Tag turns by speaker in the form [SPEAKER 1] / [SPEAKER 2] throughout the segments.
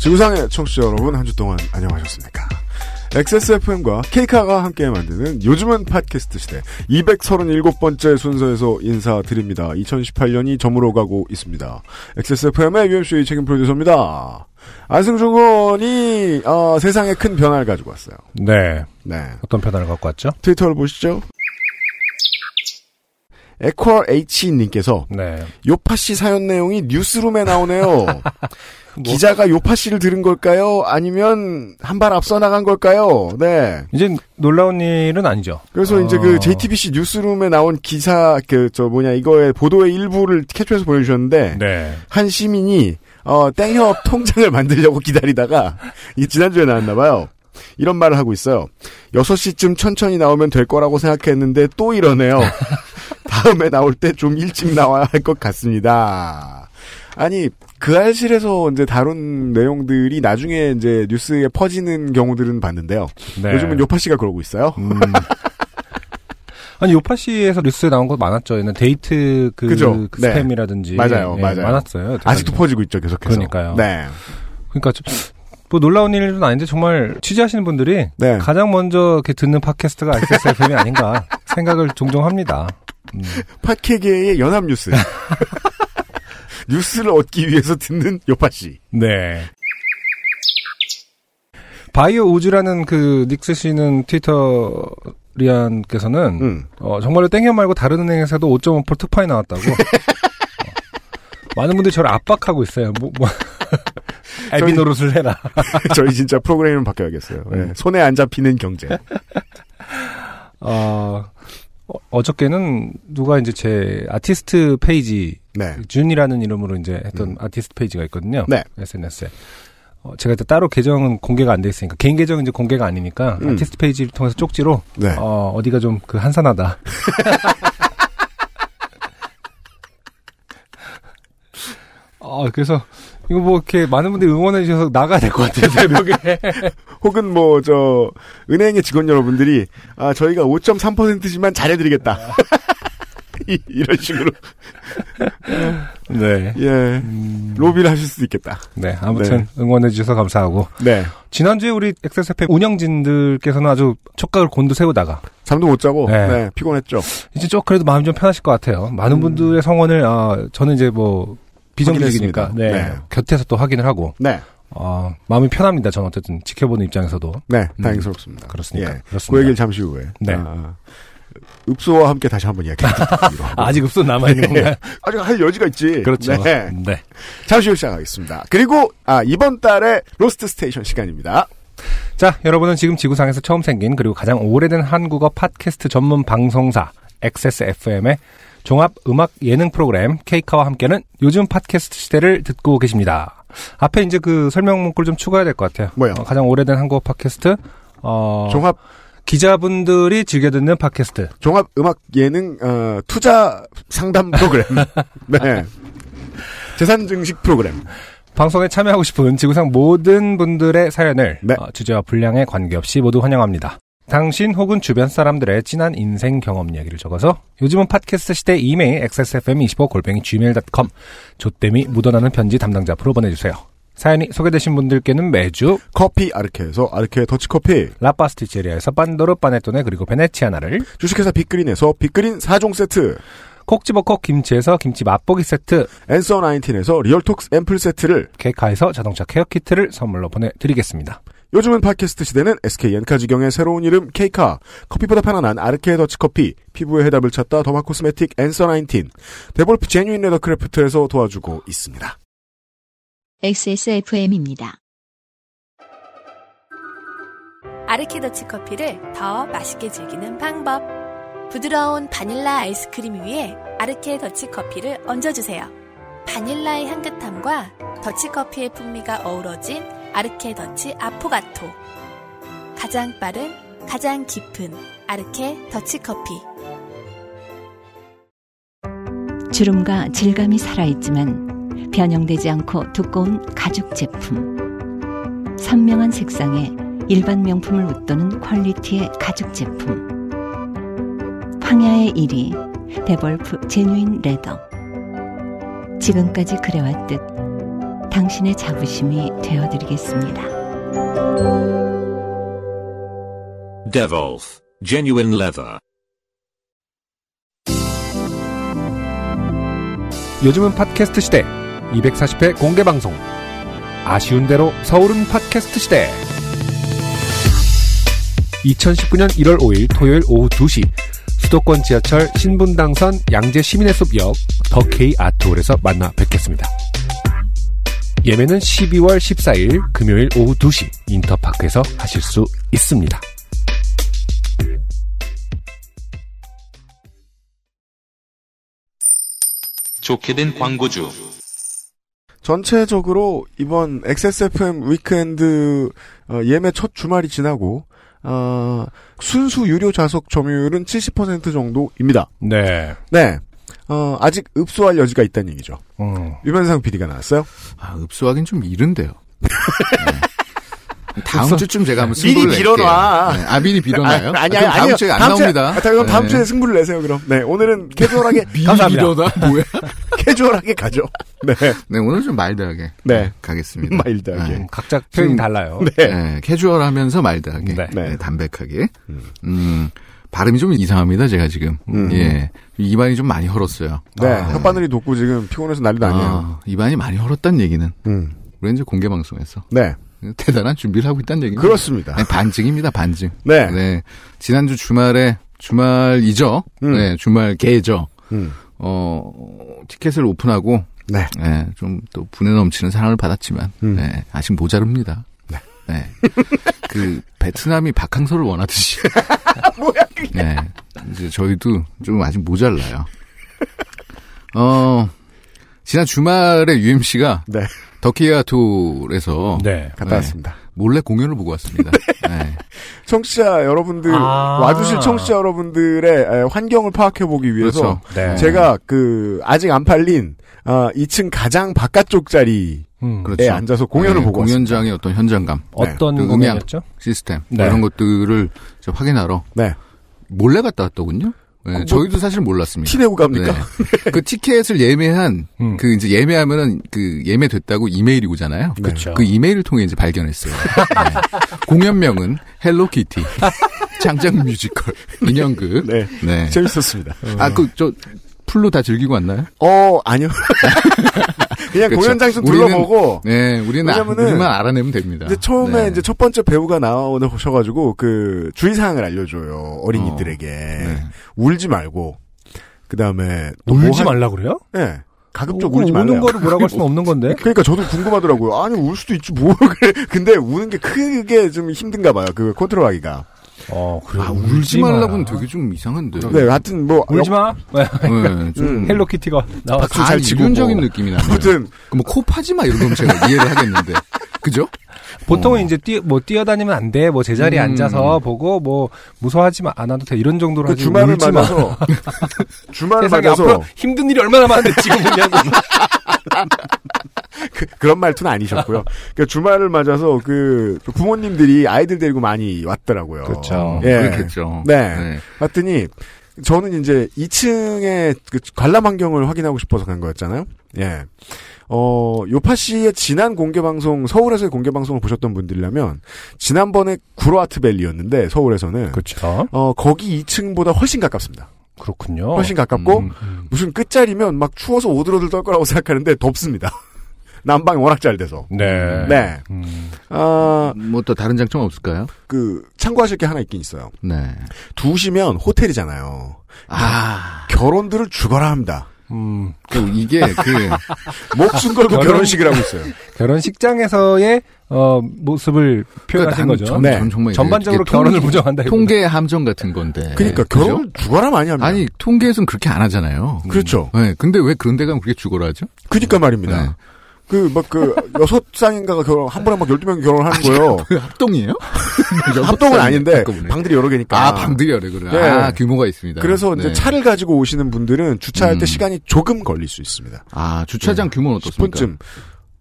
[SPEAKER 1] 지구상의 청취자 여러분 한 주 동안 안녕하셨습니까? XSFM과 케이카가 함께 만드는 요즘은 팟캐스트 시대 237번째 순서에서 인사드립니다. 2018년이 저물어 가고 있습니다. XSFM의 UMC 책임 프로듀서입니다. 안승준 의원이 어, 세상에 큰 변화를 가지고 왔어요.
[SPEAKER 2] 네.
[SPEAKER 1] 네.
[SPEAKER 2] 어떤 변화를 갖고 왔죠?
[SPEAKER 1] 트위터를 보시죠. 에퀄 H님께서
[SPEAKER 2] 네.
[SPEAKER 1] 요파 씨 사연 내용이 뉴스룸에 나오네요.
[SPEAKER 2] 뭐-
[SPEAKER 1] 기자가 요파 씨를 들은 걸까요? 아니면 한 발 앞서 나간 걸까요? 네.
[SPEAKER 2] 이제 놀라운 일은 아니죠.
[SPEAKER 1] 그래서
[SPEAKER 2] 어.
[SPEAKER 1] 이제 그 JTBC 뉴스룸에 나온 기사 그 저 뭐냐 이거의 보도의 일부를 캡처해서 보내주셨는데
[SPEAKER 2] 네.
[SPEAKER 1] 한 시민이 어 땡협 통장을 만들려고 기다리다가 이 지난주에 나왔나 봐요. 이런 말을 하고 있어요. 6시쯤 천천히 나오면 될 거라고 생각했는데 또 이러네요. 다음에 나올 때 좀 일찍 나와야 할 것 같습니다. 아니, 그 알실에서 이제 다룬 내용들이 나중에 이제 뉴스에 퍼지는 경우들은 봤는데요.
[SPEAKER 2] 네.
[SPEAKER 1] 요즘은 요파 씨가 그러고 있어요.
[SPEAKER 2] 음. 아니 요파시에서 뉴스에 나온 거 많았죠. 얘는 데이트 그,
[SPEAKER 1] 그죠?
[SPEAKER 2] 그
[SPEAKER 1] 네.
[SPEAKER 2] 스팸이라든지
[SPEAKER 1] 맞아요,
[SPEAKER 2] 예,
[SPEAKER 1] 맞아요.
[SPEAKER 2] 많았어요.
[SPEAKER 1] 아직도 퍼지고 있죠, 계속해서.
[SPEAKER 2] 그러니까요.
[SPEAKER 1] 네.
[SPEAKER 2] 그러니까 좀, 뭐 놀라운 일은 아닌데 정말 취재하시는 분들이
[SPEAKER 1] 네.
[SPEAKER 2] 가장 먼저 듣는 팟캐스트가 XSFM이 아닌가 생각을 종종 합니다. 음.
[SPEAKER 1] 팟캐계의 연합뉴스. 뉴스를 얻기 위해서 듣는 요파 씨.
[SPEAKER 2] 네. 바이오 우즈라는 그 닉스 씨는 트위터 리안께서는
[SPEAKER 1] 음.
[SPEAKER 2] 어, 정말로 땡겨 말고 다른 은행에서도 5.5% 특파이 나왔다고. 어. 많은 분들이 저를 압박하고 있어요. 뭐, 뭐. 애비 노릇을 해라.
[SPEAKER 1] 저희 진짜 프로그램을 바꿔야겠어요. 네.
[SPEAKER 2] 음.
[SPEAKER 1] 손에 안 잡히는 경제.
[SPEAKER 2] 어, 어, 어저께는 누가 이제 제 아티스트 페이지
[SPEAKER 1] 네.
[SPEAKER 2] 준이라는 이름으로 이제 했던
[SPEAKER 1] 음.
[SPEAKER 2] 아티스트 페이지가 있거든요.
[SPEAKER 1] 네.
[SPEAKER 2] SNS에. 어, 제가 일단 따로 계정은 공개가 안 돼 있으니까 개인 계정은 이제 공개가 아니니까
[SPEAKER 1] 음.
[SPEAKER 2] 아티스트 페이지를 통해서 쪽지로
[SPEAKER 1] 네.
[SPEAKER 2] 어, 어디가 좀 그 한산하다. 어, 그래서 이거 뭐 이렇게 많은 분들이 응원해 주셔서 나가야 될 것 같아요 새벽에.
[SPEAKER 1] 혹은 뭐, 저, 은행의 직원 여러분들이, 아, 저희가 5.3%지만 잘해드리겠다. 이, 이런 식으로,
[SPEAKER 2] 네.
[SPEAKER 1] 예,
[SPEAKER 2] 음,
[SPEAKER 1] 로비를 하실 수도 있겠다.
[SPEAKER 2] 네. 아무튼 응원해 주셔서 감사하고
[SPEAKER 1] 네.
[SPEAKER 2] 지난주에 우리 XSFM 운영진들께서는 아주 촉각을 곤두세우다가
[SPEAKER 1] 잠도 못 자고,
[SPEAKER 2] 네.
[SPEAKER 1] 네, 피곤했죠.
[SPEAKER 2] 이제 좀 그래도 마음이 좀 편하실 것 같아요. 많은
[SPEAKER 1] 음.
[SPEAKER 2] 분들의 성원을 아 저는 이제 뭐 비정규직이니까. 네,
[SPEAKER 1] 네.
[SPEAKER 2] 곁에서 또 확인을 하고
[SPEAKER 1] 네.
[SPEAKER 2] 아 마음이 편합니다. 저는 어쨌든 지켜보는 입장에서도
[SPEAKER 1] 네,
[SPEAKER 2] 음.
[SPEAKER 1] 다행스럽습니다.
[SPEAKER 2] 그렇습니까?
[SPEAKER 1] 예.
[SPEAKER 2] 그렇습니다.
[SPEAKER 1] 그 얘기를 잠시 후에.
[SPEAKER 2] 네.
[SPEAKER 1] 아, 읍소와 함께 다시 한번 하고.
[SPEAKER 2] 아직 읍소 남아 있는 건가요?
[SPEAKER 1] 아직 할 여지가 있지.
[SPEAKER 2] 그렇죠.
[SPEAKER 1] 네.
[SPEAKER 2] 네.
[SPEAKER 1] 잠시 후 시작하겠습니다. 그리고, 아, 이번 달에 로스트 스테이션 시간입니다.
[SPEAKER 2] 자, 여러분은 지금 지구상에서 처음 생긴 그리고 가장 오래된 한국어 팟캐스트 전문 방송사 XSFM의 종합 음악 예능 프로그램 케이카와 함께하는 요즘 팟캐스트 시대를 듣고 계십니다. 앞에 이제 그 설명 문구를 좀 추가해야 될 것 같아요.
[SPEAKER 1] 뭐요?
[SPEAKER 2] 어, 가장 오래된 한국어 팟캐스트 어,
[SPEAKER 1] 종합,
[SPEAKER 2] 기자분들이 즐겨 듣는 팟캐스트.
[SPEAKER 1] 종합 음악 예능, 어, 투자 상담 프로그램. 네. 재산 증식 프로그램.
[SPEAKER 2] 방송에 참여하고 싶은 지구상 모든 분들의 사연을
[SPEAKER 1] 네.
[SPEAKER 2] 어, 주제와 분량에 관계없이 모두 환영합니다. 당신 혹은 주변 사람들의 진한 인생 경험 이야기를 적어서 요즘은 팟캐스트 시대 이메일 xsfm25골뱅이 gmail.com 조땜이 묻어나는 편지 담당자 앞으로 보내주세요. 사연이 소개되신 분들께는 매주
[SPEAKER 1] 커피 아르케에서 아르케 더치커피.
[SPEAKER 2] 라파스티체리아에서 판도르 파네토네 그리고 베네치아나를
[SPEAKER 1] 주식회사 빅그린에서 빅그린 4종 세트.
[SPEAKER 2] 콕 집어 콕 김치에서 김치 맛보기 세트
[SPEAKER 1] 앤서 19에서 리얼톡스 앰플 세트를.
[SPEAKER 2] 케이카에서 자동차 케어 키트를 선물로 보내드리겠습니다.
[SPEAKER 1] 요즘은 팟캐스트 시대는 SK엔카직영의 새로운 이름 K카, 커피보다 편안한 아르케 더치커피, 피부의 해답을 찾다 derma cosmetic 앤서 19, 데볼프 genuine leathercraft에서 도와주고 있습니다.
[SPEAKER 3] XSFM입니다.
[SPEAKER 4] 아르케 더치 커피를 더 맛있게 즐기는 방법. 부드러운 바닐라 아이스크림 위에 아르케 더치 커피를 얹어주세요. 바닐라의 향긋함과 더치 커피의 풍미가 어우러진 아르케 더치 아포가토. 가장 빠른, 가장 깊은 아르케 더치 커피.
[SPEAKER 5] 주름과 질감이 살아있지만 변형되지 않고 두꺼운 가죽 제품. 선명한 색상에 일반 명품을 웃도는 퀄리티의 가죽 제품. 황야의 1위 데볼프 genuine leather. 지금까지 그래왔듯 당신의 자부심이 되어드리겠습니다.
[SPEAKER 6] Devolf, genuine leather.
[SPEAKER 2] 요즘은 팟캐스트 시대 240회 공개 방송 아쉬운 대로 서울은 팟캐스트 시대 2019년 1월 5일 토요일 오후 2시 수도권 지하철 신분당선 양재 시민의 숲역 더 K 아트홀에서 만나 뵙겠습니다. 예매는 12월 14일 금요일 오후 2시 인터파크에서 하실 수 있습니다.
[SPEAKER 7] 좋게 된 광고주.
[SPEAKER 1] 전체적으로 이번 XSFM weekend 어, 예매 첫 주말이 지나고 어, 순수 유료 좌석 점유율은 70% 정도입니다.
[SPEAKER 2] 네.
[SPEAKER 1] 네. 어, 아직 읍소할 여지가 있다는 얘기죠.
[SPEAKER 2] 음.
[SPEAKER 1] 유명상 PD가 나왔어요.
[SPEAKER 8] 아, 읍소하긴 좀 이른데요. 네. 다음
[SPEAKER 1] 읍소-
[SPEAKER 8] 주쯤 제가 한번
[SPEAKER 1] 미리
[SPEAKER 8] 승부를 낼게요.
[SPEAKER 1] 빌어놔.
[SPEAKER 8] 네, 아, 미리 빌어놔요?
[SPEAKER 1] 아, 아니,
[SPEAKER 8] 아, 다음
[SPEAKER 1] 아니요.
[SPEAKER 8] 주에 안
[SPEAKER 1] 다음
[SPEAKER 8] 나옵니다.
[SPEAKER 1] 아, 그럼 다음
[SPEAKER 8] 네.
[SPEAKER 1] 주에 승부를 내세요, 그럼. 네, 오늘은 캐주얼하게,
[SPEAKER 8] 미리
[SPEAKER 2] 감사합니다.
[SPEAKER 8] 빌어놔? 뭐야?
[SPEAKER 1] 캐주얼하게 가죠. 네.
[SPEAKER 8] 네, 오늘 좀 마일드하게.
[SPEAKER 1] 네.
[SPEAKER 8] 가겠습니다.
[SPEAKER 1] 마일드하게.
[SPEAKER 2] 음, 각자 표현이 달라요.
[SPEAKER 1] 네.
[SPEAKER 8] 네, 캐주얼하면서 마일드하게.
[SPEAKER 2] 네.
[SPEAKER 8] 네,
[SPEAKER 1] 네.
[SPEAKER 8] 담백하게. 음. 발음이 좀 이상합니다, 제가 지금.
[SPEAKER 1] 음.
[SPEAKER 8] 예. 입안이 좀 많이 헐었어요.
[SPEAKER 1] 네.
[SPEAKER 8] 아,
[SPEAKER 1] 혓바늘이 돋고 지금 피곤해서 난리도 아니에요.
[SPEAKER 8] 아, 입안이 많이 헐었다는 얘기는
[SPEAKER 1] 음.
[SPEAKER 8] 우리 이제 공개 방송에서
[SPEAKER 1] 네.
[SPEAKER 8] 대단한 준비를 하고 있다는 얘기입니다.
[SPEAKER 1] 그렇습니다.
[SPEAKER 8] 네, 반증입니다, 반증.
[SPEAKER 1] 네.
[SPEAKER 8] 지난주 주말에 주말이죠.
[SPEAKER 1] 음.
[SPEAKER 8] 네, 주말 개죠.
[SPEAKER 1] 음.
[SPEAKER 8] 어, 티켓을 오픈하고
[SPEAKER 1] 네.
[SPEAKER 8] 네, 좀또 분에 넘치는 사랑을 받았지만
[SPEAKER 1] 음.
[SPEAKER 8] 네, 아직 모자릅니다. 네. 그 베트남이 박항서를 원하듯이
[SPEAKER 1] 뭐야,
[SPEAKER 8] 네. 이제 저희도 좀 아직 모자라요. 어, 지난 주말에 UMC가
[SPEAKER 1] 네.
[SPEAKER 8] 더키아톨에서
[SPEAKER 2] 네.
[SPEAKER 1] 갔다 왔습니다.
[SPEAKER 8] 몰래 공연을 보고 왔습니다. 네.
[SPEAKER 1] 청취자 여러분들,
[SPEAKER 2] 아.
[SPEAKER 1] 와주실 청취자 여러분들의 에, 환경을 파악해 보기 위해서
[SPEAKER 8] 그렇죠.
[SPEAKER 2] 네.
[SPEAKER 1] 제가 그 아직 안 팔린 아, 2층 가장 바깥쪽 자리에
[SPEAKER 2] 음.
[SPEAKER 8] 그렇죠.
[SPEAKER 1] 앉아서 공연을
[SPEAKER 8] 네,
[SPEAKER 1] 보고 왔습니다.
[SPEAKER 8] 공연장의 어떤 현장감,
[SPEAKER 2] 어떤
[SPEAKER 8] 그 음향.
[SPEAKER 2] 공연이었죠?
[SPEAKER 8] 시스템
[SPEAKER 2] 네.
[SPEAKER 8] 이런 것들을 저 확인하러
[SPEAKER 1] 네.
[SPEAKER 8] 몰래 갔다 왔더군요. 네,
[SPEAKER 1] 어, 뭐,
[SPEAKER 8] 저희도 사실 몰랐습니다.
[SPEAKER 1] 티 내고 갑니까?
[SPEAKER 8] 네. 그 티켓을 예매한
[SPEAKER 2] 음.
[SPEAKER 8] 그 이제 예매하면은 그 예매됐다고 이메일이 오잖아요.
[SPEAKER 2] 그렇죠.
[SPEAKER 8] 그 이메일을 통해 이제 발견했어요. 네. 공연명은 헬로키티 장작 뮤지컬 인형극.
[SPEAKER 1] 네.
[SPEAKER 8] 네.
[SPEAKER 1] 재밌었습니다.
[SPEAKER 8] 아그 저 full로 다 즐기고 왔나요?
[SPEAKER 1] 어, 아니요. 그냥
[SPEAKER 8] 그렇죠.
[SPEAKER 1] 공연장 좀
[SPEAKER 8] 우리는-
[SPEAKER 1] 둘러보고
[SPEAKER 8] 네, 우리는 아, 우리만 알아내면 됩니다.
[SPEAKER 1] 이제 처음에
[SPEAKER 8] 네.
[SPEAKER 1] 이제 첫 번째 배우가 나오셔가지고 그 주의사항을 알려줘요 어린이들에게
[SPEAKER 8] 네.
[SPEAKER 1] 울지 말고 그 다음에
[SPEAKER 2] 울지 말라 그래요?
[SPEAKER 1] 네 가급적
[SPEAKER 2] 어,
[SPEAKER 1] 울지
[SPEAKER 2] 우는
[SPEAKER 1] 말래요.
[SPEAKER 2] 거를 뭐라고 할 수는 없는 건데.
[SPEAKER 1] 그러니까 저도 궁금하더라고요. 아니 울 수도 있지 뭐 그래. 근데 우는 게 크게 좀 힘든가 봐요. 그 컨트롤하기가.
[SPEAKER 2] 어, 그래.
[SPEAKER 8] 아, 울지 말라고는 되게 좀 이상한데.
[SPEAKER 1] 네, 하여튼 뭐
[SPEAKER 2] 울지 마.
[SPEAKER 8] 네, 좀
[SPEAKER 1] 음.
[SPEAKER 2] 헬로키티가 나왔어.
[SPEAKER 1] 박수 잘 치고
[SPEAKER 8] 이륜적인
[SPEAKER 1] 뭐.
[SPEAKER 8] 느낌이 나네요.
[SPEAKER 1] 아무튼
[SPEAKER 8] 뭐코 파지 마 이런 거면 제가 이해를 하겠는데. 그죠?
[SPEAKER 2] 보통은
[SPEAKER 8] 어.
[SPEAKER 2] 이제 뛰, 뭐 뛰어다니면 안 돼. 뭐 제자리에
[SPEAKER 8] 음.
[SPEAKER 2] 앉아서 보고 뭐 무서워하지 마, 않아도 돼. 이런 정도로
[SPEAKER 1] 그
[SPEAKER 2] 하지.
[SPEAKER 1] 주말을. 맞아서 주말을 맞아서
[SPEAKER 2] 앞으로 힘든 일이 얼마나 많은데 지금 그냥
[SPEAKER 1] 그, 그 런 말투는 아니셨고요. 그러니까 주말을 맞아서 그 부모님들이 아이들 데리고 많이 왔더라고요.
[SPEAKER 2] 그렇죠.
[SPEAKER 1] 예.
[SPEAKER 8] 그렇겠죠.
[SPEAKER 1] 네. 봤더니 저는 이제 2층의 그 관람 환경을 확인하고 싶어서 간 거였잖아요. 예. 어, 요파 씨의 지난 공개 방송, 서울에서의 공개 방송을 보셨던 분들이라면, 지난번에 구로아트밸리였는데, 서울에서는.
[SPEAKER 2] 그렇죠.
[SPEAKER 1] 어, 거기 2층보다 훨씬 가깝습니다.
[SPEAKER 2] 그렇군요.
[SPEAKER 1] 훨씬 가깝고,
[SPEAKER 8] 음,
[SPEAKER 1] 무슨 끝자리면 막 추워서 오들오들 떨 거라고 생각하는데 덥습니다. 난방이 워낙 잘 돼서.
[SPEAKER 2] 네.
[SPEAKER 1] 네.
[SPEAKER 2] 음.
[SPEAKER 1] 아,
[SPEAKER 8] 뭐 또 다른 장점 없을까요?
[SPEAKER 1] 그, 참고하실 게 하나 있긴 있어요.
[SPEAKER 8] 네.
[SPEAKER 1] 두시면 호텔이잖아요.
[SPEAKER 8] 아,
[SPEAKER 1] 결혼들을 죽어라 합니다.
[SPEAKER 2] 음.
[SPEAKER 8] 그 이게 그
[SPEAKER 1] 목숨 걸고
[SPEAKER 2] 결혼-
[SPEAKER 1] 결혼식을 하고 있어요.
[SPEAKER 2] 결혼식장에서의 어, 모습을 표현하신
[SPEAKER 8] 난
[SPEAKER 2] 거죠.
[SPEAKER 8] 전-
[SPEAKER 1] 네.
[SPEAKER 8] 전 정말
[SPEAKER 2] 전반적으로 결혼을 부정한다.
[SPEAKER 8] 통계 함정 같은 건데.
[SPEAKER 1] 그러니까
[SPEAKER 8] 그죠?
[SPEAKER 1] 결혼 을 죽어라 많이 합니다.
[SPEAKER 8] 아니 통계에서는 그렇게 안 하잖아요.
[SPEAKER 1] 그렇죠.
[SPEAKER 8] 네, 근데 왜 그런 데 가면 그렇게 죽어라 하죠?
[SPEAKER 1] 그니까 말입니다.
[SPEAKER 8] 네.
[SPEAKER 1] 그, 막, 그, 여섯 쌍인가가 결혼, 한 번에 막 12명이 결혼하는 거예요.
[SPEAKER 8] 그 합동이에요?
[SPEAKER 1] 합동은 아닌데,
[SPEAKER 8] 한꺼번에.
[SPEAKER 1] 방들이 여러 개니까.
[SPEAKER 8] 아, 방들이 여래 그래.
[SPEAKER 1] 네.
[SPEAKER 8] 아, 규모가 있습니다.
[SPEAKER 1] 그래서 이제
[SPEAKER 8] 네.
[SPEAKER 1] 차를 가지고 오시는 분들은 주차할 때
[SPEAKER 8] 음.
[SPEAKER 1] 시간이 조금 걸릴 수 있습니다.
[SPEAKER 8] 아, 주차장 규모는 어떻습니까?
[SPEAKER 1] 10분쯤.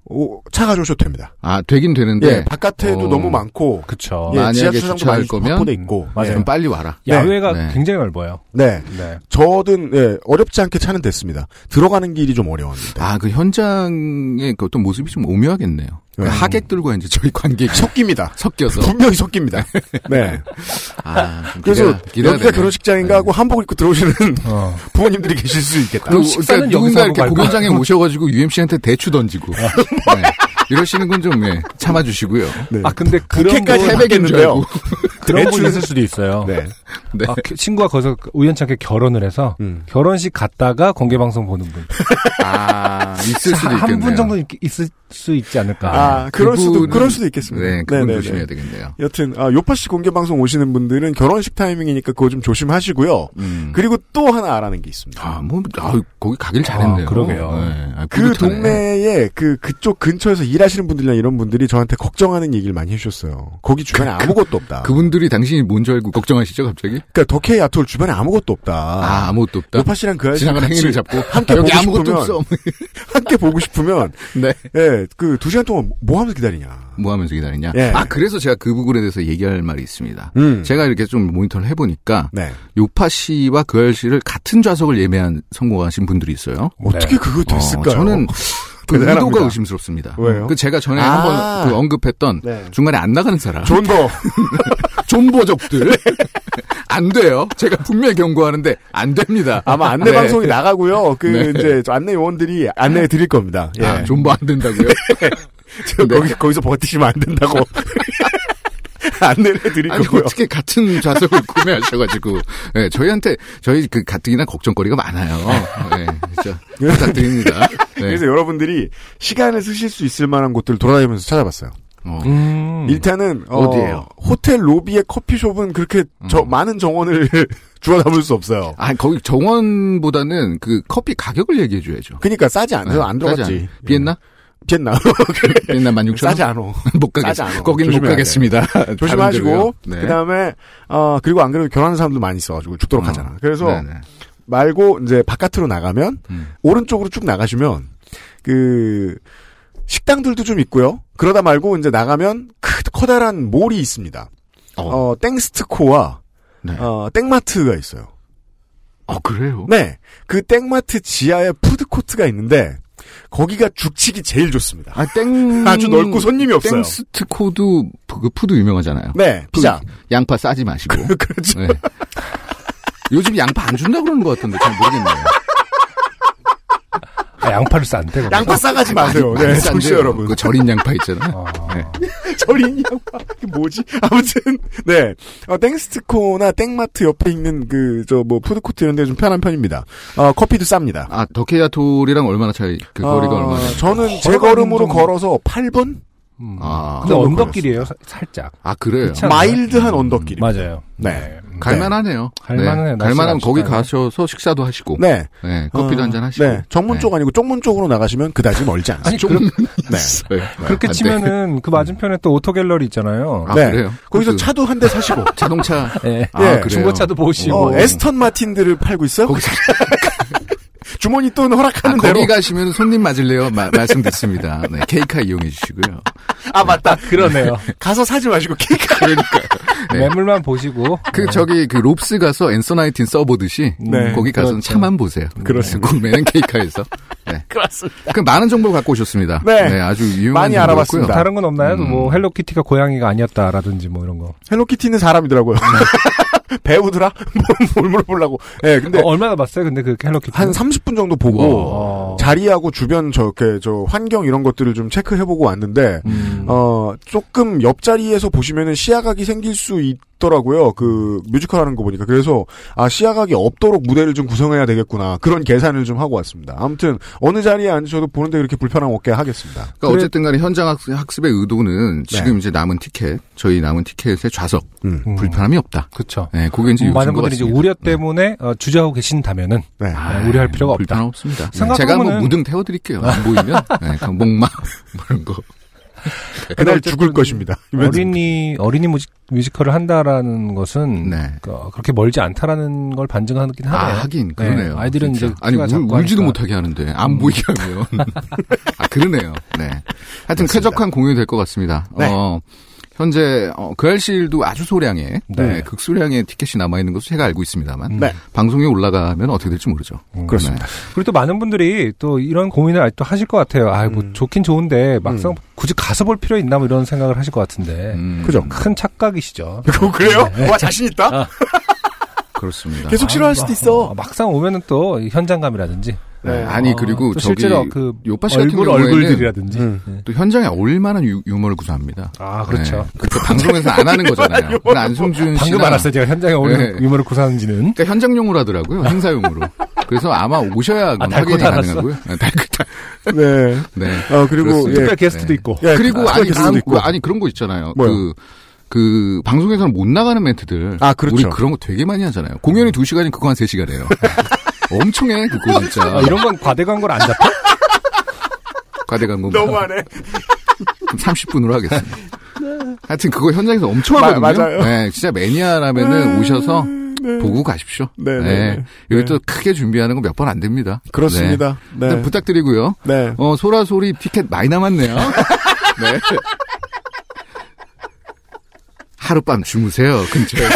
[SPEAKER 1] 오, 차 가져오셔도 됩니다.
[SPEAKER 8] 아, 되긴 되는데.
[SPEAKER 1] 예, 바깥에도
[SPEAKER 8] 어.
[SPEAKER 1] 너무 많고,
[SPEAKER 2] 그쵸.
[SPEAKER 1] 예,
[SPEAKER 8] 만약에 주차할
[SPEAKER 1] 많이
[SPEAKER 8] 거면
[SPEAKER 1] 있고.
[SPEAKER 2] 맞아요.
[SPEAKER 8] 좀 빨리 와라.
[SPEAKER 2] 야외가
[SPEAKER 8] 네.
[SPEAKER 2] 굉장히 넓어요.
[SPEAKER 1] 네.
[SPEAKER 2] 네.
[SPEAKER 1] 저든, 예, 어렵지 않게 차는 됐습니다. 들어가는 길이 좀 어려웠는데.
[SPEAKER 8] 아, 그 현장의 그 어떤 모습이 좀 오묘하겠네요. 그
[SPEAKER 1] 음.
[SPEAKER 8] 하객들과 이제 저희 관객이
[SPEAKER 1] 섞입니다.
[SPEAKER 8] 섞여서.
[SPEAKER 1] 분명히 섞입니다. 네.
[SPEAKER 8] 아, 좀
[SPEAKER 1] 그래서
[SPEAKER 8] 기대가-
[SPEAKER 1] 여기가. 결혼식장인가
[SPEAKER 8] 네.
[SPEAKER 1] 하고 한복 입고 들어오시는
[SPEAKER 2] 어.
[SPEAKER 1] 부모님들이 계실 수 있겠다.
[SPEAKER 8] 그,
[SPEAKER 2] 식사는
[SPEAKER 8] 그러니까
[SPEAKER 2] 여기서
[SPEAKER 8] 누군가 이렇게
[SPEAKER 2] 말고.
[SPEAKER 8] 공연장에 오셔가지고 UMC한테 대추 던지고. 네. 이러시는 건 좀, 네, 참아주시고요.
[SPEAKER 1] 네.
[SPEAKER 2] 아, 근데 그런
[SPEAKER 1] 그렇게까지 알고.
[SPEAKER 2] 그런 분 있을 수도 있어요.
[SPEAKER 1] 네.
[SPEAKER 8] 네.
[SPEAKER 2] 아, 그 친구가 거기서 우연찮게 결혼을 해서
[SPEAKER 1] 음.
[SPEAKER 2] 결혼식 갔다가 공개 방송 보는 분.
[SPEAKER 8] 아, 있을 수도 있겠네요.
[SPEAKER 2] 한 분 정도 있, 있을 수 있지 않을까.
[SPEAKER 1] 아, 그럴 수도, 그럴 수도 있겠습니다.
[SPEAKER 8] 네, 그건
[SPEAKER 1] 네네네.
[SPEAKER 8] 조심해야 되겠네요.
[SPEAKER 1] 여튼, 아, 요파 씨 공개 방송 오시는 분들은 결혼식 타이밍이니까 그거 좀 조심하시고요.
[SPEAKER 8] 음.
[SPEAKER 1] 그리고 또 하나 알아는 게 있습니다.
[SPEAKER 8] 아, 뭐, 아, 거기 가길 잘했네요.
[SPEAKER 2] 아, 그러게요.
[SPEAKER 8] 네. 아,
[SPEAKER 1] 그. 동네에 그, 그쪽 근처에서 일하시는 분들이나 이런 분들이 저한테 걱정하는 얘기를 많이 해주셨어요. 거기 주변에 아무것도 없다.
[SPEAKER 8] 그분들이 당신이 뭔지 알고 걱정하시죠, 갑자기?
[SPEAKER 1] 그러니까 덕혜 야톨 주변에 아무것도 없다.
[SPEAKER 8] 아, 아무것도 없다.
[SPEAKER 1] 요파 씨랑 그 아저씨
[SPEAKER 8] 지나가는 행위를 잡고.
[SPEAKER 1] 함께
[SPEAKER 8] 여기
[SPEAKER 1] 보고
[SPEAKER 8] 아무것도
[SPEAKER 1] 싶으면
[SPEAKER 8] 없어.
[SPEAKER 1] 함께 보고 싶으면
[SPEAKER 8] 네.
[SPEAKER 1] 예, 그 두 시간 동안 뭐 하면서 기다리냐.
[SPEAKER 8] 뭐 하면서 기다리냐?
[SPEAKER 1] 예.
[SPEAKER 8] 아, 그래서 제가 그 부분에 대해서 얘기할 말이 있습니다.
[SPEAKER 1] 음.
[SPEAKER 8] 제가 이렇게 좀 모니터를 해보니까,
[SPEAKER 1] 네.
[SPEAKER 8] 요파 씨와 그 아저씨를 같은 좌석을 예매한 성공하신 분들이 있어요.
[SPEAKER 1] 어떻게 그거 됐을까요?
[SPEAKER 8] 어, 저는 그
[SPEAKER 1] 대단합니다.
[SPEAKER 8] 의도가 의심스럽습니다.
[SPEAKER 1] 왜요?
[SPEAKER 8] 그 제가 전에
[SPEAKER 1] 아.
[SPEAKER 8] 한번 그 언급했던
[SPEAKER 1] 네.
[SPEAKER 8] 중간에 안 나가는 사람.
[SPEAKER 1] 존버.
[SPEAKER 8] 존버족들. 안 돼요. 제가 분명히 경고하는데 안 됩니다.
[SPEAKER 1] 아마 안내
[SPEAKER 8] 네.
[SPEAKER 1] 방송이 나가고요. 그
[SPEAKER 8] 네.
[SPEAKER 1] 이제 저 안내 요원들이 안내해 드릴 겁니다. 예.
[SPEAKER 8] 아, 존버 안 된다고요?
[SPEAKER 1] 저
[SPEAKER 8] 네.
[SPEAKER 1] 거기 거기서 버티시면 안 된다고 안내를 해 드릴
[SPEAKER 8] 아니
[SPEAKER 1] 거고요.
[SPEAKER 8] 어떻게 같은 좌석을 구매하셔가지고 네, 저희한테 저희 그 가뜩이나 걱정거리가 많아요. 네, 진짜 부탁드립니다. 네.
[SPEAKER 1] 그래서 여러분들이 시간을 쓰실 수 있을 만한 곳들을 돌아다니면서 찾아봤어요.
[SPEAKER 8] 어.
[SPEAKER 2] 음.
[SPEAKER 1] 일단은 어,
[SPEAKER 8] 어디예요?
[SPEAKER 1] 호텔 로비의 커피숍은 그렇게 저
[SPEAKER 8] 음.
[SPEAKER 1] 많은 정원을 주워 담을 수 없어요.
[SPEAKER 8] 아 거기 정원보다는 그 커피 가격을 얘기해 줘야죠.
[SPEAKER 1] 그러니까 싸지 않,
[SPEAKER 8] 네,
[SPEAKER 1] 안 들어갔지.
[SPEAKER 8] 비엔나?
[SPEAKER 1] 비엔나.
[SPEAKER 8] 비엔나 16,000원?
[SPEAKER 1] 싸지 않아.
[SPEAKER 8] 못
[SPEAKER 1] 싸지
[SPEAKER 8] 가겠,
[SPEAKER 1] 않아.
[SPEAKER 8] 거긴 못 가겠습니다.
[SPEAKER 1] 조심하시고.
[SPEAKER 8] 네.
[SPEAKER 1] 그 다음에 어 그리고 안 그래도 결혼하는 사람도 많이 있어가지고 죽도록
[SPEAKER 8] 어.
[SPEAKER 1] 하잖아. 그래서
[SPEAKER 8] 네네.
[SPEAKER 1] 말고 이제 바깥으로 나가면
[SPEAKER 8] 음.
[SPEAKER 1] 오른쪽으로 쭉 나가시면 그 식당들도 좀 있고요. 그러다 말고 이제 나가면 크, 커다란 몰이 있습니다.
[SPEAKER 8] 어.
[SPEAKER 1] 어, 땡스트코와
[SPEAKER 8] 네.
[SPEAKER 1] 어, 땡마트가 있어요.
[SPEAKER 8] 어 그래요?
[SPEAKER 1] 네, 그 땡마트 지하에 푸드 코트가 있는데 거기가 죽치기 제일 좋습니다.
[SPEAKER 8] 아, 땡.
[SPEAKER 1] 아주 넓고 손님이 없어요.
[SPEAKER 8] 땡스트 코드, 그 푸드 유명하잖아요.
[SPEAKER 1] 네, 피자.
[SPEAKER 8] 그 양파 싸지 마시고.
[SPEAKER 1] 그렇죠.
[SPEAKER 8] 네. 요즘 양파 안 준다 그러는 것 같은데 잘 모르겠네요.
[SPEAKER 2] 아, 양파를 싼데.
[SPEAKER 1] 양파 싸가지 마세요.
[SPEAKER 8] 많이
[SPEAKER 1] 네. 청취자 여러분.
[SPEAKER 8] 그 절인 양파 있잖아요.
[SPEAKER 2] 어.
[SPEAKER 8] 네.
[SPEAKER 1] 절인 양파. 이게 뭐지? 아무튼, 네. 어, 땡스트코나 땡마트 옆에 있는 그, 저, 뭐, 푸드코트 이런 데 좀 편한 편입니다. 어, 커피도 쌉니다.
[SPEAKER 8] 아, 더케이아트홀이랑 얼마나 차이, 그 거리가
[SPEAKER 1] 어,
[SPEAKER 8] 얼마나?
[SPEAKER 1] 저는 제 걸음으로
[SPEAKER 2] 정도.
[SPEAKER 1] 걸어서 8분?
[SPEAKER 2] 음.
[SPEAKER 8] 아.
[SPEAKER 2] 근데 언덕길이에요, 사- 살짝.
[SPEAKER 8] 아, 그래요?
[SPEAKER 1] mild한 언덕길.
[SPEAKER 2] 맞아요.
[SPEAKER 1] 네.
[SPEAKER 2] 음.
[SPEAKER 8] 갈만하네요.
[SPEAKER 2] 갈만해요. 날씨가
[SPEAKER 8] 갈만하면 거기. 가셔서 식사도 하시고.
[SPEAKER 1] 네.
[SPEAKER 8] 네, 커피도
[SPEAKER 1] 어,
[SPEAKER 8] 한잔 하시고.
[SPEAKER 1] 네. 정문
[SPEAKER 8] 네.
[SPEAKER 1] 쪽 아니고 쪽문 쪽으로 나가시면 그다지 멀지 않습니다.
[SPEAKER 2] 아니,
[SPEAKER 8] 좀
[SPEAKER 1] 네.
[SPEAKER 8] 있어요.
[SPEAKER 2] 그렇게
[SPEAKER 8] 아, 네.
[SPEAKER 2] 치면은 그 맞은편에 또 오토 갤러리 있잖아요.
[SPEAKER 8] 아,
[SPEAKER 1] 네.
[SPEAKER 8] 그래요?
[SPEAKER 1] 거기서
[SPEAKER 8] 그
[SPEAKER 1] 차도 한 대 사시고.
[SPEAKER 8] 자동차.
[SPEAKER 2] 예.
[SPEAKER 8] 아,
[SPEAKER 1] 예,
[SPEAKER 8] 그래요?
[SPEAKER 2] 중고차도 보시고.
[SPEAKER 1] 어, 애스턴 마틴들을 팔고 있어요?
[SPEAKER 8] 거기서
[SPEAKER 1] 주머니 돈
[SPEAKER 8] 아,
[SPEAKER 1] 허락하는
[SPEAKER 8] 거기
[SPEAKER 1] 대로.
[SPEAKER 8] 가시면 손님 맞을래요? 마- 말씀 듣습니다. 네, 케이카 이용해 주시고요.
[SPEAKER 1] 아, 맞다.
[SPEAKER 2] 그러네요.
[SPEAKER 1] 가서 사지 마시고 케이카.
[SPEAKER 8] 그러니까요. 네.
[SPEAKER 2] 매물만 보시고.
[SPEAKER 8] 그 저기 그 롭스 가서 앤서나인틴 써보듯이
[SPEAKER 1] 네,
[SPEAKER 8] 거기 가서 는
[SPEAKER 2] 그렇죠.
[SPEAKER 8] 차만 보세요.
[SPEAKER 1] 그렇습니다.
[SPEAKER 8] 구매는 케이카에서. 네.
[SPEAKER 1] 그렇습니다.
[SPEAKER 8] 그 많은 정보를 갖고 오셨습니다.
[SPEAKER 1] 네.
[SPEAKER 8] 아주 유용한
[SPEAKER 1] 많이. 알아봤습니다.
[SPEAKER 2] 다른 건 없나요?
[SPEAKER 8] 음.
[SPEAKER 2] 뭐 헬로키티가 고양이가 아니었다라든지 뭐 이런 거.
[SPEAKER 1] 헬로키티는 사람이더라고요. 배우더라? 뭘, 뭘 물어보려고. 예, 근데
[SPEAKER 2] 어, 얼마나 봤어요? 근데 그 헬로키티
[SPEAKER 1] 한 30분 정도 보고
[SPEAKER 2] 어.
[SPEAKER 1] 자리하고 주변 저렇게 저 환경 이런 것들을 좀 체크해보고 왔는데
[SPEAKER 2] 음.
[SPEAKER 1] 어 조금 옆자리에서 보시면은 시야각이 생길 수 있 더라고요. 그 뮤지컬 하는 거 보니까 그래서 아 시야각이 없도록 무대를 좀 구성해야 되겠구나 그런 계산을 좀 하고 왔습니다. 아무튼 어느 자리에 앉으셔도 보는데 그렇게 불편함 없게 하겠습니다.
[SPEAKER 8] 그러니까 어쨌든 간에 현장 학습, 학습의 의도는 지금 이제 남은 티켓, 저희 남은 티켓의 좌석,
[SPEAKER 1] 음.
[SPEAKER 2] 음.
[SPEAKER 8] 불편함이 없다.
[SPEAKER 2] 그쵸.
[SPEAKER 8] 네, 그게 이제
[SPEAKER 2] 많은
[SPEAKER 8] 요즘 것
[SPEAKER 2] 분들이 이제. 우려 때문에 어, 주저하고 계신다면은
[SPEAKER 1] 네.
[SPEAKER 2] 네, 우려할 필요가 없다.
[SPEAKER 8] 불편 없습니다. 네, 제가 뭐 무등 태워 드릴게요. 안 보이면 네, 목마 뭐 이런 거.
[SPEAKER 1] 그날
[SPEAKER 2] 어쨌든
[SPEAKER 1] 죽을 것입니다.
[SPEAKER 2] 어린이 어린이 뮤직, 뮤지컬을 한다라는 것은
[SPEAKER 8] 네.
[SPEAKER 2] 어, 그렇게 멀지 않다라는 걸 반증하긴
[SPEAKER 8] 아
[SPEAKER 2] 하네요.
[SPEAKER 8] 하긴 그러네요.
[SPEAKER 2] 네, 아이들은
[SPEAKER 8] 진짜.
[SPEAKER 2] 이제
[SPEAKER 8] 아니
[SPEAKER 2] 키가
[SPEAKER 8] 울,
[SPEAKER 2] 하니까.
[SPEAKER 8] 못하게 하는데 안 보이게 하면 아 그러네요. 네. 하여튼
[SPEAKER 1] 그렇습니다.
[SPEAKER 8] 쾌적한 공연이 될 것 같습니다.
[SPEAKER 1] 네.
[SPEAKER 8] 어, 현재 어, 그 알실도 아주 소량의
[SPEAKER 2] 네.
[SPEAKER 8] 네, 극소량의 티켓이 남아 있는 것으로 제가 알고 있습니다만
[SPEAKER 1] 네.
[SPEAKER 8] 방송에 올라가면 어떻게 될지 모르죠.
[SPEAKER 2] 음,
[SPEAKER 1] 그렇습니다.
[SPEAKER 2] 그리고 또 많은 분들이 또 이런 고민을 아직도 하실 것 같아요. 아, 뭐
[SPEAKER 1] 음.
[SPEAKER 2] 좋긴 좋은데 막상 굳이 가서 볼 필요 있나 뭐 이런 생각을 하실 것 같은데
[SPEAKER 8] 음,
[SPEAKER 1] 그죠.
[SPEAKER 2] 큰 착각이시죠.
[SPEAKER 1] 그 그래요?
[SPEAKER 2] 네.
[SPEAKER 1] 와 자신 있다.
[SPEAKER 8] 그렇습니다.
[SPEAKER 1] 계속 싫어할 수도 있어.
[SPEAKER 2] 어, 막상 오면은 또 현장감이라든지
[SPEAKER 8] 네, 아니 그리고
[SPEAKER 2] 또
[SPEAKER 8] 저기
[SPEAKER 2] 실제로 그
[SPEAKER 8] 요파 씨 같은
[SPEAKER 2] 얼굴 얼굴들이라든지
[SPEAKER 1] 음.
[SPEAKER 2] 네.
[SPEAKER 8] 또 현장에 어울릴 만한 유, 유머를 구사합니다.
[SPEAKER 2] 아 그렇죠.
[SPEAKER 8] 네. 그 방송에서 안 하는 거잖아요. 안승준 씨
[SPEAKER 2] 방금 알았어요. 제가 현장에 오는
[SPEAKER 8] 네.
[SPEAKER 2] 유머를 구사하는지는
[SPEAKER 8] 그러니까 현장용으로 하더라고요. 행사용으로. 그래서 아마 오셔야
[SPEAKER 2] 달고
[SPEAKER 8] 확인이? 가능하고요. 네, 달고 달.
[SPEAKER 1] 네.
[SPEAKER 8] 네.
[SPEAKER 1] 어 그리고
[SPEAKER 8] 그렇습니다.
[SPEAKER 1] 예.
[SPEAKER 2] 특별 게스트도
[SPEAKER 8] 네.
[SPEAKER 2] 있고
[SPEAKER 1] 예,
[SPEAKER 8] 그리고
[SPEAKER 1] 아,
[SPEAKER 8] 아니 그런
[SPEAKER 1] 있고.
[SPEAKER 8] 거, 아니 그런 거 있잖아요.
[SPEAKER 1] 뭐요?
[SPEAKER 8] 그, 그 방송에서는 못 나가는 멘트들.
[SPEAKER 1] 아, 그렇죠.
[SPEAKER 8] 우리 그런 거 되게 많이 하잖아요. 공연이 2시간이 그거 한 3시간이에요. 엄청 해, 그거 진짜.
[SPEAKER 2] 아, 이런 건 과대 광고를 안 잡혀?
[SPEAKER 8] 과대광고.
[SPEAKER 1] 너무하네.
[SPEAKER 8] 30분으로 하겠습니다. 하여튼 그거 현장에서 엄청
[SPEAKER 1] 마-
[SPEAKER 8] 하거든요.
[SPEAKER 1] 맞아요.
[SPEAKER 8] 네, 진짜 매니아라면은 오셔서 보고 가십시오.
[SPEAKER 1] 네, 네, 네.
[SPEAKER 8] 여기
[SPEAKER 1] 네.
[SPEAKER 8] 또 크게 준비하는 거 몇 번 안 됩니다.
[SPEAKER 1] 그렇습니다.
[SPEAKER 8] 네.
[SPEAKER 1] 네.
[SPEAKER 8] 부탁드리고요.
[SPEAKER 1] 네.
[SPEAKER 8] 어, 소라 소리 티켓 많이 남았네요. 네. 하룻밤 주무세요, 근처에.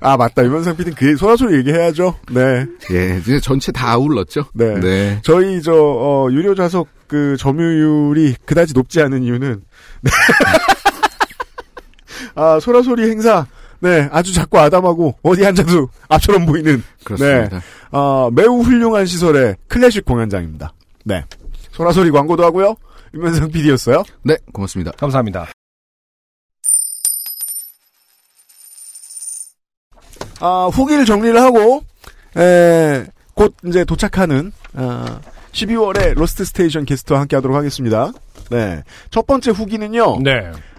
[SPEAKER 1] 아 맞다. 유명상 PD는 그 소라소리 얘기해야죠. 네.
[SPEAKER 8] 예, 이제 전체 다 아울렀죠.
[SPEAKER 1] 네.
[SPEAKER 8] 네.
[SPEAKER 1] 저희 저 어, 유료 좌석 그 점유율이 그다지 높지 않은 이유는 네. 아 소라소리 행사 네 아주 작고 아담하고 어디 앉아도 앞처럼 보이는
[SPEAKER 8] 그렇습니다.
[SPEAKER 1] 아 매우 훌륭한 시설의 클래식 공연장입니다. 네 소라소리 광고도 하고요. 유명상 PD였어요.
[SPEAKER 8] 네, 고맙습니다.
[SPEAKER 2] 감사합니다.
[SPEAKER 1] 아, 후기를 정리를 하고, 에, 곧 이제 도착하는, 아, 12월에 로스트 스테이션 게스트와 함께 하도록 하겠습니다. 네. 첫 번째 후기는요,
[SPEAKER 2] 네.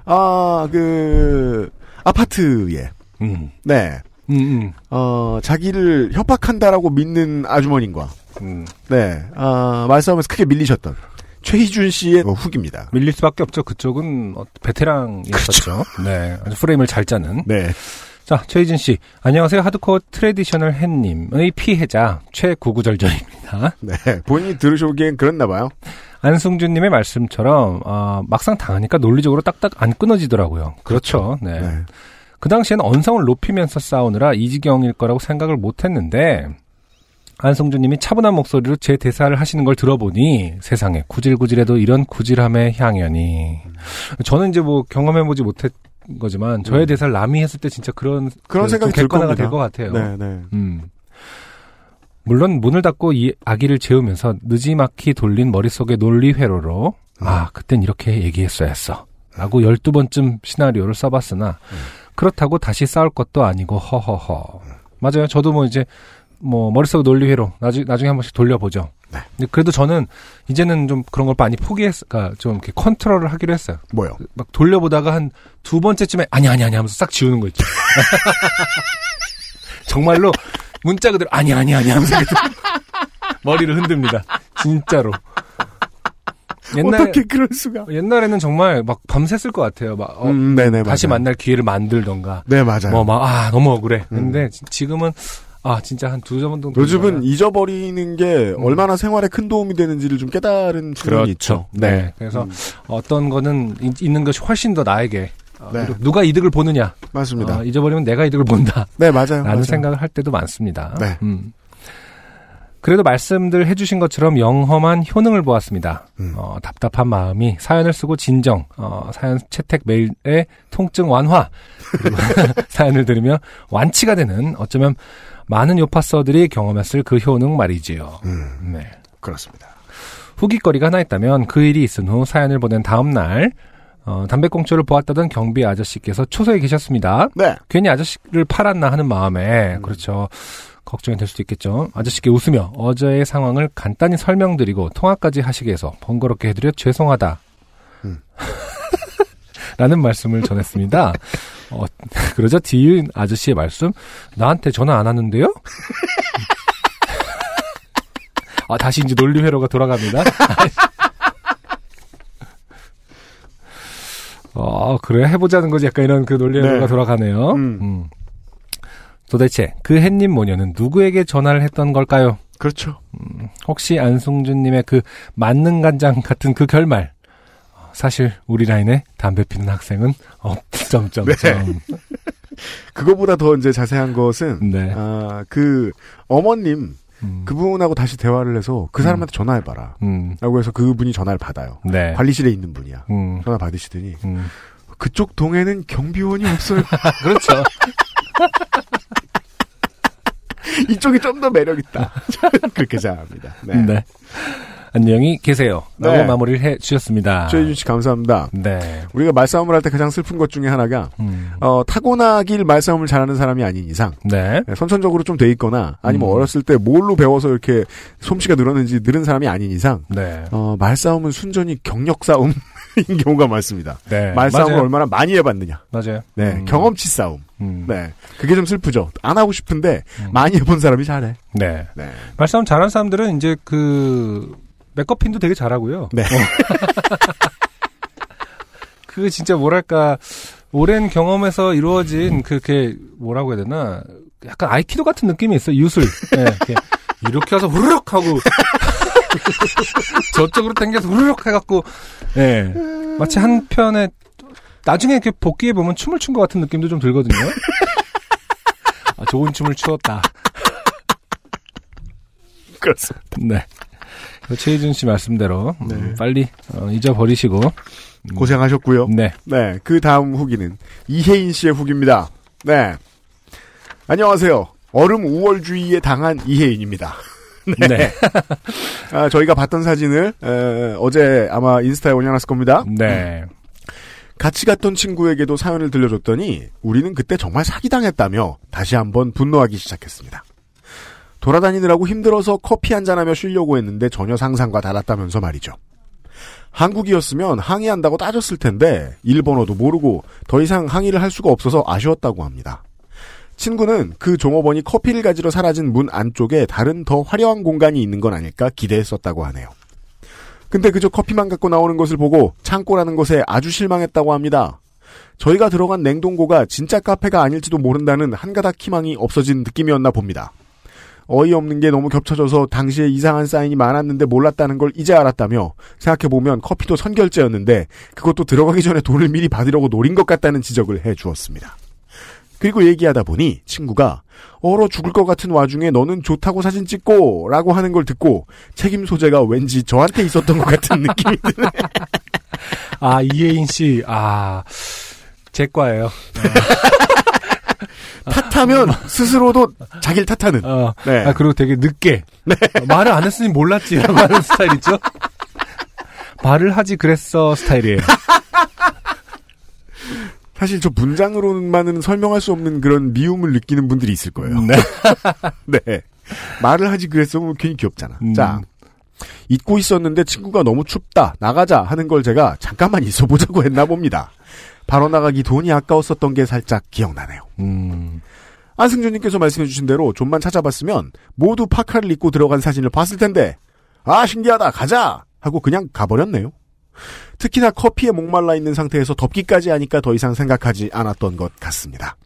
[SPEAKER 1] 아, 그, 아파트에,
[SPEAKER 2] 음.
[SPEAKER 1] 네.
[SPEAKER 2] 음, 음.
[SPEAKER 1] 어, 자기를 협박한다라고 믿는 아주머님과,
[SPEAKER 2] 음.
[SPEAKER 1] 네. 아, 말싸움에서 크게 밀리셨던 최희준 씨의 어, 후기입니다.
[SPEAKER 2] 밀릴 수밖에 없죠. 그쪽은 어, 베테랑이었었죠. 네. 아주 프레임을 잘 짜는.
[SPEAKER 1] 네.
[SPEAKER 2] 자, 최희진 씨. 안녕하세요. 하드코어 traditional 햇님의 피해자 최구구절절입니다.
[SPEAKER 1] 네. 본인이 들으시기엔 그랬나 봐요.
[SPEAKER 2] 안승준님의 말씀처럼 어, 막상 당하니까 논리적으로 딱딱 안 끊어지더라고요. 그렇죠. 네.
[SPEAKER 1] 네.
[SPEAKER 2] 그 당시에는 언성을 높이면서 싸우느라 이 지경일 거라고 생각을 못했는데 안성준님이 차분한 목소리로 제 대사를 하시는 걸 들어보니 세상에 구질구질해도 이런 구질함의 향연이 저는 이제 뭐 경험해보지 못했 거지만 저의
[SPEAKER 1] 음.
[SPEAKER 2] 대사를 남이 했을 때 진짜 그런
[SPEAKER 1] 그런
[SPEAKER 2] 그
[SPEAKER 1] 생각이 좀들 겁니다.
[SPEAKER 2] 될것 같아요.
[SPEAKER 1] 네, 네.
[SPEAKER 2] 음. 물론 문을 닫고 이 아기를 재우면서 느지막히 돌린 머릿속의 논리 회로로 아 그땐 이렇게 얘기했어야 했어 라고 12번쯤 시나리오를 써봤으나 그렇다고 다시 싸울 것도 아니고 허허허 맞아요 저도 뭐 이제 뭐 머릿속 논리 회로 나중, 나중에 한 번씩 돌려보죠
[SPEAKER 1] 네.
[SPEAKER 2] 그래도 저는 이제는 좀 그런 걸 많이 포기했, 그러니까 좀 이렇게 컨트롤을 하기로 했어요.
[SPEAKER 1] 뭐요?
[SPEAKER 2] 막 돌려보다가 한 두 번째쯤에 아니 아니 아니 하면서 싹 지우는 거 있죠. 정말로 문자 그대로 아니 아니 아니 하면서 머리를 흔듭니다. 진짜로.
[SPEAKER 1] 어떻게 그럴 수가?
[SPEAKER 2] 옛날에는 정말 막 밤샜을 것 같아요. 막 어,
[SPEAKER 1] 음, 네네,
[SPEAKER 2] 다시
[SPEAKER 1] 맞아요.
[SPEAKER 2] 만날 기회를 만들던가.
[SPEAKER 1] 네, 맞아요.
[SPEAKER 2] 뭐막아 너무 억울해.
[SPEAKER 1] 음.
[SPEAKER 2] 근데 지- 지금은 아 진짜 한두번 정도.
[SPEAKER 1] 요즘은 잊어버리는 게
[SPEAKER 2] 음.
[SPEAKER 1] 얼마나 생활에 큰 도움이 되는지를 좀 깨달은 측면이 있죠.
[SPEAKER 2] 네. 그래서
[SPEAKER 1] 음,
[SPEAKER 2] 어떤 거는 이- 있는 것이 훨씬 더 나에게 어,
[SPEAKER 1] 네.
[SPEAKER 2] 그리고 누가 이득을 보느냐.
[SPEAKER 1] 맞습니다.
[SPEAKER 2] 어, 잊어버리면 내가 이득을 본다.
[SPEAKER 1] 네, 맞아요.
[SPEAKER 2] 라는
[SPEAKER 1] 맞아요.
[SPEAKER 2] 생각을 할 때도 많습니다.
[SPEAKER 1] 네.
[SPEAKER 2] 음. 그래도 말씀들 해주신 것처럼 영험한 효능을 보았습니다.
[SPEAKER 1] 음.
[SPEAKER 2] 어, 답답한 마음이 사연을 쓰고 진정, 어, 사연 채택 메일의 통증 완화, 그리고 사연을 들으며 완치가 되는 어쩌면 많은 요파서들이 경험했을 그 효능 말이지요.
[SPEAKER 1] 음,
[SPEAKER 2] 네.
[SPEAKER 1] 그렇습니다.
[SPEAKER 2] 후기거리가 하나 있다면 그 일이 있은 후 사연을 보낸 다음 날 어, 담배꽁초를 보았다던 경비 아저씨께서 초소에 계셨습니다.
[SPEAKER 1] 네.
[SPEAKER 2] 괜히 아저씨를 팔았나 하는 마음에 그렇죠. 걱정이 될 수도 있겠죠. 아저씨께 웃으며 어제의 상황을 간단히 설명드리고 통화까지 하시게 해서 번거롭게 해드려 죄송하다.
[SPEAKER 1] 음.
[SPEAKER 2] 라는 말씀을 전했습니다. 어, 그러자 뒤인 아저씨의 말씀, 나한테 전화 안 하는데요? 아, 다시 이제 논리 회로가 돌아갑니다. 어, 그래, 해보자는 거지. 약간 이런 그 논리 회로가
[SPEAKER 1] 네.
[SPEAKER 2] 돌아가네요.
[SPEAKER 1] 음.
[SPEAKER 2] 음. 도대체 그 햇님 모녀는 누구에게 전화를 했던 걸까요?
[SPEAKER 1] 그렇죠.
[SPEAKER 2] 혹시 안승준님의 그 만능 간장 같은 그 결말. 어, 사실 우리 라인에 담배 피는 학생은 없점점점.
[SPEAKER 1] 그거보다 더 이제 자세한 것은
[SPEAKER 2] 네.
[SPEAKER 1] 아, 그 어머님
[SPEAKER 2] 음,
[SPEAKER 1] 그분하고 다시 대화를 해서 그 사람한테 전화해봐라.
[SPEAKER 2] 음,
[SPEAKER 1] 라고 해서 그분이 전화를 받아요.
[SPEAKER 2] 네.
[SPEAKER 1] 관리실에 있는 분이야.
[SPEAKER 2] 음,
[SPEAKER 1] 전화 받으시더니
[SPEAKER 2] 음.
[SPEAKER 1] 그쪽 동에는 경비원이 없어요.
[SPEAKER 2] 그렇죠.
[SPEAKER 1] 이쪽이 좀 더 매력 있다. 그렇게 생각합니다. 네.
[SPEAKER 2] 네. 안녕히 계세요. 라고
[SPEAKER 1] 네.
[SPEAKER 2] 마무리를 해 주셨습니다.
[SPEAKER 1] 최혜준 씨 감사합니다.
[SPEAKER 2] 네.
[SPEAKER 1] 우리가 말싸움을 할 때 가장 슬픈 것 중에 하나가
[SPEAKER 2] 음,
[SPEAKER 1] 어, 타고나길 말싸움을 잘하는 사람이 아닌 이상
[SPEAKER 2] 네.
[SPEAKER 1] 네, 선천적으로 좀 돼 있거나 아니면
[SPEAKER 2] 음.
[SPEAKER 1] 어렸을 때 뭘로 배워서 이렇게 솜씨가 늘었는지 늘은 사람이 아닌 이상
[SPEAKER 2] 네.
[SPEAKER 1] 어, 말싸움은 순전히 경력 싸움인 경우가 많습니다.
[SPEAKER 2] 네.
[SPEAKER 1] 말싸움을
[SPEAKER 2] 맞아요.
[SPEAKER 1] 얼마나 많이 해봤느냐.
[SPEAKER 2] 맞아요.
[SPEAKER 1] 네,
[SPEAKER 2] 음,
[SPEAKER 1] 경험치 싸움.
[SPEAKER 2] 음,
[SPEAKER 1] 네, 그게 좀 슬프죠. 안 하고 싶은데
[SPEAKER 2] 음.
[SPEAKER 1] 많이 해본 사람이 잘해.
[SPEAKER 2] 네.
[SPEAKER 1] 네,
[SPEAKER 2] 말싸움 잘하는 사람들은 이제 그 맥커핀도 되게 잘하고요.
[SPEAKER 1] 네.
[SPEAKER 2] 어. 그 진짜 뭐랄까 오랜 경험에서 이루어진 그게 뭐라고 해야 되나 약간 아이키도 같은 느낌이 있어요. 유술. 네, 이렇게, 이렇게 해서 후루룩 하고 저쪽으로 당겨서 후루룩 해갖고 예 마치 한 편에 나중에 이렇게 복귀해 보면 춤을 춘 것 같은 느낌도 좀 들거든요. 아, 좋은 춤을 추었다.
[SPEAKER 1] 그렇습니다.
[SPEAKER 2] 네. 최희준 씨 말씀대로 음,
[SPEAKER 1] 네.
[SPEAKER 2] 빨리 어, 잊어버리시고
[SPEAKER 1] 고생하셨고요.
[SPEAKER 2] 네.
[SPEAKER 1] 네, 그 다음 후기는 이혜인 씨의 후기입니다. 네, 안녕하세요. 얼음 우월주의에 당한 이혜인입니다.
[SPEAKER 2] 네.
[SPEAKER 1] 아, 저희가 봤던 사진을 에, 어제 아마 인스타에 올려놨을 겁니다.
[SPEAKER 2] 네.
[SPEAKER 1] 같이 갔던 친구에게도 사연을 들려줬더니 우리는 그때 정말 사기당했다며 다시 한번 분노하기 시작했습니다. 돌아다니느라고 힘들어서 커피 한잔하며 쉬려고 했는데 전혀 상상과 달랐다면서 말이죠. 한국이었으면 항의한다고 따졌을 텐데 일본어도 모르고 더 이상 항의를 할 수가 없어서 아쉬웠다고 합니다. 친구는 그 종업원이 커피를 가지러 사라진 문 안쪽에 다른 더 화려한 공간이 있는 건 아닐까 기대했었다고 하네요. 근데 그저 커피만 갖고 나오는 것을 보고 창고라는 것에 아주 실망했다고 합니다. 저희가 들어간 냉동고가 진짜 카페가 아닐지도 모른다는 한가닥 희망이 없어진 느낌이었나 봅니다. 어이없는 게 너무 겹쳐져서 당시에 이상한 사인이 많았는데 몰랐다는 걸 이제 알았다며 생각해보면 커피도 선결제였는데 그것도 들어가기 전에 돈을 미리 받으려고 노린 것 같다는 지적을 해 주었습니다. 그리고 얘기하다 보니 친구가 얼어 죽을 것 같은 와중에 너는 좋다고 사진 찍고 라고 하는 걸 듣고 책임 소재가 왠지 저한테 있었던 것 같은 느낌이 드네.
[SPEAKER 2] 아 이혜인 씨, 아 제 과예요.
[SPEAKER 1] 탓하면 스스로도 자기를 탓하는.
[SPEAKER 2] 어,
[SPEAKER 1] 네.
[SPEAKER 2] 아 그리고 되게 늦게 어, 말을 안 했으니 몰랐지라고 하는 스타일 있죠. 말을 하지 그랬어 스타일이에요.
[SPEAKER 1] 사실 저 문장으로만은 설명할 수 없는 그런 미움을 느끼는 분들이 있을 거예요.
[SPEAKER 2] 네.
[SPEAKER 1] 네. 말을 하지 그랬으면 괜히 귀엽잖아.
[SPEAKER 2] 음.
[SPEAKER 1] 자. 잊고 있었는데 친구가 너무 춥다. 나가자 하는 걸 제가 잠깐만 있어 보자고 했나 봅니다. 바로 나가기 돈이 아까웠었던 게 살짝 기억나네요.
[SPEAKER 2] 음,
[SPEAKER 1] 안승준님께서 말씀해주신 대로 좀만 찾아봤으면 모두 파카를 입고 들어간 사진을 봤을 텐데 아 신기하다 가자 하고 그냥 가버렸네요. 특히나 커피에 목말라 있는 상태에서 덥기까지 하니까 더 이상 생각하지 않았던 것 같습니다.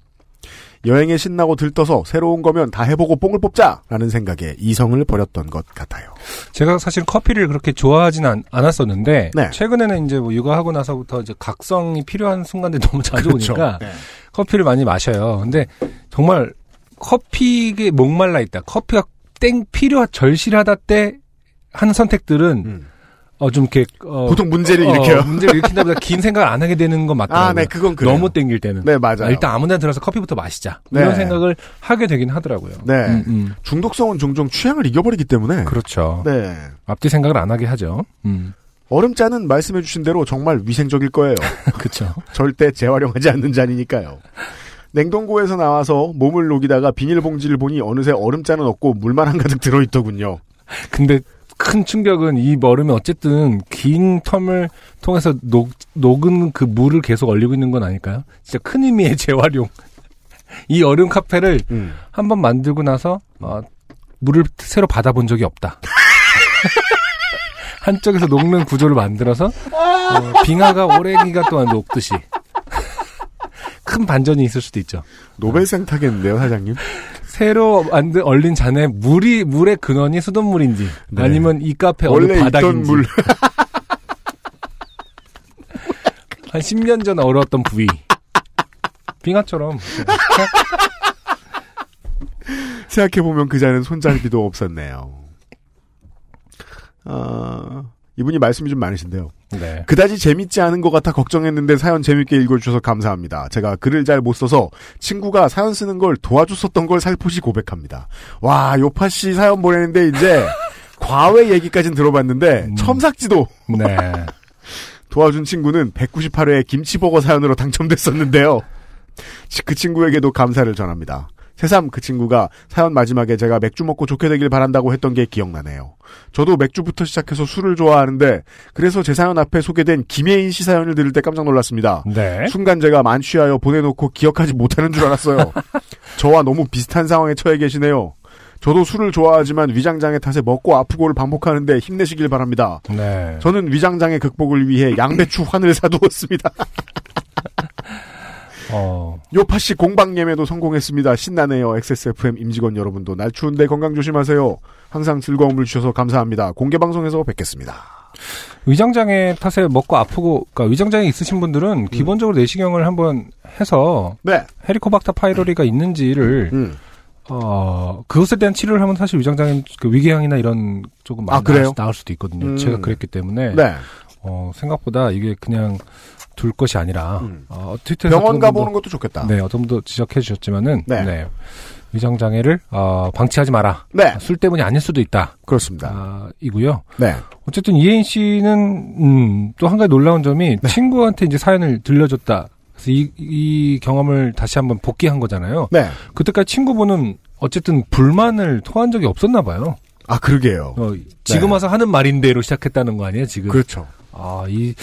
[SPEAKER 1] 여행에 신나고 들떠서 새로운 거면 다 해보고 뽕을 뽑자라는 생각에 이성을 버렸던 것 같아요.
[SPEAKER 2] 제가 사실 커피를 그렇게 좋아하진 않, 않았었는데
[SPEAKER 1] 네.
[SPEAKER 2] 최근에는 이제 뭐 육아하고 나서부터 이제 각성이 필요한 순간들이 너무 자주 오니까
[SPEAKER 1] 네.
[SPEAKER 2] 커피를 많이 마셔요. 근데 정말 커피에 목말라 있다. 커피가 땡 필요하 절실하다 때 하는 선택들은
[SPEAKER 1] 음.
[SPEAKER 2] 어 좀 이렇게 어,
[SPEAKER 1] 보통 문제를
[SPEAKER 2] 어,
[SPEAKER 1] 일으켜요.
[SPEAKER 2] 문제를 일으킨다 보다 긴 생각 안 하게 되는 건 맞더라고요.
[SPEAKER 1] 아, 네, 그건 그래요.
[SPEAKER 2] 너무 땡길 때는.
[SPEAKER 1] 네, 맞아요.
[SPEAKER 2] 아, 일단 아무데나 들어서 커피부터 마시자.
[SPEAKER 1] 네.
[SPEAKER 2] 이런 생각을 하게 되긴 하더라고요.
[SPEAKER 1] 네.
[SPEAKER 2] 음, 음.
[SPEAKER 1] 중독성은 종종 취향을 이겨버리기 때문에
[SPEAKER 2] 그렇죠.
[SPEAKER 1] 네.
[SPEAKER 2] 앞뒤 생각을 안 하게 하죠. 음.
[SPEAKER 1] 얼음잔은 말씀해주신 대로 정말 위생적일 거예요.
[SPEAKER 2] 그쵸.
[SPEAKER 1] 절대 재활용하지 않는 잔이니까요. 냉동고에서 나와서 몸을 녹이다가 비닐봉지를 보니 어느새 얼음잔은 없고 물만 한가득 들어있더군요.
[SPEAKER 2] 근데 큰 충격은 이 얼음이 어쨌든 긴 텀을 통해서 녹, 녹은 그 물을 계속 얼리고 있는 건 아닐까요? 진짜 큰 의미의 재활용. 이 얼음 카페를
[SPEAKER 1] 음.
[SPEAKER 2] 한번 만들고 나서 어, 물을 새로 받아본 적이 없다. 한쪽에서 녹는 구조를 만들어서 어, 빙하가 오래 기간 동안 녹듯이 큰 반전이 있을 수도 있죠.
[SPEAKER 1] 노벨상 타겠는데요, 사장님?
[SPEAKER 2] 새로 만든 얼린 잔에 물이 물의 근원이 수돗물인지
[SPEAKER 1] 네.
[SPEAKER 2] 아니면 이 카페
[SPEAKER 1] 원래
[SPEAKER 2] 바닥인지
[SPEAKER 1] 물.
[SPEAKER 2] 한 10년 전 얼었던 부위 빙하처럼
[SPEAKER 1] 생각해보면 그 잔은 손잡이도 없었네요. 아, 이분이 말씀이 좀 많으신데요.
[SPEAKER 2] 네.
[SPEAKER 1] 그다지 재밌지 않은 것 같아 걱정했는데 사연 재밌게 읽어주셔서 감사합니다. 제가 글을 잘 못 써서 친구가 사연 쓰는 걸 도와줬었던 걸 살포시 고백합니다. 와, 요파 씨 사연 보내는데 이제 과외 얘기까진 들어봤는데
[SPEAKER 2] 음.
[SPEAKER 1] 첨삭지도
[SPEAKER 2] 네.
[SPEAKER 1] 도와준 친구는 198회 김치버거 사연으로 당첨됐었는데요. 그 친구에게도 감사를 전합니다. 새삼 그 친구가 사연 마지막에 제가 맥주 먹고 좋게 되길 바란다고 했던 게 기억나네요. 저도 맥주부터 시작해서 술을 좋아하는데 그래서 제 사연 앞에 소개된 김혜인 씨 사연을 들을 때 깜짝 놀랐습니다.
[SPEAKER 2] 네.
[SPEAKER 1] 순간 제가 만취하여 보내놓고 기억하지 못하는 줄 알았어요. 저와 너무 비슷한 상황에 처해 계시네요. 저도 술을 좋아하지만 위장장애 탓에 먹고 아프고를 반복하는데 힘내시길 바랍니다.
[SPEAKER 2] 네.
[SPEAKER 1] 저는 위장장애 극복을 위해 양배추 환을 사두었습니다.
[SPEAKER 2] 어,
[SPEAKER 1] 요파씨 공방 예매도 성공했습니다. 신나네요. XSFM 임직원 여러분도 날 추운데 건강 조심하세요. 항상 즐거움을 주셔서 감사합니다. 공개 방송에서 뵙겠습니다.
[SPEAKER 2] 위장장애 탓에 먹고 아프고, 그러니까 위장장애 있으신
[SPEAKER 1] 음.
[SPEAKER 2] 분들은 기본적으로 내시경을 한번 해서
[SPEAKER 1] 네.
[SPEAKER 2] 헤리코박터 파이로리가 있는지를
[SPEAKER 1] 음.
[SPEAKER 2] 어 그것에 대한 치료를 하면 사실 위장장애 그 위궤양이나 이런 조금
[SPEAKER 1] 아,
[SPEAKER 2] 많이
[SPEAKER 1] 그래요?
[SPEAKER 2] 나을, 수- 나을 수도 있거든요.
[SPEAKER 1] 음.
[SPEAKER 2] 제가 그랬기 때문에
[SPEAKER 1] 네.
[SPEAKER 2] 어 생각보다 이게 그냥 둘 것이 아니라
[SPEAKER 1] 음.
[SPEAKER 2] 어, 트위터에서
[SPEAKER 1] 병원 가보는 것도 좋겠다.
[SPEAKER 2] 네 어떤 분도 지적해 주셨지만은
[SPEAKER 1] 네.
[SPEAKER 2] 네. 위장 장애를 어, 방치하지 마라.
[SPEAKER 1] 네.
[SPEAKER 2] 술 때문이 아닐 수도 있다.
[SPEAKER 1] 그렇습니다.
[SPEAKER 2] 아, 이고요.
[SPEAKER 1] 네.
[SPEAKER 2] 어쨌든 이혜인 씨는 음, 또 한 가지 놀라운 점이
[SPEAKER 1] 네.
[SPEAKER 2] 친구한테 이제 사연을 들려줬다. 그래서 이, 이 경험을 다시 한번 복귀한 거잖아요.
[SPEAKER 1] 네.
[SPEAKER 2] 그때까지 친구분은 어쨌든 불만을 토한 적이 없었나 봐요.
[SPEAKER 1] 아, 그러게요.
[SPEAKER 2] 어, 지금
[SPEAKER 1] 네.
[SPEAKER 2] 와서 하는 말인대로 시작했다는 거 아니에요, 지금?
[SPEAKER 1] 그렇죠.
[SPEAKER 2] 아, 이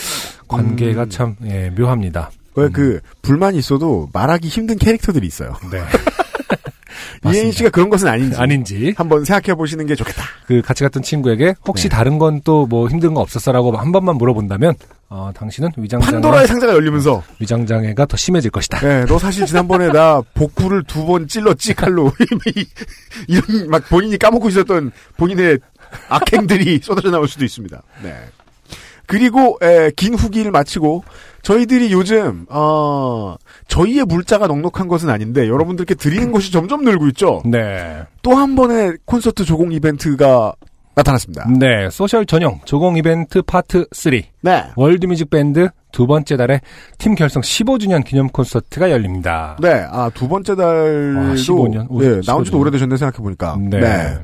[SPEAKER 2] 관계가
[SPEAKER 1] 음.
[SPEAKER 2] 참 예, 묘합니다.
[SPEAKER 1] 왜
[SPEAKER 2] 음.
[SPEAKER 1] 그, 불만이 있어도 말하기 힘든 캐릭터들이 있어요.
[SPEAKER 2] 네.
[SPEAKER 1] 이혜인. 씨가 그런 것은 아닌지.
[SPEAKER 2] 아닌지
[SPEAKER 1] 한번 생각해 보시는 게 좋겠다.
[SPEAKER 2] 그 같이 갔던 친구에게 혹시
[SPEAKER 1] 네.
[SPEAKER 2] 다른 건 또 뭐 힘든 거 없었어라고 한 번만 물어본다면 어, 당신은 위장장애
[SPEAKER 1] 판도라의 상자가 열리면서,
[SPEAKER 2] 위장장애가 더 심해질 것이다.
[SPEAKER 1] 네, 너 사실 지난번에 나 복부를 두 번 찔렀지, 칼로. 이런, 막 본인이 까먹고 있었던 본인의 악행들이 쏟아져 나올 수도 있습니다. 네. 그리고, 에, 긴 후기를 마치고, 저희들이 요즘, 어, 저희의 물자가 넉넉한 것은 아닌데, 여러분들께 드리는 것이 점점 늘고 있죠?
[SPEAKER 2] 네.
[SPEAKER 1] 또 한 번의 콘서트 조공 이벤트가 나타났습니다.
[SPEAKER 2] 네, social 전용 조공 이벤트 파트 3.
[SPEAKER 1] 네.
[SPEAKER 2] world music 밴드 두 번째 달에 팀 결성 15주년 기념 콘서트가 열립니다.
[SPEAKER 1] 네, 아, 두 번째 달도.
[SPEAKER 2] 아, 15년? 오,
[SPEAKER 1] 예, 나온 지도
[SPEAKER 2] 15년.
[SPEAKER 1] 오래되셨네, 생각해 보니까.
[SPEAKER 2] 네.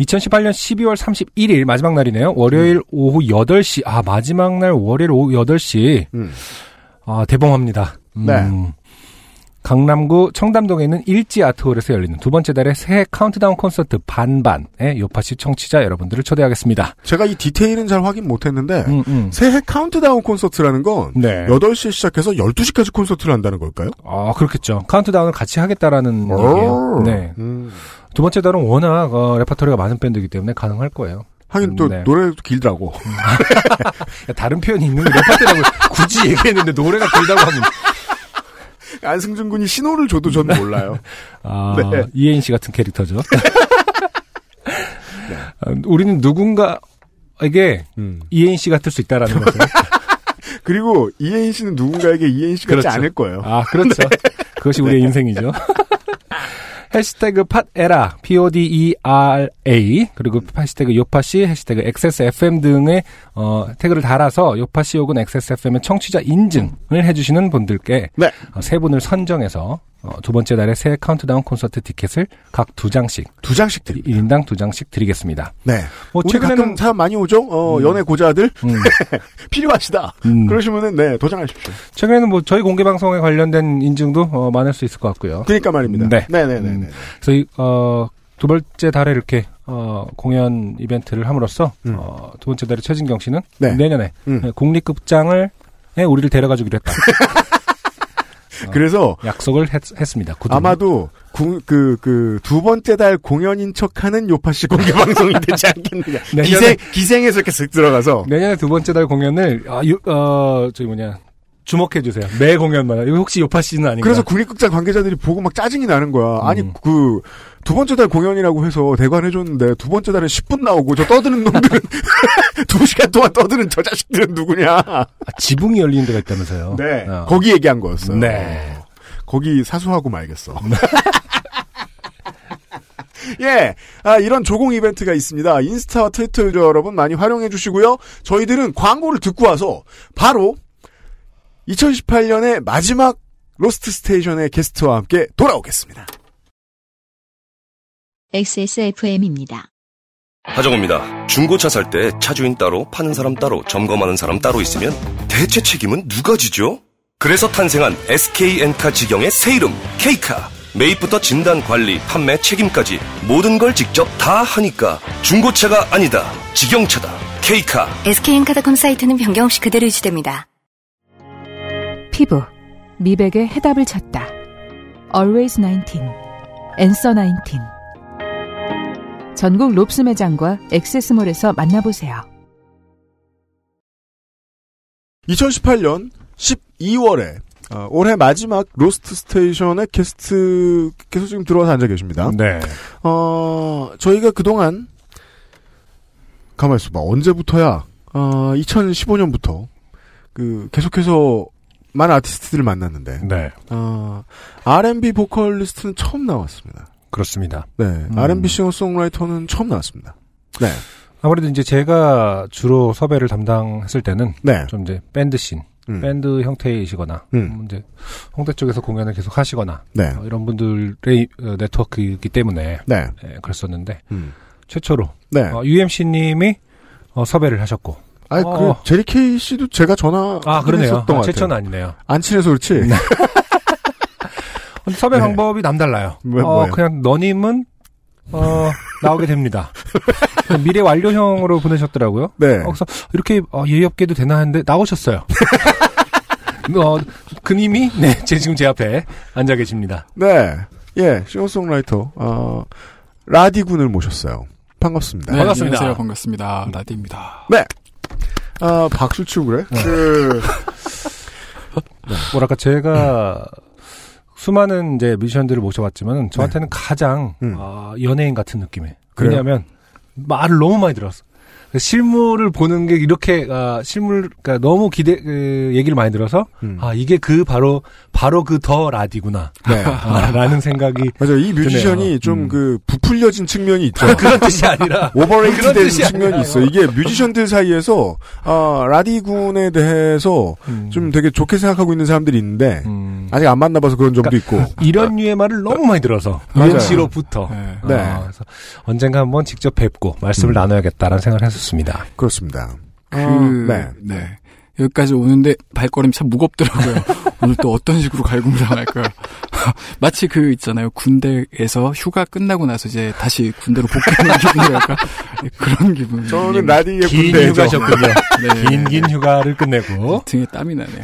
[SPEAKER 2] 2018년 12월 31일 마지막 날이네요. 월요일 오후 8시. 아, 마지막 날 월요일 오후 8시.
[SPEAKER 1] 음.
[SPEAKER 2] 아, 대범합니다. 음,
[SPEAKER 1] 네.
[SPEAKER 2] 강남구 청담동에 있는 일지 아트홀에서 열리는 두 번째 달의 새해 카운트다운 콘서트 반반에 요파시 청취자 여러분들을 초대하겠습니다.
[SPEAKER 1] 제가 이 디테일은 잘 확인 못했는데,
[SPEAKER 2] 음, 음.
[SPEAKER 1] 새해 카운트다운 콘서트라는 건,
[SPEAKER 2] 네.
[SPEAKER 1] 8시에 시작해서 12시까지 콘서트를 한다는 걸까요?
[SPEAKER 2] 아, 그렇겠죠. 카운트다운을 같이 하겠다라는 얘기예요. 네.
[SPEAKER 1] 음.
[SPEAKER 2] 두 번째 달은 워낙 어, 레퍼토리가 많은 밴드이기 때문에 가능할 거예요.
[SPEAKER 1] 하긴 또
[SPEAKER 2] 네.
[SPEAKER 1] 노래도 길더라고.
[SPEAKER 2] 야, 다른 표현이 있는 게 레퍼토리라고 굳이 얘기했는데 노래가 길다고 하면
[SPEAKER 1] 안승준 군이 신호를 줘도 전 몰라요.
[SPEAKER 2] 아,
[SPEAKER 1] 네.
[SPEAKER 2] 이혜인 씨 같은 캐릭터죠. 아, 우리는 누군가에게
[SPEAKER 1] 음.
[SPEAKER 2] 이혜인 씨 같을 수 있다라는 거죠.
[SPEAKER 1] 그리고 이혜인 씨는 누군가에게 이혜인 씨 같지
[SPEAKER 2] 그렇죠.
[SPEAKER 1] 않을 거예요.
[SPEAKER 2] 아, 그렇죠. 그것이 우리의 인생이죠. 해시태그 팟에라, P-O-D-E-R-A, 그리고 해시태그 요파씨, 해시태그 XSFM 등의, 어, 태그를 달아서 요파씨 혹은 XSFM의 청취자 인증을 해주시는 분들께,
[SPEAKER 1] 네.
[SPEAKER 2] 어, 세 분을 선정해서, 어, 두 번째 달에 새 카운트다운 콘서트 티켓을 각 두 장씩,
[SPEAKER 1] 두 장씩 드립니다.
[SPEAKER 2] 1인당 두 장씩 드리겠습니다.
[SPEAKER 1] 네.
[SPEAKER 2] 뭐 최근에는
[SPEAKER 1] 사람 많이 오죠? 어,
[SPEAKER 2] 음.
[SPEAKER 1] 연애 고자들
[SPEAKER 2] 음,
[SPEAKER 1] 필요하시다.
[SPEAKER 2] 음,
[SPEAKER 1] 그러시면은 네 도전하십시오.
[SPEAKER 2] 최근에는 뭐 저희 공개 방송에 관련된 인증도 어, 많을 수 있을 것 같고요.
[SPEAKER 1] 그러니까 말입니다.
[SPEAKER 2] 네.
[SPEAKER 1] 네 네네.
[SPEAKER 2] 음. 그래서 이, 어, 두 번째 달에 이렇게 어, 공연 이벤트를 함으로써
[SPEAKER 1] 음.
[SPEAKER 2] 어, 두 번째 달에 최진경 씨는
[SPEAKER 1] 네.
[SPEAKER 2] 내년에
[SPEAKER 1] 음.
[SPEAKER 2] 네, 국립극장을 에 우리를 데려가 주기로 했다. 어,
[SPEAKER 1] 그래서
[SPEAKER 2] 약속을 했, 습니다.
[SPEAKER 1] 아마도 그그두 번째 달 공연인 척하는 요파 씨 공개 방송이 되지 않겠느냐. 기생 기생에서 이렇게 쓱 들어가서.
[SPEAKER 2] 내년에 두 번째 달 공연을 아, 유, 어, 저기 뭐냐 주목해 주세요. 매 공연마다. 이거 혹시 요파 씨는 아닌가?
[SPEAKER 1] 그래서 국립극장 관계자들이 보고 막 짜증이 나는 거야. 아니
[SPEAKER 2] 음.
[SPEAKER 1] 그두 번째 달 공연이라고 해서 대관 해줬는데 두 번째 달에 10분 나오고 저 떠드는 놈들은 두 시간 동안 떠드는 저 자식들은 누구냐.
[SPEAKER 2] 아, 지붕이 열리는 데가 있다면서요.
[SPEAKER 1] 네.
[SPEAKER 2] 어.
[SPEAKER 1] 거기 얘기한 거였어요.
[SPEAKER 2] 네.
[SPEAKER 1] 거기 사수하고 말겠어. 예, 아, 이런 조공 이벤트가 있습니다. 인스타와 트위터 여러분 많이 활용해 주시고요. 저희들은 광고를 듣고 와서 바로 2018년의 마지막 로스트 스테이션의 게스트와 함께 돌아오겠습니다.
[SPEAKER 5] XSFM입니다.
[SPEAKER 6] 하정우입니다. 중고차 살 때 차주인 따로 파는 사람 따로 점검하는 사람 따로 있으면 대체 책임은 누가 지죠? 그래서 탄생한 SK엔카 직영의 새 이름 K카 매입부터 진단 관리 판매 책임까지 모든 걸 직접 다 하니까 중고차가 아니다 직영차다 K카
[SPEAKER 9] SK엔카닷컴 사이트는 변경 없이 그대로 유지됩니다.
[SPEAKER 10] 피부, 미백의 해답을 찾다. Always 19, Answer 19. 전국 롭스 매장과 액세스몰에서 만나보세요.
[SPEAKER 1] 2018년 12월에 어, 올해 마지막 로스트 스테이션의 게스트께서 지금 들어와서 앉아 계십니다.
[SPEAKER 2] 네.
[SPEAKER 1] 어, 저희가 그동안, 가만히 있어봐. 언제부터야, 어, 2015년부터, 그, 계속해서 많은 아티스트들을 만났는데,
[SPEAKER 2] 네.
[SPEAKER 1] 어, R&B 보컬리스트는 처음 나왔습니다.
[SPEAKER 2] 그렇습니다.
[SPEAKER 1] 네. R&B 싱어송라이터는 처음 나왔습니다. 네.
[SPEAKER 2] 아무래도 이제 제가 주로 섭외를 담당했을 때는
[SPEAKER 1] 네.
[SPEAKER 2] 좀 이제 밴드 씬,
[SPEAKER 1] 음.
[SPEAKER 2] 밴드 형태이시거나
[SPEAKER 1] 음.
[SPEAKER 2] 음, 이제 홍대 쪽에서 공연을 계속 하시거나
[SPEAKER 1] 네.
[SPEAKER 2] 어, 이런 분들의 어, 네트워크이기 때문에
[SPEAKER 1] 네.
[SPEAKER 2] 예, 그랬었는데
[SPEAKER 1] 음.
[SPEAKER 2] 최초로
[SPEAKER 1] 네.
[SPEAKER 2] 어, UMC님이 어, 섭외를 하셨고
[SPEAKER 1] 아,
[SPEAKER 2] 어.
[SPEAKER 1] 그, 제리 케이 씨도 제가 전화.
[SPEAKER 2] 아 그러네요. 아,
[SPEAKER 1] 같아요.
[SPEAKER 2] 아니네요.
[SPEAKER 1] 안 친해서 그렇지?
[SPEAKER 2] 근데 섭외
[SPEAKER 1] 네.
[SPEAKER 2] 방법이 남달라요.
[SPEAKER 1] 뭐,
[SPEAKER 2] 어? 그냥 너님은 어, 나오게 됩니다. 미래 완료형으로 보내셨더라고요.
[SPEAKER 1] 네.
[SPEAKER 2] 어, 그래서 이렇게 어, 예의 없게도 되나 했는데 나오셨어요. 어, 그님이 네, 제 지금 제 앞에 앉아 계십니다.
[SPEAKER 1] 네. 예, 싱어송라이터, 어, 라디 군을 모셨어요. 반갑습니다.
[SPEAKER 2] 네. 반갑습니다.
[SPEAKER 11] 안녕하세요. 반갑습니다. 라디입니다.
[SPEAKER 1] 네. 아, 박수 치고 그래? 그,
[SPEAKER 2] 뭐랄까 제가 수많은 이제 뮤지션들을 모셔봤지만 저한테는 가장
[SPEAKER 1] 음.
[SPEAKER 2] 아, 연예인 같은 느낌이에요.
[SPEAKER 1] 그래요?
[SPEAKER 2] 왜냐하면 말을 너무 많이 들었어. 실물을 보는 게 이렇게 아, 실물 그러니까 너무 기대 그, 얘기를 많이 들어서
[SPEAKER 1] 음.
[SPEAKER 2] 아 이게 그 바로 바로 그 더 라디구나
[SPEAKER 1] 네.
[SPEAKER 2] 아, 라는 생각이
[SPEAKER 1] 맞아요. 이 뮤지션이
[SPEAKER 2] 드네요.
[SPEAKER 1] 좀
[SPEAKER 2] 음.
[SPEAKER 1] 그 부풀려진 측면이 있죠.
[SPEAKER 2] 그런 뜻이 아니라
[SPEAKER 1] 오버레이트된 측면이. 있어. 이게 뮤지션들 사이에서 아, 라디군에 대해서
[SPEAKER 2] 음.
[SPEAKER 1] 좀 되게 좋게 생각하고 있는 사람들이 있는데
[SPEAKER 2] 음.
[SPEAKER 1] 아직 안 만나봐서 그런 점도 있고.
[SPEAKER 2] 이런 류의 말을 너무 많이 들어서
[SPEAKER 1] 맞아요.
[SPEAKER 2] UMC로부터
[SPEAKER 11] 네.
[SPEAKER 1] 네.
[SPEAKER 2] 어, 그래서 언젠가 한번 직접 뵙고 말씀을
[SPEAKER 1] 음.
[SPEAKER 2] 나눠야겠다라는 생각을 했었습니다.
[SPEAKER 1] 그렇습니다.
[SPEAKER 11] 그,
[SPEAKER 1] 어,
[SPEAKER 11] 네.
[SPEAKER 1] 네.
[SPEAKER 11] 여기까지 오는데 발걸음이 참 무겁더라고요. 오늘 또 어떤 식으로 갈굼을 당할까요? 마치 그 있잖아요. 군대에서 휴가 끝나고 나서 이제 다시 군대로 복귀하는 기분이랄까? 네, 그런 기분.
[SPEAKER 1] 저는 라디의
[SPEAKER 2] 긴
[SPEAKER 1] 군대에서
[SPEAKER 2] 휴가셨군요.
[SPEAKER 11] 네.
[SPEAKER 2] 긴긴 휴가를 끝내고
[SPEAKER 11] 등에 땀이 나네요.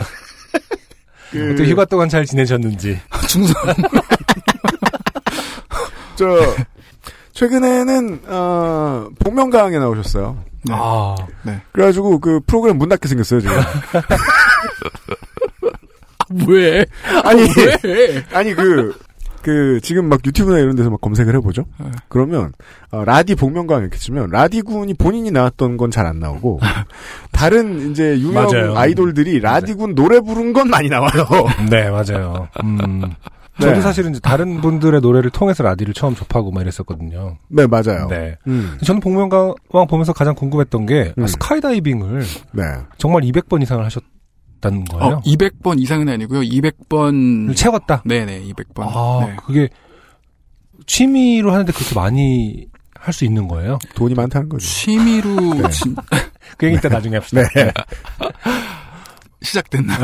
[SPEAKER 1] 그,
[SPEAKER 2] 어떻게 휴가 동안 잘 지내셨는지.
[SPEAKER 11] 충성.
[SPEAKER 1] 저 최근에는 어, 복면가왕에 나오셨어요.
[SPEAKER 11] 네.
[SPEAKER 2] 아,
[SPEAKER 1] 그래가지고 그 프로그램 문 닫게 생겼어요 지금.
[SPEAKER 11] 왜?
[SPEAKER 1] 아니
[SPEAKER 11] 왜?
[SPEAKER 1] 아니 그. 그 지금 막 유튜브나 이런 데서 막 검색을 해보죠.
[SPEAKER 11] 네.
[SPEAKER 1] 그러면 어, 라디 복면가왕 이렇게 치면 라디군이 본인이 나왔던 건 잘 안 나오고 다른 이제 유명
[SPEAKER 2] 맞아요.
[SPEAKER 1] 아이돌들이 라디군 노래 부른 건 많이 나와요.
[SPEAKER 2] 네, 맞아요. 음.
[SPEAKER 1] 네.
[SPEAKER 2] 저도 사실은 이제 다른 분들의 노래를 통해서 라디를 처음 접하고 막 이랬었거든요.
[SPEAKER 1] 네 맞아요.
[SPEAKER 2] 네.
[SPEAKER 1] 음,
[SPEAKER 2] 저는 복면가왕 보면서 가장 궁금했던 게
[SPEAKER 1] 음.
[SPEAKER 2] 아, 스카이다이빙을
[SPEAKER 1] 네.
[SPEAKER 2] 정말 200번 이상을 하셨다는 거예요?
[SPEAKER 11] 어, 200번 이상은 아니고요. 200번
[SPEAKER 2] 채웠다.
[SPEAKER 11] 네 네, 200번.
[SPEAKER 2] 아,
[SPEAKER 11] 네.
[SPEAKER 2] 그게 취미로 하는데 그렇게 많이 할 수 있는 거예요?
[SPEAKER 1] 돈이 많다는 거죠.
[SPEAKER 11] 취미로 진-
[SPEAKER 2] 그 얘기 이따 나중에 합시다.
[SPEAKER 1] 네.
[SPEAKER 11] 시작됐나?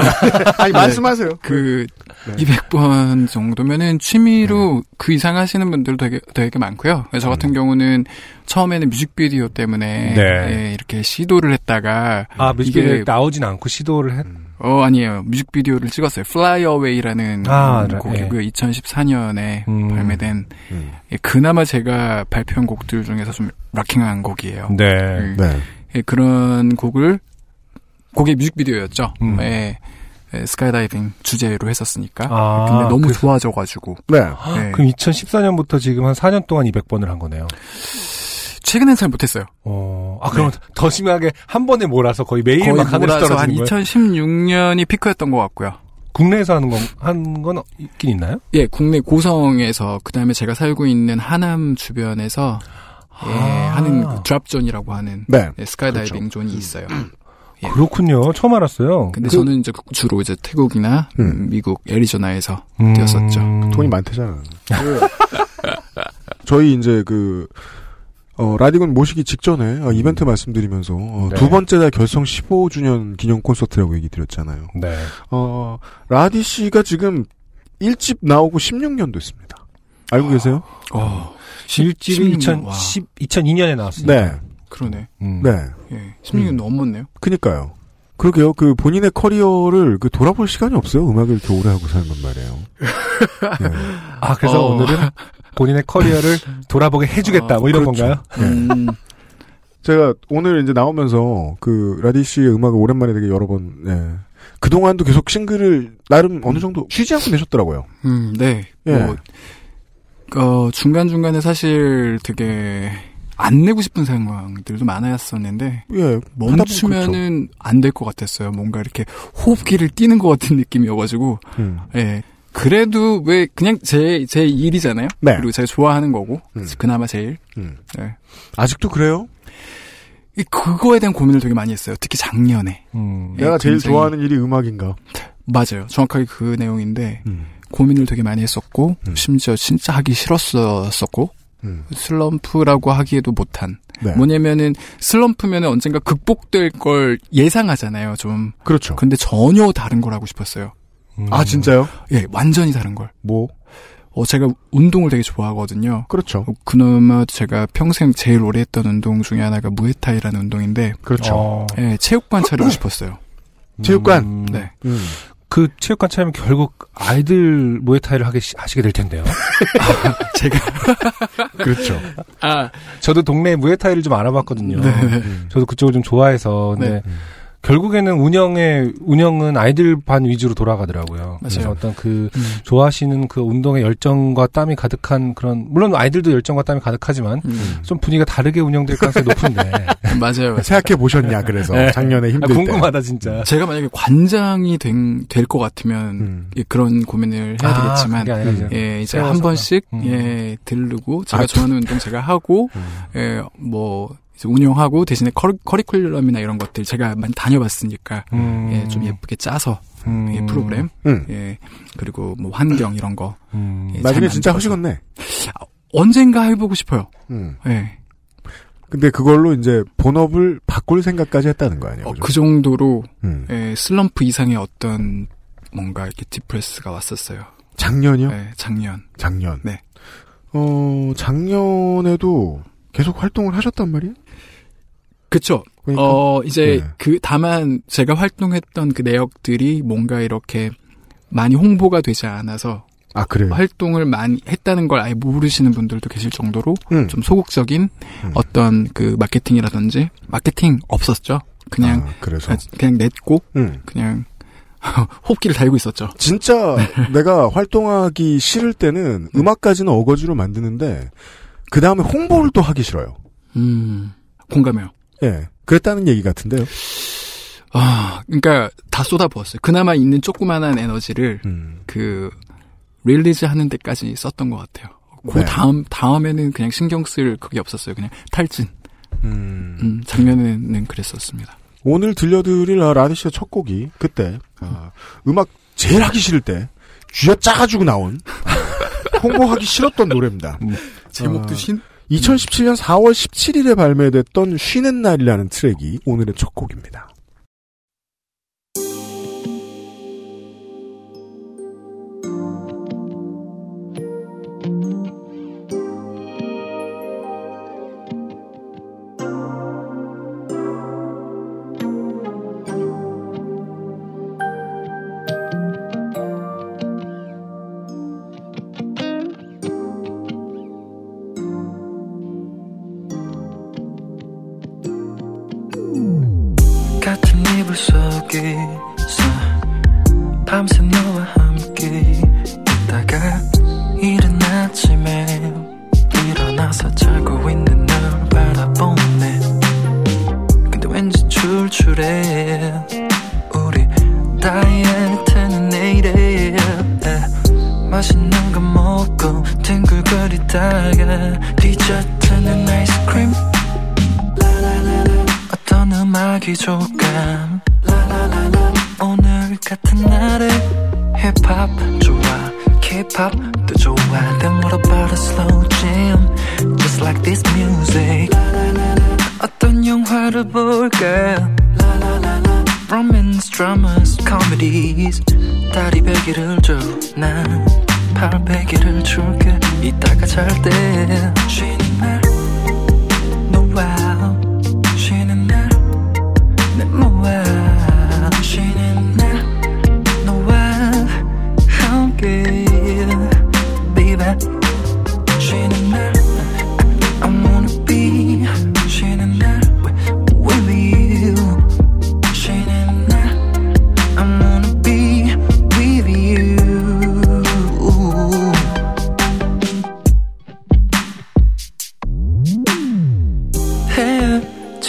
[SPEAKER 1] 아니, 말씀하세요.
[SPEAKER 11] 그
[SPEAKER 1] 네.
[SPEAKER 11] 200번 정도면은 취미로 그 이상 하시는 분들 되게 되게 많고요. 저 같은 경우는 처음에는 뮤직비디오 때문에
[SPEAKER 2] 음. 네.
[SPEAKER 11] 예, 이렇게 시도를 했다가
[SPEAKER 2] 아, 뮤직비디오에
[SPEAKER 11] 이게
[SPEAKER 2] 나오진 않고 시도를 했,
[SPEAKER 11] 어 아니에요. 뮤직비디오를 찍었어요. Fly Away라는
[SPEAKER 2] 아, 네.
[SPEAKER 11] 곡이고요. 2014년에
[SPEAKER 2] 음.
[SPEAKER 11] 발매된
[SPEAKER 1] 음.
[SPEAKER 11] 예, 그나마 제가 발표한 곡들 중에서 좀 락킹한 곡이에요.
[SPEAKER 2] 네.
[SPEAKER 11] 음.
[SPEAKER 1] 네.
[SPEAKER 11] 예, 그런 곡을 곡의 뮤직비디오였죠.
[SPEAKER 2] 음.
[SPEAKER 11] 예, 예, 스카이다이빙 주제로 했었으니까.
[SPEAKER 2] 아,
[SPEAKER 11] 근데 너무
[SPEAKER 2] 그-
[SPEAKER 11] 좋아져가지고.
[SPEAKER 1] 네.
[SPEAKER 11] 예.
[SPEAKER 2] 그럼 2014년부터 지금 한 4년 동안 200번을 한 거네요.
[SPEAKER 11] 최근엔 잘 못했어요.
[SPEAKER 2] 어, 아, 그럼 더 심하게 한 번에 몰아서 거의 매일
[SPEAKER 11] 거의
[SPEAKER 2] 막 하늘에서
[SPEAKER 11] 한
[SPEAKER 2] 떨어지는 거예요?
[SPEAKER 11] 2016년이 피크였던 것 같고요.
[SPEAKER 2] 국내에서 하는 건, 한 건 있긴 있나요?
[SPEAKER 11] 예, 국내 고성에서 그 다음에 제가 살고 있는 하남 주변에서 예,
[SPEAKER 2] 아.
[SPEAKER 11] 하는 그 drop zone이라고 하는
[SPEAKER 1] 네.
[SPEAKER 11] 예, 스카이다이빙 존이 있어요. 예.
[SPEAKER 2] 그렇군요. 처음 알았어요.
[SPEAKER 11] 근데
[SPEAKER 1] 그-
[SPEAKER 11] 저는 이제 주로 이제 태국이나
[SPEAKER 1] 음.
[SPEAKER 11] 음, 미국 애리조나에서
[SPEAKER 2] 음.
[SPEAKER 11] 뛰었었죠.
[SPEAKER 1] 돈이 많대잖아. 그 저희 이제 그, 어, 라디곤 모시기 직전에 어, 이벤트 말씀드리면서 어,
[SPEAKER 2] 네.
[SPEAKER 1] 두 번째 달 결성 15주년 기념 콘서트라고 얘기 드렸잖아요.
[SPEAKER 2] 네.
[SPEAKER 1] 어, 라디 씨가 지금 1집 나오고 16년 됐습니다. 알고 계세요?
[SPEAKER 11] 어,
[SPEAKER 2] 1집이
[SPEAKER 11] 16년, 와.
[SPEAKER 2] 2010, 2002년에 나왔습니다.
[SPEAKER 1] 네.
[SPEAKER 11] 그러네.
[SPEAKER 2] 음.
[SPEAKER 1] 네.
[SPEAKER 11] 예, 16년
[SPEAKER 1] 음.
[SPEAKER 11] 넘었네요.
[SPEAKER 1] 그니까요. 그러게요. 그 본인의 커리어를 그 돌아볼 시간이 없어요. 음악을 이렇게 오래 하고 살면 말이에요. 네.
[SPEAKER 2] 아, 그래서
[SPEAKER 11] 어.
[SPEAKER 2] 오늘은 본인의 커리어를 돌아보게 해주겠다, 뭐 이런
[SPEAKER 1] 그렇죠.
[SPEAKER 2] 건가요?
[SPEAKER 11] 음,
[SPEAKER 1] 제가 오늘 이제 나오면서 그 라디 씨의 음악을 오랜만에 되게 여러 번, 네. 그 동안도 계속 싱글을 나름 어느 정도 쉬지 않고 내셨더라고요.
[SPEAKER 11] 음, 네.
[SPEAKER 1] 예.
[SPEAKER 11] 뭐, 어, 중간 중간에 사실 되게 안 내고 싶은 상황들도 많았었는데,
[SPEAKER 1] 예.
[SPEAKER 11] 멈추면은 안 될 것 같았어요. 뭔가 이렇게 호흡기를 띄는 것 같은 느낌이어가지고,
[SPEAKER 1] 그렇죠. 음.
[SPEAKER 11] 예. 그래도 왜 그냥 제, 제 일이잖아요?
[SPEAKER 1] 네.
[SPEAKER 11] 그리고 제가 좋아하는 거고,
[SPEAKER 1] 음.
[SPEAKER 11] 그나마 제일.
[SPEAKER 1] 음.
[SPEAKER 11] 네.
[SPEAKER 1] 아직도 그래요?
[SPEAKER 11] 이 그거에 대한 고민을 되게 많이 했어요. 특히 작년에.
[SPEAKER 2] 음.
[SPEAKER 11] 예,
[SPEAKER 1] 내가 제일 좋아하는 일이 음악인가?
[SPEAKER 11] 맞아요. 정확하게 그 내용인데,
[SPEAKER 1] 음.
[SPEAKER 11] 고민을 되게 많이 했었고,
[SPEAKER 1] 음.
[SPEAKER 11] 심지어 진짜 하기 싫었었고,
[SPEAKER 1] 음.
[SPEAKER 11] 슬럼프라고 하기에도 못한.
[SPEAKER 1] 네.
[SPEAKER 11] 뭐냐면은 슬럼프면은 언젠가 극복될 걸 예상하잖아요, 좀.
[SPEAKER 1] 그렇죠.
[SPEAKER 11] 근데 전혀 다른 걸 하고 싶었어요.
[SPEAKER 2] 음.
[SPEAKER 1] 아, 진짜요?
[SPEAKER 11] 예, 완전히 다른 걸.
[SPEAKER 1] 뭐?
[SPEAKER 11] 어, 제가 운동을 되게 좋아하거든요.
[SPEAKER 1] 그렇죠.
[SPEAKER 11] 어, 그나마 제가 평생 제일 오래 했던 운동 중에 하나가 무에타이라는 운동인데,
[SPEAKER 1] 그렇죠.
[SPEAKER 2] 어.
[SPEAKER 11] 예, 체육관 차리고 싶었어요.
[SPEAKER 1] 체육관?
[SPEAKER 2] 음.
[SPEAKER 11] 네.
[SPEAKER 1] 음.
[SPEAKER 2] 그 체육관 차리면 결국 아이들 모에타이를 하게 시- 하시게 될 텐데요.
[SPEAKER 11] 제가.
[SPEAKER 1] 그렇죠.
[SPEAKER 11] 아,
[SPEAKER 2] 저도 동네 무에타이를 좀 알아봤거든요.
[SPEAKER 11] 네.
[SPEAKER 1] 음.
[SPEAKER 2] 저도 그쪽을 좀 좋아해서 근데
[SPEAKER 11] 네.
[SPEAKER 2] 결국에는 운영의 운영은 아이들 반 위주로 돌아가더라고요. 그래서
[SPEAKER 11] 맞아요.
[SPEAKER 2] 어떤 그
[SPEAKER 11] 음,
[SPEAKER 2] 좋아하시는 그 운동의 열정과 땀이 가득한 그런 물론 아이들도 열정과 땀이 가득하지만
[SPEAKER 11] 음.
[SPEAKER 2] 좀 분위기가 다르게 운영될 가능성이 높은데
[SPEAKER 11] 맞아요, 맞아요.
[SPEAKER 1] 생각해 보셨냐, 그래서.
[SPEAKER 2] 네.
[SPEAKER 1] 작년에
[SPEAKER 2] 아,
[SPEAKER 1] 힘들 때.
[SPEAKER 2] 궁금하다 진짜.
[SPEAKER 11] 제가 만약에 관장이 될 것 같으면
[SPEAKER 1] 음.
[SPEAKER 11] 예, 그런 고민을 해야
[SPEAKER 2] 아,
[SPEAKER 11] 되겠지만
[SPEAKER 2] 그게 아니라 이제
[SPEAKER 11] 예, 이제. 한 번씩
[SPEAKER 2] 음.
[SPEAKER 11] 예, 들르고 제가
[SPEAKER 1] 아,
[SPEAKER 11] 좋아하는 운동 제가 하고
[SPEAKER 1] 음.
[SPEAKER 11] 예, 뭐 이제 운영하고 대신에 커리, 커리큘럼이나 이런 것들 제가 많이 다녀봤으니까
[SPEAKER 2] 음.
[SPEAKER 11] 예, 좀 예쁘게 짜서
[SPEAKER 2] 음.
[SPEAKER 11] 예, 프로그램
[SPEAKER 1] 음.
[SPEAKER 11] 예, 그리고 뭐 환경 이런 거
[SPEAKER 2] 음.
[SPEAKER 11] 예,
[SPEAKER 1] 나중에
[SPEAKER 11] 잘
[SPEAKER 1] 진짜. 하시겠네.
[SPEAKER 11] 언젠가 해보고 싶어요.
[SPEAKER 1] 음.
[SPEAKER 11] 예,
[SPEAKER 1] 근데 그걸로 이제 본업을 바꿀 생각까지 했다는 거 아니에요?
[SPEAKER 11] 어?
[SPEAKER 1] 그
[SPEAKER 11] 정도로
[SPEAKER 1] 음.
[SPEAKER 11] 예, 슬럼프 이상의 어떤 뭔가 이렇게 디프레스가 왔었어요.
[SPEAKER 1] 작년이요?
[SPEAKER 11] 예, 작년.
[SPEAKER 1] 작년.
[SPEAKER 11] 네.
[SPEAKER 1] 어, 작년에도 계속 활동을 하셨단 말이에요?
[SPEAKER 11] 그쵸.
[SPEAKER 1] 그러니까.
[SPEAKER 11] 어, 이제
[SPEAKER 1] 네.
[SPEAKER 11] 그 다만 제가 활동했던 그 내역들이 뭔가 이렇게 많이 홍보가 되지 않아서
[SPEAKER 1] 아, 그래요?
[SPEAKER 11] 활동을 많이 했다는 걸 아예 모르시는 분들도 계실 정도로
[SPEAKER 1] 음.
[SPEAKER 11] 좀 소극적인
[SPEAKER 1] 음.
[SPEAKER 11] 어떤 그 마케팅이라든지 마케팅 없었죠. 그냥
[SPEAKER 1] 아, 그래서.
[SPEAKER 11] 그냥 냈고
[SPEAKER 1] 음.
[SPEAKER 11] 그냥 호흡기를 달고 있었죠.
[SPEAKER 1] 진짜 내가 활동하기 싫을 때는 음악까지는 어거지로 만드는데 그 다음에 홍보를 또 하기 싫어요.
[SPEAKER 11] 음. 공감해요.
[SPEAKER 1] 예. 그랬다는 얘기 같은데요.
[SPEAKER 11] 아, 그러니까 다 쏟아부었어요. 그나마 있는 조그만한 에너지를
[SPEAKER 1] 음.
[SPEAKER 11] 그 release 하는 데까지 썼던 것 같아요. 그
[SPEAKER 1] 네.
[SPEAKER 11] 다음 다음에는 그냥 신경 쓸 그게 없었어요. 그냥 탈진.
[SPEAKER 1] 음.
[SPEAKER 11] 음, 작년에는 그랬었습니다.
[SPEAKER 1] 오늘 들려드릴 라디쇼 첫 곡이 그때 아, 음악 제일 하기 싫을 때 쥐어 짜가지고 나온 아, 홍보하기 싫었던 노래입니다.
[SPEAKER 11] 제목도
[SPEAKER 1] 아,
[SPEAKER 11] 신?
[SPEAKER 1] 2017년 4월 17일에 발매됐던 쉬는 날이라는 트랙이 오늘의 첫 곡입니다.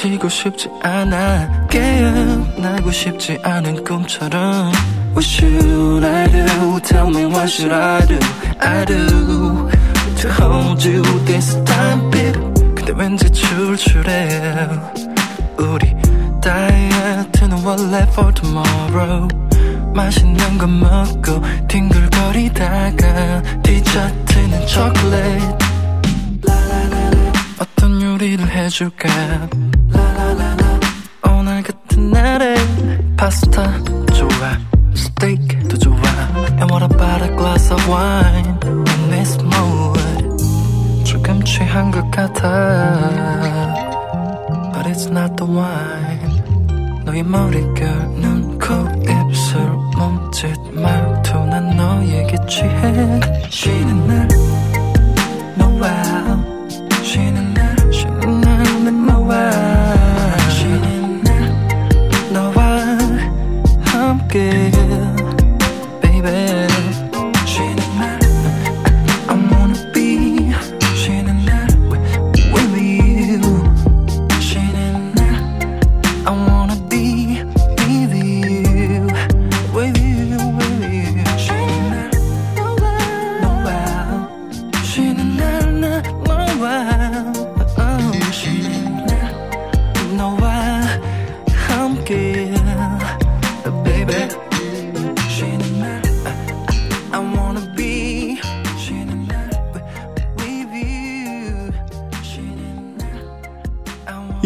[SPEAKER 12] 지고 싶지 않아 깨어나고 싶지 않은 꿈처럼 What should I do? Tell me what should I do? I do To hold you this time baby 근데 왠지 출출해 우리 다이어트는 원래 for tomorrow 맛있는 거 먹고 뒹굴거리다가 디저트는 초콜릿 어떤 요리를 해줄까 날에 파스타 좋아 스테이크도 좋아 And what about a glass of wine in this mood 조금 취한 것 같아 But it's not the wine 너의 머릿결 눈, 코, 입술, 몸짓, 말투 난 너에게 취해 쉬는 날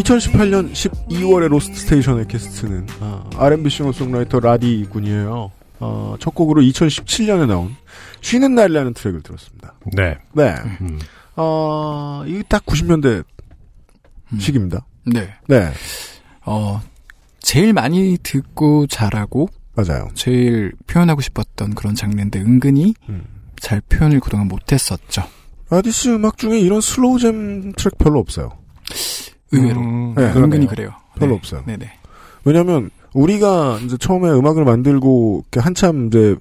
[SPEAKER 1] 2018년 12월의 로스트 스테이션의 게스트는 아, R&B 싱어송라이터 라디 군이에요. 어, 첫 곡으로 2017년에 나온 쉬는 날이라는 트랙을 들었습니다.
[SPEAKER 2] 네.
[SPEAKER 1] 네. 어, 이게 딱 90년대 식입니다.
[SPEAKER 11] 네.
[SPEAKER 1] 네.
[SPEAKER 11] 어, 제일 많이 듣고 잘하고
[SPEAKER 1] 맞아요.
[SPEAKER 11] 제일 표현하고 싶었던 그런 장르인데 은근히 잘 표현을 그동안 못했었죠.
[SPEAKER 1] 라디 씨 음악 중에 이런 slow jam 트랙 별로 없어요.
[SPEAKER 11] 의외로
[SPEAKER 1] 네,
[SPEAKER 11] 은근히. 그래요.
[SPEAKER 1] 별로
[SPEAKER 11] 네.
[SPEAKER 1] 없어요.
[SPEAKER 11] 네네.
[SPEAKER 1] 왜냐하면 우리가 이제 처음에 음악을 만들고 이렇게 한참 이제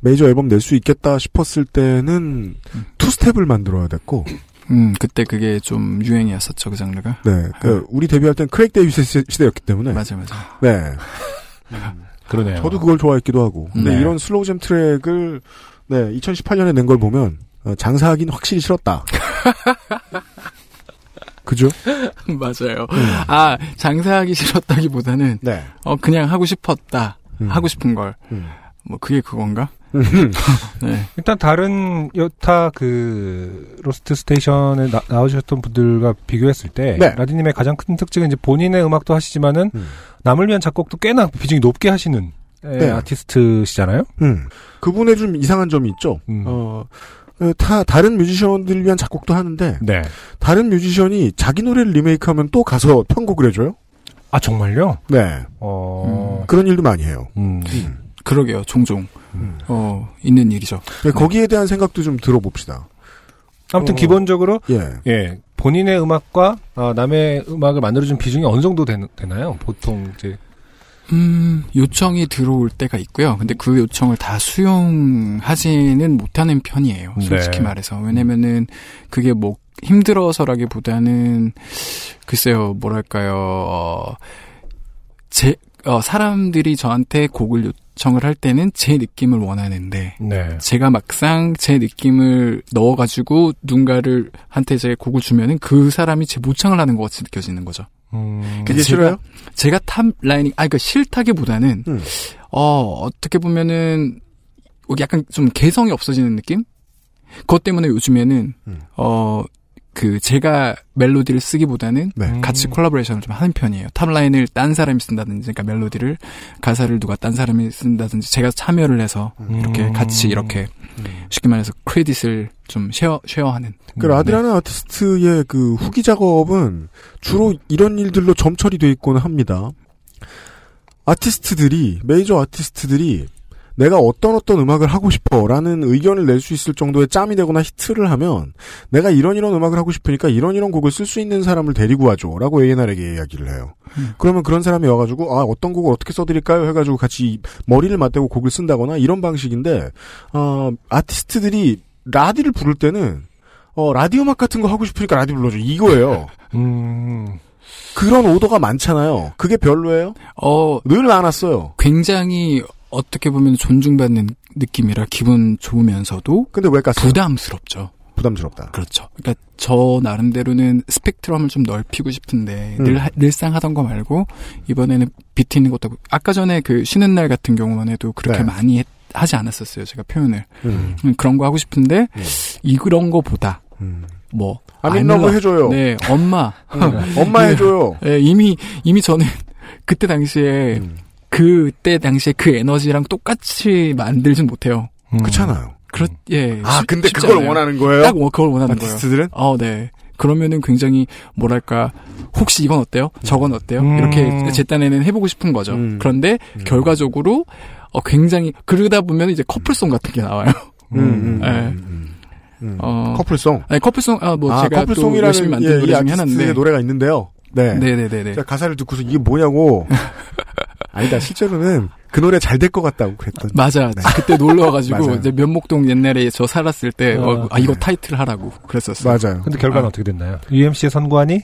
[SPEAKER 1] 메이저 앨범 낼 수 있겠다 싶었을 때는 two step을 만들어야 됐고,
[SPEAKER 11] 음 그때 그게 좀 유행이었었죠 그 장르가.
[SPEAKER 1] 네, 그 우리 데뷔할 땐 Craig David 시- 시대였기 때문에,
[SPEAKER 11] 맞아 맞아.
[SPEAKER 1] 네,
[SPEAKER 2] 그러네요.
[SPEAKER 1] 저도 그걸 좋아했기도 하고, 근데
[SPEAKER 2] 네.
[SPEAKER 1] 이런 slow jam 트랙을 네 2018년에 낸 걸 보면 어, 장사하기는 확실히 싫었다. 그죠?
[SPEAKER 11] 맞아요. 아 장사하기 싫었다기보다는
[SPEAKER 1] 네.
[SPEAKER 11] 어 그냥 하고 싶었다.
[SPEAKER 1] 음.
[SPEAKER 11] 하고 싶은 걸.
[SPEAKER 1] 음.
[SPEAKER 11] 뭐 그게 그건가? 네.
[SPEAKER 2] 일단 다른 여타 그 로스트 스테이션에 나, 나오셨던 분들과 비교했을 때
[SPEAKER 1] 네.
[SPEAKER 2] 라디님의 가장 큰 특징은 이제 본인의 음악도 하시지만은
[SPEAKER 1] 음.
[SPEAKER 2] 남을 위한 작곡도 꽤나 비중이 높게 하시는 에,
[SPEAKER 1] 네.
[SPEAKER 2] 아티스트시잖아요.
[SPEAKER 1] 음. 그분의 좀 이상한 점이 있죠.
[SPEAKER 2] 음.
[SPEAKER 1] 어, 어, 타, 다른 뮤지션들을 위한 작곡도 하는데,
[SPEAKER 2] 네.
[SPEAKER 1] 다른 뮤지션이 자기 노래를 리메이크하면 또 가서 편곡을 해줘요?
[SPEAKER 2] 아 정말요?
[SPEAKER 1] 네.
[SPEAKER 2] 어.
[SPEAKER 1] 그런 일도 많이 해요.
[SPEAKER 2] 음.
[SPEAKER 11] 그러게요. 종종
[SPEAKER 1] 음.
[SPEAKER 11] 어 있는 일이죠.
[SPEAKER 1] 네, 거기에 대한 생각도 좀 들어봅시다.
[SPEAKER 2] 아무튼
[SPEAKER 1] 어.
[SPEAKER 2] 기본적으로
[SPEAKER 1] 예.
[SPEAKER 2] 예 본인의 음악과 어, 남의 음악을 만들어준 비중이 어느 정도 되, 되나요? 보통 이제
[SPEAKER 11] 음, 요청이 들어올 때가 있고요. 근데 그 요청을 다 수용하지는 못하는 편이에요. 솔직히
[SPEAKER 2] 네.
[SPEAKER 11] 말해서. 왜냐면은 그게 뭐 힘들어서라기보다는 글쎄요, 뭐랄까요. 어, 제, 어, 사람들이 저한테 곡을 요청을 할 때는 제 느낌을 원하는데
[SPEAKER 2] 네.
[SPEAKER 11] 제가 막상 제 느낌을 넣어가지고 누군가를 한테 제 곡을 주면은 그 사람이 제 모창을 하는 것 같이 느껴지는 거죠.
[SPEAKER 2] 음.
[SPEAKER 1] 그게
[SPEAKER 11] 제가-
[SPEAKER 1] 싫어요?
[SPEAKER 11] 제가 top lining, 아, 그니까 싫다기보다는,
[SPEAKER 1] 음.
[SPEAKER 11] 어, 어떻게 보면은, 약간 좀 개성이 없어지는 느낌? 그것 때문에 요즘에는,
[SPEAKER 1] 음.
[SPEAKER 11] 어, 그, 제가 멜로디를 쓰기보다는
[SPEAKER 1] 네.
[SPEAKER 11] 같이 콜라보레이션을 좀 하는 편이에요. topline을 딴 사람이 쓴다든지, 그러니까 멜로디를, 가사를 누가 딴 사람이 쓴다든지, 제가 참여를 해서, 이렇게
[SPEAKER 2] 음.
[SPEAKER 11] 같이 이렇게, 쉽게 말해서 credit을 좀 쉐어, 쉐어하는.
[SPEAKER 1] 그 라디라는 아티스트의 그 후기 작업은 주로 이런 일들로 점철이 돼 있곤 합니다. 아티스트들이 메이저 아티스트들이 내가 어떤 어떤 음악을 하고 싶어라는 의견을 낼 수 있을 정도의 짬이 되거나 히트를 하면 내가 이런 이런 음악을 하고 싶으니까 이런 이런 곡을 쓸 수 있는 사람을 데리고 와줘라고 A&R에게 이야기를 해요. 그러면 그런 사람이 와가지고 아 어떤 곡을 어떻게 써드릴까요 해가지고 같이 머리를 맞대고 곡을 쓴다거나 이런 방식인데 어, 아티스트들이 라디를 부를 때는 어, 라디오 음악 같은 거 하고 싶으니까 라디 불러줘. 이거예요.
[SPEAKER 2] 음.
[SPEAKER 1] 그런 오더가 많잖아요. 그게 별로예요?
[SPEAKER 11] 어,
[SPEAKER 1] 늘 많았어요.
[SPEAKER 11] 굉장히 어떻게 보면 존중받는 느낌이라 기분 좋으면서도
[SPEAKER 1] 근데 왜 깠어요?
[SPEAKER 11] 부담스럽죠.
[SPEAKER 1] 부담스럽다.
[SPEAKER 11] 그렇죠. 그러니까 저 나름대로는 스펙트럼을 좀 넓히고 싶은데
[SPEAKER 1] 음.
[SPEAKER 11] 늘 하- 늘상 하던 거 말고 이번에는 비트 있는 것도 아까 전에 그 쉬는 날 같은 경우만 해도 그렇게
[SPEAKER 1] 네.
[SPEAKER 11] 많이 했- 하지 않았었어요. 제가 표현을
[SPEAKER 1] 음.
[SPEAKER 11] 음, 그런 거 하고 싶은데 이런 거보다
[SPEAKER 1] 음.
[SPEAKER 11] 뭐
[SPEAKER 1] in 해줘요.
[SPEAKER 11] 네, 엄마.
[SPEAKER 1] 음. 엄마 해줘요.
[SPEAKER 11] 네, 이미 이미 저는 그때 당시에
[SPEAKER 1] 음.
[SPEAKER 11] 그때 당시에 그 에너지랑 똑같이 만들진 못해요.
[SPEAKER 2] 음.
[SPEAKER 1] 그렇잖아요.
[SPEAKER 11] 그렇 예.
[SPEAKER 1] 아,
[SPEAKER 11] 쉽-
[SPEAKER 1] 근데 그걸
[SPEAKER 11] 않아요.
[SPEAKER 1] 원하는 거예요?
[SPEAKER 11] 딱 워- 그걸 원하는 거예요.
[SPEAKER 1] 아티스트들은?
[SPEAKER 11] 어, 네. 그러면은 굉장히 뭐랄까 혹시 이건 어때요? 저건 어때요?
[SPEAKER 2] 음.
[SPEAKER 11] 이렇게 제 딴에는 해보고 싶은 거죠.
[SPEAKER 1] 음.
[SPEAKER 11] 그런데 결과적으로 어, 굉장히 그러다 보면 이제 커플송 같은 게 나와요.
[SPEAKER 1] 음, 음,
[SPEAKER 11] 네.
[SPEAKER 1] 음, 음.
[SPEAKER 11] 어,
[SPEAKER 1] 커플송.
[SPEAKER 11] 아니 커플송 아뭐
[SPEAKER 1] 아,
[SPEAKER 11] 제가 또
[SPEAKER 1] 커플송이라는
[SPEAKER 11] 열심히 만든
[SPEAKER 1] 예,
[SPEAKER 11] 노래
[SPEAKER 1] 이
[SPEAKER 11] 중에 하나인데.
[SPEAKER 1] 노래가 있는데요. 네.
[SPEAKER 11] 네네네네.
[SPEAKER 1] 제가 가사를 듣고서 이게 뭐냐고. 아니다, 실제로는 그 노래 잘 될 것 같다고 그랬더니.
[SPEAKER 11] 맞아. 그때 놀러 와가지고. 이제 면목동 옛날에 저 살았을 때 어, 아 이거 타이틀 하라고 그랬었어요.
[SPEAKER 1] 맞아요.
[SPEAKER 2] 근데 결과는
[SPEAKER 11] 아.
[SPEAKER 2] 어떻게 됐나요? UMC의 선관이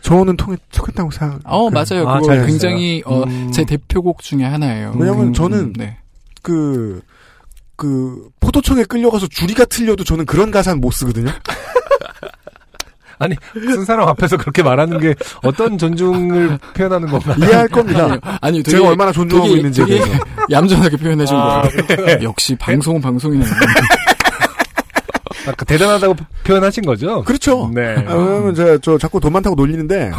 [SPEAKER 1] 저는 통했, 통했다고 생각.
[SPEAKER 11] 어 맞아요.
[SPEAKER 2] 아,
[SPEAKER 11] 그거
[SPEAKER 2] 잘
[SPEAKER 11] 굉장히.
[SPEAKER 2] 어, 음.
[SPEAKER 11] 제 대표곡 중에 하나예요.
[SPEAKER 1] 왜냐면
[SPEAKER 11] 음,
[SPEAKER 1] 저는
[SPEAKER 11] 네.
[SPEAKER 1] 그, 그, 포도청에 끌려가서 줄이가 틀려도 저는 그런 가사는 못 쓰거든요.
[SPEAKER 2] 아니 쓴 사람 앞에서 그렇게 말하는 게 어떤 존중을 표현하는 건가?
[SPEAKER 1] 이해할 겁니다.
[SPEAKER 11] 아니요. 아니 되게,
[SPEAKER 1] 제가 얼마나 존중하고
[SPEAKER 11] 되게,
[SPEAKER 1] 있는지에
[SPEAKER 11] 되게
[SPEAKER 1] 대해서.
[SPEAKER 11] 얌전하게 표현해 준
[SPEAKER 2] 아,
[SPEAKER 11] 거예요. 역시 방송은 방송이네.
[SPEAKER 2] 아까 대단하다고 표현하신 거죠?
[SPEAKER 1] 그렇죠.
[SPEAKER 2] 네.
[SPEAKER 1] 아, 왜냐면 제가 저 자꾸 돈 많다고 놀리는데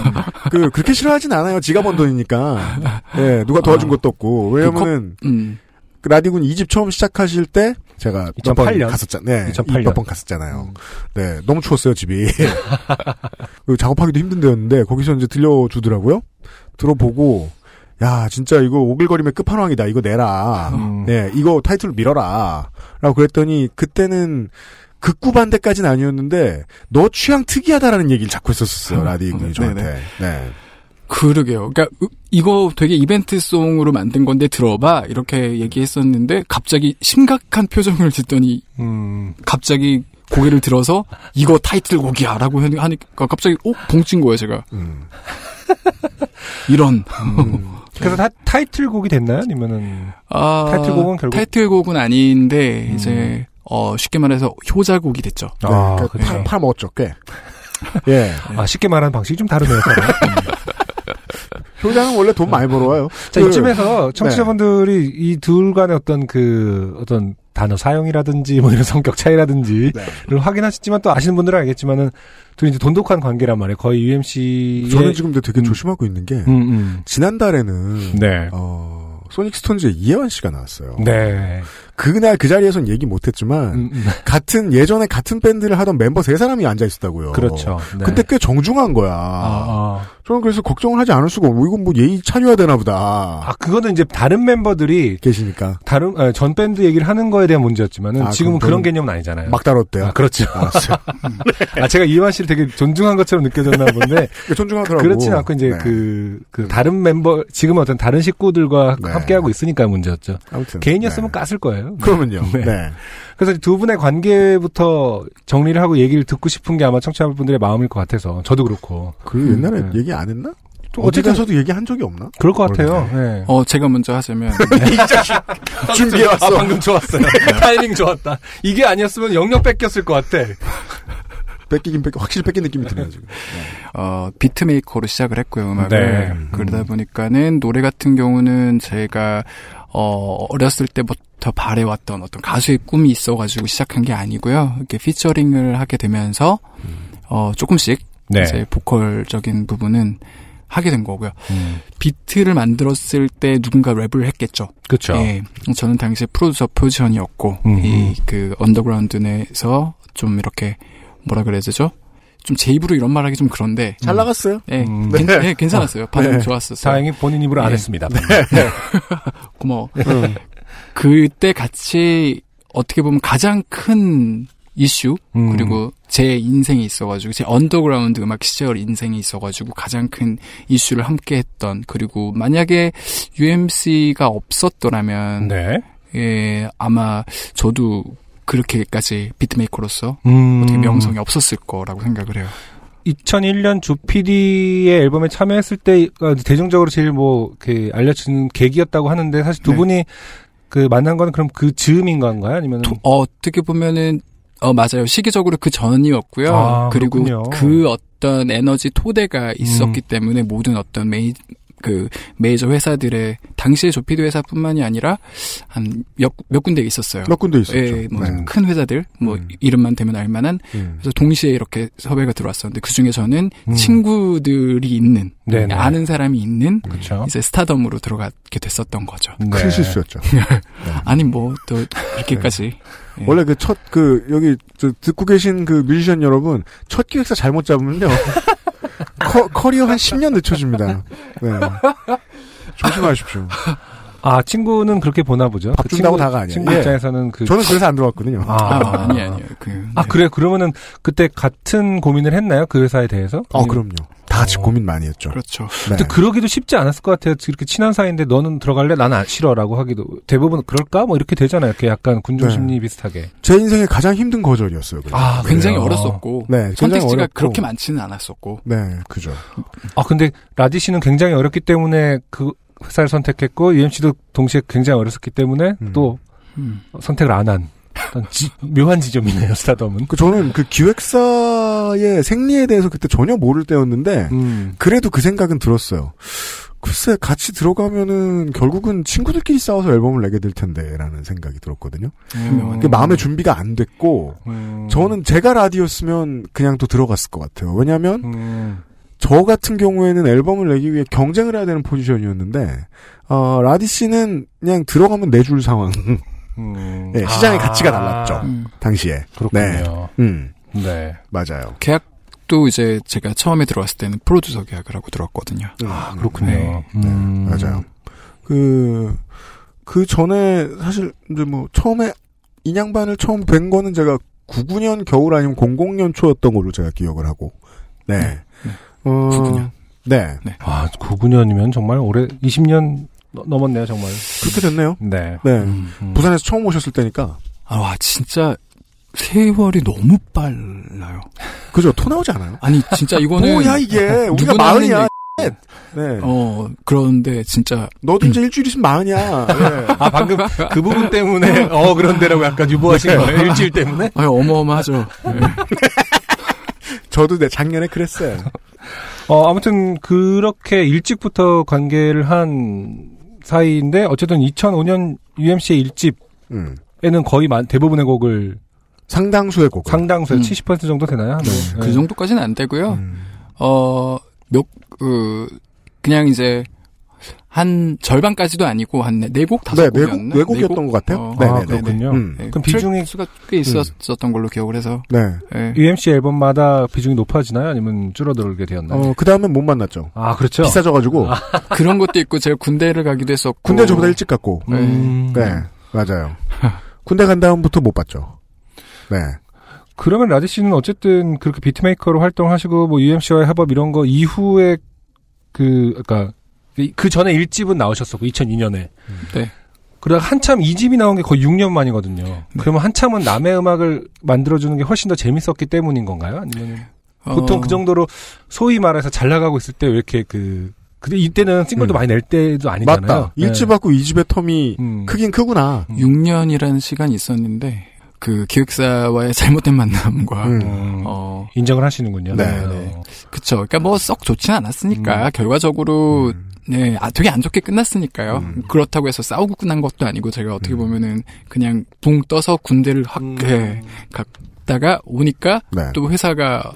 [SPEAKER 1] 그 그렇게 싫어하진 않아요. 지가 번 돈이니까. 예, 누가 도와준 것도 없고. 왜냐면은
[SPEAKER 11] 음.
[SPEAKER 1] 그 라디군 2집 처음 시작하실 때 제가
[SPEAKER 2] 2008 년.
[SPEAKER 1] 갔었잖아요. 네,
[SPEAKER 2] 2008 년.
[SPEAKER 1] 몇번 갔었잖아요. 네, 너무 추웠어요 집이. 그 작업하기도 힘든 데였는데 거기서 이제 들려주더라고요. 들어보고 야 진짜 이거 오글거림의 끝판왕이다. 이거 내라.
[SPEAKER 2] 음.
[SPEAKER 1] 네, 이거 타이틀 밀어라. 라고 그랬더니 그때는 극구 반대까지는 아니었는데 너 취향 특이하다라는 얘기를 자꾸 했었어요 라디 군이 저한테. 네.
[SPEAKER 11] 그러게요. 그러니까 으- 이거 되게 이벤트송으로 만든 건데 들어봐 이렇게 얘기했었는데 갑자기 심각한 표정을 짓더니
[SPEAKER 2] 음.
[SPEAKER 11] 갑자기 고개를 들어서 이거 타이틀곡이야라고 하니- 하니까 갑자기 어 봉친 거예요 제가.
[SPEAKER 1] 음.
[SPEAKER 11] 이런.
[SPEAKER 2] 그래서 타, 타이틀곡이 됐나요? 아니면은
[SPEAKER 11] 아,
[SPEAKER 2] 타이틀곡은 결국-
[SPEAKER 11] 타이틀곡은 아닌데
[SPEAKER 2] 음.
[SPEAKER 11] 이제 어 쉽게 말해서 효자곡이 됐죠.
[SPEAKER 2] 아,
[SPEAKER 1] 그
[SPEAKER 2] 그렇죠.
[SPEAKER 1] 팔, 팔 먹었죠 꽤. 예.
[SPEAKER 2] 아, 쉽게 말하는 방식이 좀 다르네요.
[SPEAKER 1] 효장은 원래 돈 많이 벌어와요.
[SPEAKER 2] 자,
[SPEAKER 1] 그-
[SPEAKER 2] 이쯤에서 청취자분들이 이둘 간의 어떤 그, 어떤 단어 사용이라든지 뭐 이런 성격 차이라든지를
[SPEAKER 1] 네.
[SPEAKER 2] 확인하셨지만 또 아시는 분들은 알겠지만은 둘이 이제 돈독한 관계란 말이에요. 거의 UMC의
[SPEAKER 1] 저는 지금 되게 조심하고 있는 게
[SPEAKER 2] 음, 음.
[SPEAKER 1] 지난달에는
[SPEAKER 2] 네.
[SPEAKER 1] 어, 소닉 스톤즈의 이용원 씨가 나왔어요.
[SPEAKER 2] 네.
[SPEAKER 1] 그날 그 자리에선 얘기 못했지만
[SPEAKER 2] 음, 음.
[SPEAKER 1] 같은 예전에 같은 밴드를 하던 멤버 세 사람이 앉아 있었다고요.
[SPEAKER 2] 그렇죠. 네.
[SPEAKER 1] 근데 꽤 정중한 거야.
[SPEAKER 2] 아,
[SPEAKER 1] 저는 그래서 걱정을 하지 않을 수가 없고 이건 뭐 예의 차려야 되나 보다.
[SPEAKER 2] 아, 그거는 이제 다른 멤버들이
[SPEAKER 1] 계시니까
[SPEAKER 2] 다른 아, 전 밴드 얘기를 하는 거에 대한 문제였지만은
[SPEAKER 1] 아,
[SPEAKER 2] 지금은 그런 개념은 아니잖아요.
[SPEAKER 1] 막 다뤘대요.
[SPEAKER 2] 아, 그렇죠.
[SPEAKER 1] 알았어요.
[SPEAKER 2] 아, 제가 이용원 씨를 되게 존중한 것처럼 느껴졌나 본데
[SPEAKER 1] 존중하더라고.
[SPEAKER 2] 그렇진 않고 이제
[SPEAKER 1] 네.
[SPEAKER 2] 그, 그 다른 멤버 지금 어떤 다른 식구들과
[SPEAKER 1] 네.
[SPEAKER 2] 함께 하고 있으니까 문제였죠.
[SPEAKER 1] 아무튼
[SPEAKER 2] 개인이었으면 깠을 거예요.
[SPEAKER 1] 그러면요.
[SPEAKER 2] 네.
[SPEAKER 1] 네.
[SPEAKER 2] 그래서 두 분의 관계부터 정리를 하고 얘기를 듣고 싶은 게 아마 청취자분들의 마음일 것 같아서 저도 그렇고
[SPEAKER 1] 그 옛날에
[SPEAKER 2] 네.
[SPEAKER 1] 얘기 안 했나?
[SPEAKER 2] 어쨌든
[SPEAKER 1] 가서도 얘기 한 적이 없나?
[SPEAKER 2] 그럴 것 같아요. 네.
[SPEAKER 11] 어, 제가 먼저 하자면.
[SPEAKER 1] 준비해 왔어.
[SPEAKER 2] 아, 방금 좋았어요. 타이밍 좋았다. 이게 아니었으면 영역 뺏겼을 것 같아.
[SPEAKER 1] 뺏기긴 뺏기 확실히 뺏긴 느낌이 드네요 지금.
[SPEAKER 11] 어, 비트메이커로 시작을 했고요, 음악을.
[SPEAKER 2] 네.
[SPEAKER 11] 그러다 보니까는 노래 같은 경우는 제가, 어, 어렸을 때부터 바래왔던 어떤 가수의 꿈이 있어가지고 시작한 게 아니고요. 이렇게 featuring을 하게 되면서, 어, 조금씩,
[SPEAKER 2] 네.
[SPEAKER 11] 이제 보컬적인 부분은 하게 된 거고요.
[SPEAKER 2] 음.
[SPEAKER 11] 비트를 만들었을 때 누군가 랩을 했겠죠.
[SPEAKER 2] 그렇죠.
[SPEAKER 11] 예. 저는 당시에 프로듀서 포지션이었고,
[SPEAKER 2] 음.
[SPEAKER 11] 이, 그, 언더그라운드 내에서 좀 이렇게, 뭐라 그래야 되죠? 좀 제 입으로 이런 말 하기 좀 그런데.
[SPEAKER 1] 잘 나갔어요.
[SPEAKER 11] 예,
[SPEAKER 2] 음.
[SPEAKER 11] 괜,
[SPEAKER 1] 네.
[SPEAKER 11] 예, 괜찮았어요. 반응
[SPEAKER 1] 네.
[SPEAKER 11] 좋았었어요.
[SPEAKER 2] 다행히 본인 입으로 안
[SPEAKER 11] 네.
[SPEAKER 2] 했습니다.
[SPEAKER 11] 고마워.
[SPEAKER 1] 음.
[SPEAKER 11] 그때 같이 어떻게 보면 가장 큰 이슈
[SPEAKER 2] 음.
[SPEAKER 11] 그리고 제 인생이 있어가지고 제 언더그라운드 음악 시절 인생이 있어가지고 가장 큰 이슈를 함께했던 그리고 만약에 UMC가 없었더라면
[SPEAKER 2] 네.
[SPEAKER 11] 예 아마 저도 그렇게까지 beatmaker로서
[SPEAKER 2] 음.
[SPEAKER 11] 어떻게 명성이 없었을 거라고 생각을 해요.
[SPEAKER 2] 2001년 조PD의 앨범에 참여했을 때가 대중적으로 제일 뭐, 그, 알려진 계기였다고 하는데, 사실 두
[SPEAKER 11] 네.
[SPEAKER 2] 분이 그 만난 건 그럼 그 즈음인 건가요? 아니면
[SPEAKER 11] 도- 어, 어떻게 보면은 어 맞아요 시기적으로 그 전이었고요.
[SPEAKER 2] 아,
[SPEAKER 11] 그리고
[SPEAKER 2] 그렇군요.
[SPEAKER 11] 그 어떤 에너지 토대가 있었기 때문에 모든 어떤 메이 그 메이저 회사들의 당시에 조피드 회사뿐만이 아니라 한 몇 몇 군데 있었어요.
[SPEAKER 1] 몇 군데 있었죠.
[SPEAKER 11] 예, 뭐
[SPEAKER 1] 네.
[SPEAKER 11] 큰 회사들 뭐
[SPEAKER 1] 음.
[SPEAKER 11] 이름만 대면 알만한
[SPEAKER 1] 음.
[SPEAKER 11] 그래서 동시에 이렇게 섭외가 들어왔었는데 그 중에 저는
[SPEAKER 2] 음.
[SPEAKER 11] 친구들이 있는
[SPEAKER 2] 네네.
[SPEAKER 11] 아는 사람이 있는
[SPEAKER 2] 그렇죠.
[SPEAKER 11] 이제 스타덤으로 들어가게 됐었던 거죠.
[SPEAKER 2] 네.
[SPEAKER 1] 큰 실수였죠.
[SPEAKER 11] 아니 뭐또 그렇게까지 예.
[SPEAKER 1] 원래 그 첫그 여기 저 듣고 계신 그 뮤지션 여러분 첫 기획사 잘못 잡으면요 커, 커리어 한 10년 늦춰집니다. 네. 조심하십시오.
[SPEAKER 2] 아, 친구는 그렇게 보나 보죠.
[SPEAKER 1] 밥
[SPEAKER 2] 그
[SPEAKER 1] 준다고
[SPEAKER 2] 친구-
[SPEAKER 1] 다가 아니에요.
[SPEAKER 2] 친구
[SPEAKER 1] 예.
[SPEAKER 2] 입장에서는 그.
[SPEAKER 1] 저는 그래서 안 들어왔거든요.
[SPEAKER 2] 아,
[SPEAKER 11] 아, 아니 아니요. 그
[SPEAKER 2] 아, 그래. 그러면은 그때 같은 고민을 했나요? 그 회사에 대해서?
[SPEAKER 1] 어, 그럼요. 다 같이 고민 많이 했죠.
[SPEAKER 11] 그렇죠.
[SPEAKER 1] 네.
[SPEAKER 2] 근데 그러기도 쉽지 않았을 것 같아요. 이렇게 친한 사이인데 너는 들어갈래? 나는 안 싫어라고 하기도 대부분 그럴까? 뭐 이렇게 되잖아요. 이렇게 약간 군중
[SPEAKER 1] 네.
[SPEAKER 2] 심리 비슷하게.
[SPEAKER 1] 제 인생의 가장 힘든 거절이었어요. 그래서.
[SPEAKER 2] 아,
[SPEAKER 11] 굉장히
[SPEAKER 2] 그래요?
[SPEAKER 11] 어렸었고
[SPEAKER 1] 네, 굉장히
[SPEAKER 11] 선택지가
[SPEAKER 1] 어렵고.
[SPEAKER 11] 그렇게 많지는 않았었고
[SPEAKER 1] 네, 그죠.
[SPEAKER 2] 아, 근데 라디 씨는 굉장히 어렸기 때문에 그 회사를 선택했고 UMC도 동시에 굉장히 어렸었기 때문에
[SPEAKER 1] 음.
[SPEAKER 2] 또
[SPEAKER 11] 음.
[SPEAKER 2] 선택을 안 한. 어떤 지- 묘한 지점이네요, 스타덤은.
[SPEAKER 1] 그 저는 그 기획사의 생리에 대해서 그때 전혀 모를 때였는데
[SPEAKER 2] 음.
[SPEAKER 1] 그래도 그 생각은 들었어요. 글쎄 같이 들어가면은 결국은 친구들끼리 싸워서 앨범을 내게 될 텐데 라는 생각이 들었거든요.
[SPEAKER 11] 유명한
[SPEAKER 1] 그 마음의 준비가 안 됐고
[SPEAKER 2] 음.
[SPEAKER 1] 저는 제가 라디오였으면 그냥 또 들어갔을 것 같아요. 왜냐하면
[SPEAKER 2] 음.
[SPEAKER 1] 저 같은 경우에는 앨범을 내기 위해 경쟁을 해야 되는 포지션이었는데 어, 라디 씨는 그냥 들어가면 내줄 상황.
[SPEAKER 2] 음.
[SPEAKER 1] 네, 시장의
[SPEAKER 2] 아.
[SPEAKER 1] 가치가 달랐죠.
[SPEAKER 11] 음.
[SPEAKER 1] 당시에.
[SPEAKER 2] 그렇군요.
[SPEAKER 1] 네. 음,
[SPEAKER 2] 네.
[SPEAKER 1] 맞아요.
[SPEAKER 11] 계약도 이제 제가 처음에 들어왔을 때는 프로듀서 계약을 하고 들어왔거든요.
[SPEAKER 2] 아, 그렇군요.
[SPEAKER 11] 네.
[SPEAKER 2] 음.
[SPEAKER 1] 맞아요. 그, 그 전에 사실 이제 뭐 처음에 인양반을 처음 뵌 거는 제가 99년 겨울 아니면 00년 초였던 걸로 제가 기억을 하고. 네.
[SPEAKER 11] 네.
[SPEAKER 1] 어,
[SPEAKER 11] 99년.
[SPEAKER 1] 네.
[SPEAKER 2] 아, 99년이면 정말 올해 20년 넘었네요, 정말.
[SPEAKER 1] 그렇게 됐네요.
[SPEAKER 2] 네.
[SPEAKER 1] 네.
[SPEAKER 11] 음.
[SPEAKER 2] 음.
[SPEAKER 1] 부산에서 처음 오셨을 때니까.
[SPEAKER 11] 아, 와, 진짜 세월이 너무 빨라요.
[SPEAKER 1] 그죠? 토 나오지 않아요?
[SPEAKER 11] 아니, 진짜 이거는
[SPEAKER 1] 뭐야, 이게. 우리가 마흔이야. 네.
[SPEAKER 11] 어, 그런데 진짜
[SPEAKER 1] 너도 이제 일주일 있으면 마흔이야. 네.
[SPEAKER 2] 아, 방금 그 부분 때문에, 어, 그런데라고 약간 유보하신 거예요? 일주일 때문에?
[SPEAKER 11] 아, 어마어마하죠. 네.
[SPEAKER 1] 저도 내 작년에 그랬어요.
[SPEAKER 2] 어, 아무튼 그렇게 일찍부터 관계를 한 사이인데 어쨌든 2005년 UMC의
[SPEAKER 1] 음.
[SPEAKER 2] 1집에는 거의 만- 대부분의 곡을
[SPEAKER 1] 상당수의 곡
[SPEAKER 2] 상당수의
[SPEAKER 11] 음.
[SPEAKER 2] 70% 정도 되나요? 네.
[SPEAKER 11] 그 정도까지는 안 되고요.
[SPEAKER 1] 음.
[SPEAKER 11] 어, 몇, 그, 그냥 이제, 한 절반까지도 아니고, 한 네 곡, 다섯
[SPEAKER 1] 네, 네
[SPEAKER 11] 곡이었나?
[SPEAKER 1] 곡, 네 곡이었던 것 같아요.
[SPEAKER 11] 어,
[SPEAKER 1] 네,
[SPEAKER 2] 아,
[SPEAKER 1] 네, 네.
[SPEAKER 2] 그렇군요.
[SPEAKER 1] 음.
[SPEAKER 11] 네,
[SPEAKER 2] 그럼 비중이
[SPEAKER 11] 수가 꽤 있었던 걸로 기억을 해서.
[SPEAKER 1] 네.
[SPEAKER 11] 예.
[SPEAKER 2] UMC 앨범마다 비중이 높아지나요? 아니면 줄어들게 되었나요?
[SPEAKER 1] 어, 그 다음에 못 만났죠.
[SPEAKER 2] 아, 그렇죠.
[SPEAKER 1] 비싸져가지고.
[SPEAKER 11] 그런 것도 있고, 제가 군대를 가기도 했었고.
[SPEAKER 1] 군대 저보다 일찍 갔고.
[SPEAKER 2] 음.
[SPEAKER 1] 네, 맞아요. 군대 간 다음부터 못 봤죠. 네.
[SPEAKER 2] 그러면 라디 씨는 어쨌든 그렇게 비트메이커로 활동하시고 뭐 UMC와의 협업 이런 거 이후에 그 그러니까 그 전에 1집은 나오셨었고 2002년에.
[SPEAKER 11] 네.
[SPEAKER 2] 그러다 한참 2집이 나온 게 거의 6년 만이거든요. 그러면 한참은 남의 음악을 만들어주는 게 훨씬 더 재밌었기 때문인 건가요? 아니면 보통
[SPEAKER 11] 어,
[SPEAKER 2] 그 정도로 소위 말해서 잘 나가고 있을 때 왜 이렇게 그 근데 이때는 싱글도
[SPEAKER 1] 음.
[SPEAKER 2] 많이 낼 때도 아니잖아요.
[SPEAKER 1] 맞다.
[SPEAKER 2] 네.
[SPEAKER 1] 1집하고 2집의 텀이
[SPEAKER 2] 음.
[SPEAKER 1] 크긴 크구나.
[SPEAKER 11] 6년이라는 시간이 있었는데, 그 기획사와의 잘못된 만남과,
[SPEAKER 1] 음.
[SPEAKER 2] 음,
[SPEAKER 11] 어,
[SPEAKER 2] 인정을 하시는군요.
[SPEAKER 1] 네,
[SPEAKER 11] 네. 그쵸. 그러니까 뭐 썩 좋진 않았으니까
[SPEAKER 2] 음.
[SPEAKER 11] 결과적으로
[SPEAKER 1] 음.
[SPEAKER 11] 네, 아, 되게 안 좋게 끝났으니까요.
[SPEAKER 1] 음.
[SPEAKER 11] 그렇다고 해서 싸우고 끝난 것도 아니고 제가 어떻게
[SPEAKER 1] 음.
[SPEAKER 11] 보면은 그냥 붕 떠서 군대를 확
[SPEAKER 2] 음.
[SPEAKER 11] 예, 갔다가 오니까
[SPEAKER 1] 네.
[SPEAKER 11] 또 회사가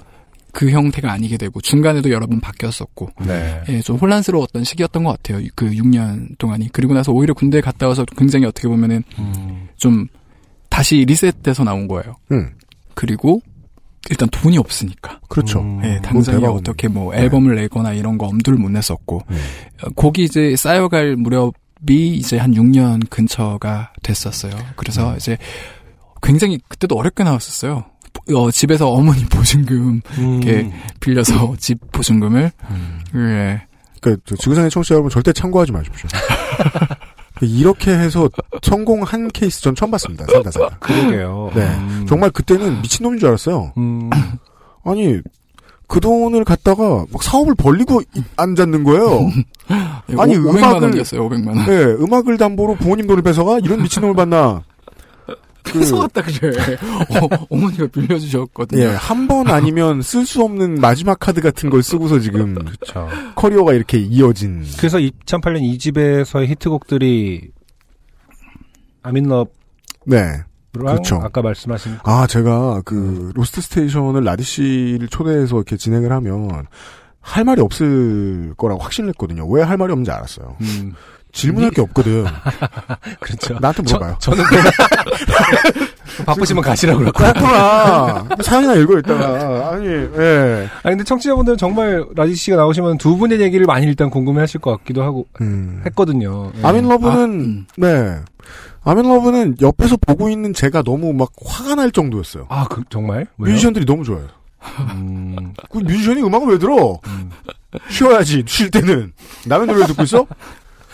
[SPEAKER 11] 그 형태가 아니게 되고 중간에도 여러 번 바뀌었었고
[SPEAKER 2] 네.
[SPEAKER 11] 예, 좀 혼란스러웠던 시기였던 것 같아요. 그 6년 동안이. 그리고 나서 오히려 군대 갔다 와서 굉장히 어떻게 보면은
[SPEAKER 2] 음.
[SPEAKER 11] 좀 다시 리셋돼서 나온 거예요.
[SPEAKER 1] 음.
[SPEAKER 11] 그리고 일단 돈이 없으니까.
[SPEAKER 1] 그렇죠.
[SPEAKER 2] 음.
[SPEAKER 11] 예, 당장에 어떻게 뭐
[SPEAKER 1] 네.
[SPEAKER 11] 앨범을 내거나 이런 거 엄두를 못 냈었고
[SPEAKER 1] 음.
[SPEAKER 11] 어, 곡이 이제 쌓여갈 무렵이 이제 한 6년 근처가 됐었어요. 그래서
[SPEAKER 1] 음.
[SPEAKER 11] 이제 굉장히 그때도 어렵게 나왔었어요. 어, 집에서 어머니 보증금
[SPEAKER 2] 음.
[SPEAKER 11] 이렇게 빌려서 집 보증금을 예.
[SPEAKER 1] 그, 저 지구상의 청취자 여러분 절대 참고하지 마십시오. 이렇게 해서 성공한 케이스 전 처음 봤습니다. 살다 살다.
[SPEAKER 2] 그러게요.
[SPEAKER 1] 네.
[SPEAKER 2] 음.
[SPEAKER 1] 정말 그때는 미친놈인 줄 알았어요.
[SPEAKER 2] 음.
[SPEAKER 1] 아니, 그 돈을 갖다가 막 사업을 벌리고 이- 앉았는 거예요. 아니,
[SPEAKER 11] 오, 500만
[SPEAKER 1] 음악을-
[SPEAKER 11] 원이었어요. 500만 원.
[SPEAKER 1] 네, 음악을 담보로 부모님 돈을 뺏어가? 이런 미친놈을 봤나? 그,
[SPEAKER 11] 뺏어갔다 그래. 어, 어머니가 빌려주셨거든요.
[SPEAKER 1] 예, 한 번 아니면 쓸 수 없는 마지막 카드 같은 걸 쓰고서 지금
[SPEAKER 2] 그렇죠.
[SPEAKER 1] 커리어가 이렇게 이어진.
[SPEAKER 2] 그래서 2008년 2집에서의 히트곡들이 I'm in Love랑
[SPEAKER 1] 네. 그렇죠.
[SPEAKER 2] 아까 말씀하신
[SPEAKER 1] 아, 제가 그 로스트 스테이션을 라디 씨를 초대해서 이렇게 진행을 하면 할 말이 없을 거라고 확신을 했거든요. 왜 할 말이 없는지 알았어요.
[SPEAKER 2] 음,
[SPEAKER 1] 질문할 게 없거든.
[SPEAKER 2] 그렇죠.
[SPEAKER 1] 나한테 물어봐요.
[SPEAKER 2] 저, 는 바쁘시면 가시라고 거야.
[SPEAKER 1] 그렇구나. 사연이나 읽어 있다가 아니, 예.
[SPEAKER 2] 아 근데 청취자분들은 정말 라디 씨가 나오시면 두 분의 얘기를 많이 일단 궁금해 하실 것 같기도 하고
[SPEAKER 1] 음.
[SPEAKER 2] 했거든요. 예.
[SPEAKER 1] I'm in Love는
[SPEAKER 11] 아, 음.
[SPEAKER 1] 네. I'm in Love는 옆에서 보고 있는 제가 너무 막 화가 날 정도였어요.
[SPEAKER 2] 아, 그, 정말? 왜요?
[SPEAKER 1] 뮤지션들이 너무 좋아요.
[SPEAKER 2] 음,
[SPEAKER 1] 그 뮤지션이 음악을 왜 들어?
[SPEAKER 2] 음.
[SPEAKER 1] 쉬어야지. 쉴 때는 남의 노래 듣고 있어?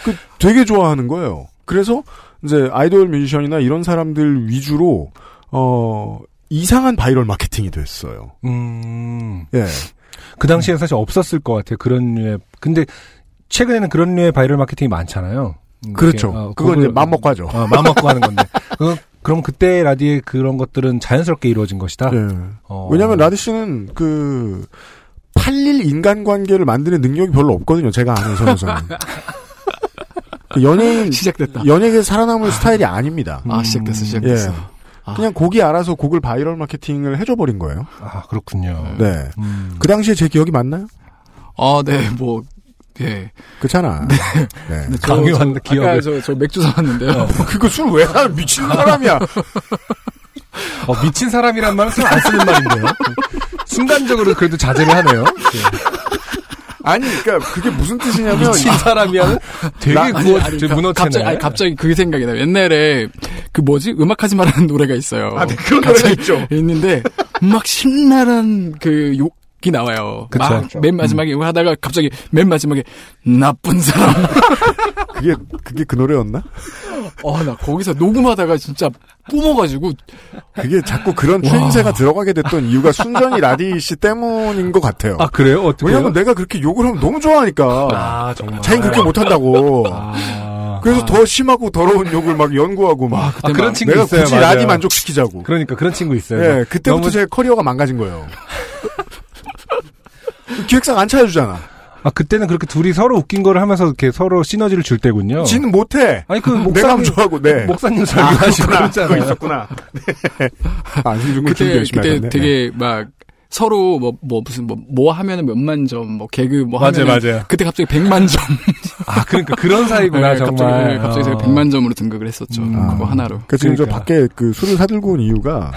[SPEAKER 1] 그 되게 좋아하는 거예요. 그래서 이제 아이돌 뮤지션이나 이런 사람들 위주로 어 이상한 바이럴 마케팅이 됐어요.
[SPEAKER 2] 음.
[SPEAKER 1] 예.
[SPEAKER 2] 그 당시엔 사실 없었을 것 같아요. 그런 류의. 근데 최근에는 그런 류의 바이럴 마케팅이 많잖아요. 음,
[SPEAKER 1] 그렇죠.
[SPEAKER 2] 어,
[SPEAKER 1] 그건 이제 맘 먹고 하죠.
[SPEAKER 2] 어, 마음 먹고 하는 건데. 그, 그럼 그때 라디의 그런 것들은 자연스럽게 이루어진 것이다.
[SPEAKER 1] 예.
[SPEAKER 2] 어.
[SPEAKER 1] 왜냐하면 라디 씨는 그 팔릴 인간관계를 만드는 능력이 별로 없거든요. 제가 아는 선에서는. 그 연예인
[SPEAKER 11] 시작됐다.
[SPEAKER 1] 연예계 살아남을 스타일이 아닙니다.
[SPEAKER 11] 아, 시작됐어, 시작됐어.
[SPEAKER 1] 예.
[SPEAKER 11] 아.
[SPEAKER 1] 그냥 곡이 알아서 곡을 바이럴 마케팅을 해줘 버린 거예요.
[SPEAKER 2] 아, 그렇군요.
[SPEAKER 1] 네.
[SPEAKER 2] 음.
[SPEAKER 1] 그 당시에 제 기억이 맞나요?
[SPEAKER 11] 아, 네, 뭐, 예.
[SPEAKER 1] 그렇잖아. 네.
[SPEAKER 11] 저,
[SPEAKER 2] 강요한
[SPEAKER 11] 저, 아까
[SPEAKER 2] 기억을.
[SPEAKER 11] 저, 저 맥주 사왔는데요.
[SPEAKER 1] 그거 술 왜 사? 미친 사람이야.
[SPEAKER 2] 어, 미친 사람이란 말은 잘안 쓰는 말인데요. 순간적으로 그래도 자제를 하네요.
[SPEAKER 1] 아니, 그러니까 그게 무슨 뜻이냐면
[SPEAKER 2] 미친 사람이야는 되게
[SPEAKER 1] 나-
[SPEAKER 2] 구워,
[SPEAKER 11] 아니,
[SPEAKER 2] 되게 문어체네.
[SPEAKER 11] 갑자기, 아니, 갑자기 그게 생각이 나요. 옛날에, 그 뭐지? 음악하지 말라는 노래가 있어요.
[SPEAKER 1] 아, 네, 그런 노래가 있죠.
[SPEAKER 11] 있는데, 막 신나는 그욕 이 나와요.
[SPEAKER 2] 그쵸.
[SPEAKER 11] 막맨 마지막에 이거 하다가 갑자기 맨 마지막에 나쁜 사람.
[SPEAKER 1] 그게 그게 그 노래였나?
[SPEAKER 11] 어, 나 거기서 녹음하다가 진짜 뿜어가지고,
[SPEAKER 1] 그게 자꾸 그런 추임새가 들어가게 됐던 이유가 순전히 라디 씨 때문인 것 같아요.
[SPEAKER 2] 아, 그래요? 어떻게?
[SPEAKER 1] 왜냐면 내가 그렇게 욕을 하면 너무 좋아하니까.
[SPEAKER 2] 아, 정말.
[SPEAKER 1] 자기 그렇게 못한다고.
[SPEAKER 2] 아,
[SPEAKER 1] 그래서 더 심하고 더러운 욕을 막 연구하고 막.
[SPEAKER 2] 아, 그런 친구
[SPEAKER 1] 내가
[SPEAKER 2] 있어요.
[SPEAKER 1] 굳이
[SPEAKER 2] 맞아요.
[SPEAKER 1] 라디 만족시키자고.
[SPEAKER 2] 그러니까 그런 친구 있어요.
[SPEAKER 1] 예, 그때부터
[SPEAKER 2] 너무-
[SPEAKER 1] 제 커리어가 망가진 거예요. 기획사가 안 차려주잖아.
[SPEAKER 2] 아 그때는 그렇게 둘이 서로 웃긴 거를 하면서 이렇게 서로 시너지를 줄 때군요.
[SPEAKER 1] 지는 못해.
[SPEAKER 2] 아니 그
[SPEAKER 1] 내가
[SPEAKER 2] 목사님
[SPEAKER 1] 좋아하고 네.
[SPEAKER 2] 목사님
[SPEAKER 1] 아.
[SPEAKER 2] 그랬잖아요.
[SPEAKER 1] 그거 있었구나. 네. 아, 안승준 군
[SPEAKER 11] 그때 그때
[SPEAKER 1] 하셨네.
[SPEAKER 11] 되게 막 서로 뭐 뭐 무슨 뭐 뭐 하면은 몇만 점, 뭐 개그 뭐
[SPEAKER 2] 맞아요,
[SPEAKER 11] 하면
[SPEAKER 2] 맞아요.
[SPEAKER 11] 그때 갑자기 100만 점.
[SPEAKER 2] 아 그러니까 그런 사이구나
[SPEAKER 11] 네, 갑자기,
[SPEAKER 2] 정말.
[SPEAKER 11] 네, 갑자기 제가
[SPEAKER 2] 어.
[SPEAKER 11] 100만 점으로 등극을 했었죠. 그거 하나로.
[SPEAKER 1] 그 지금 저
[SPEAKER 2] 그러니까.
[SPEAKER 1] 밖에 그 술을 사들고 온 이유가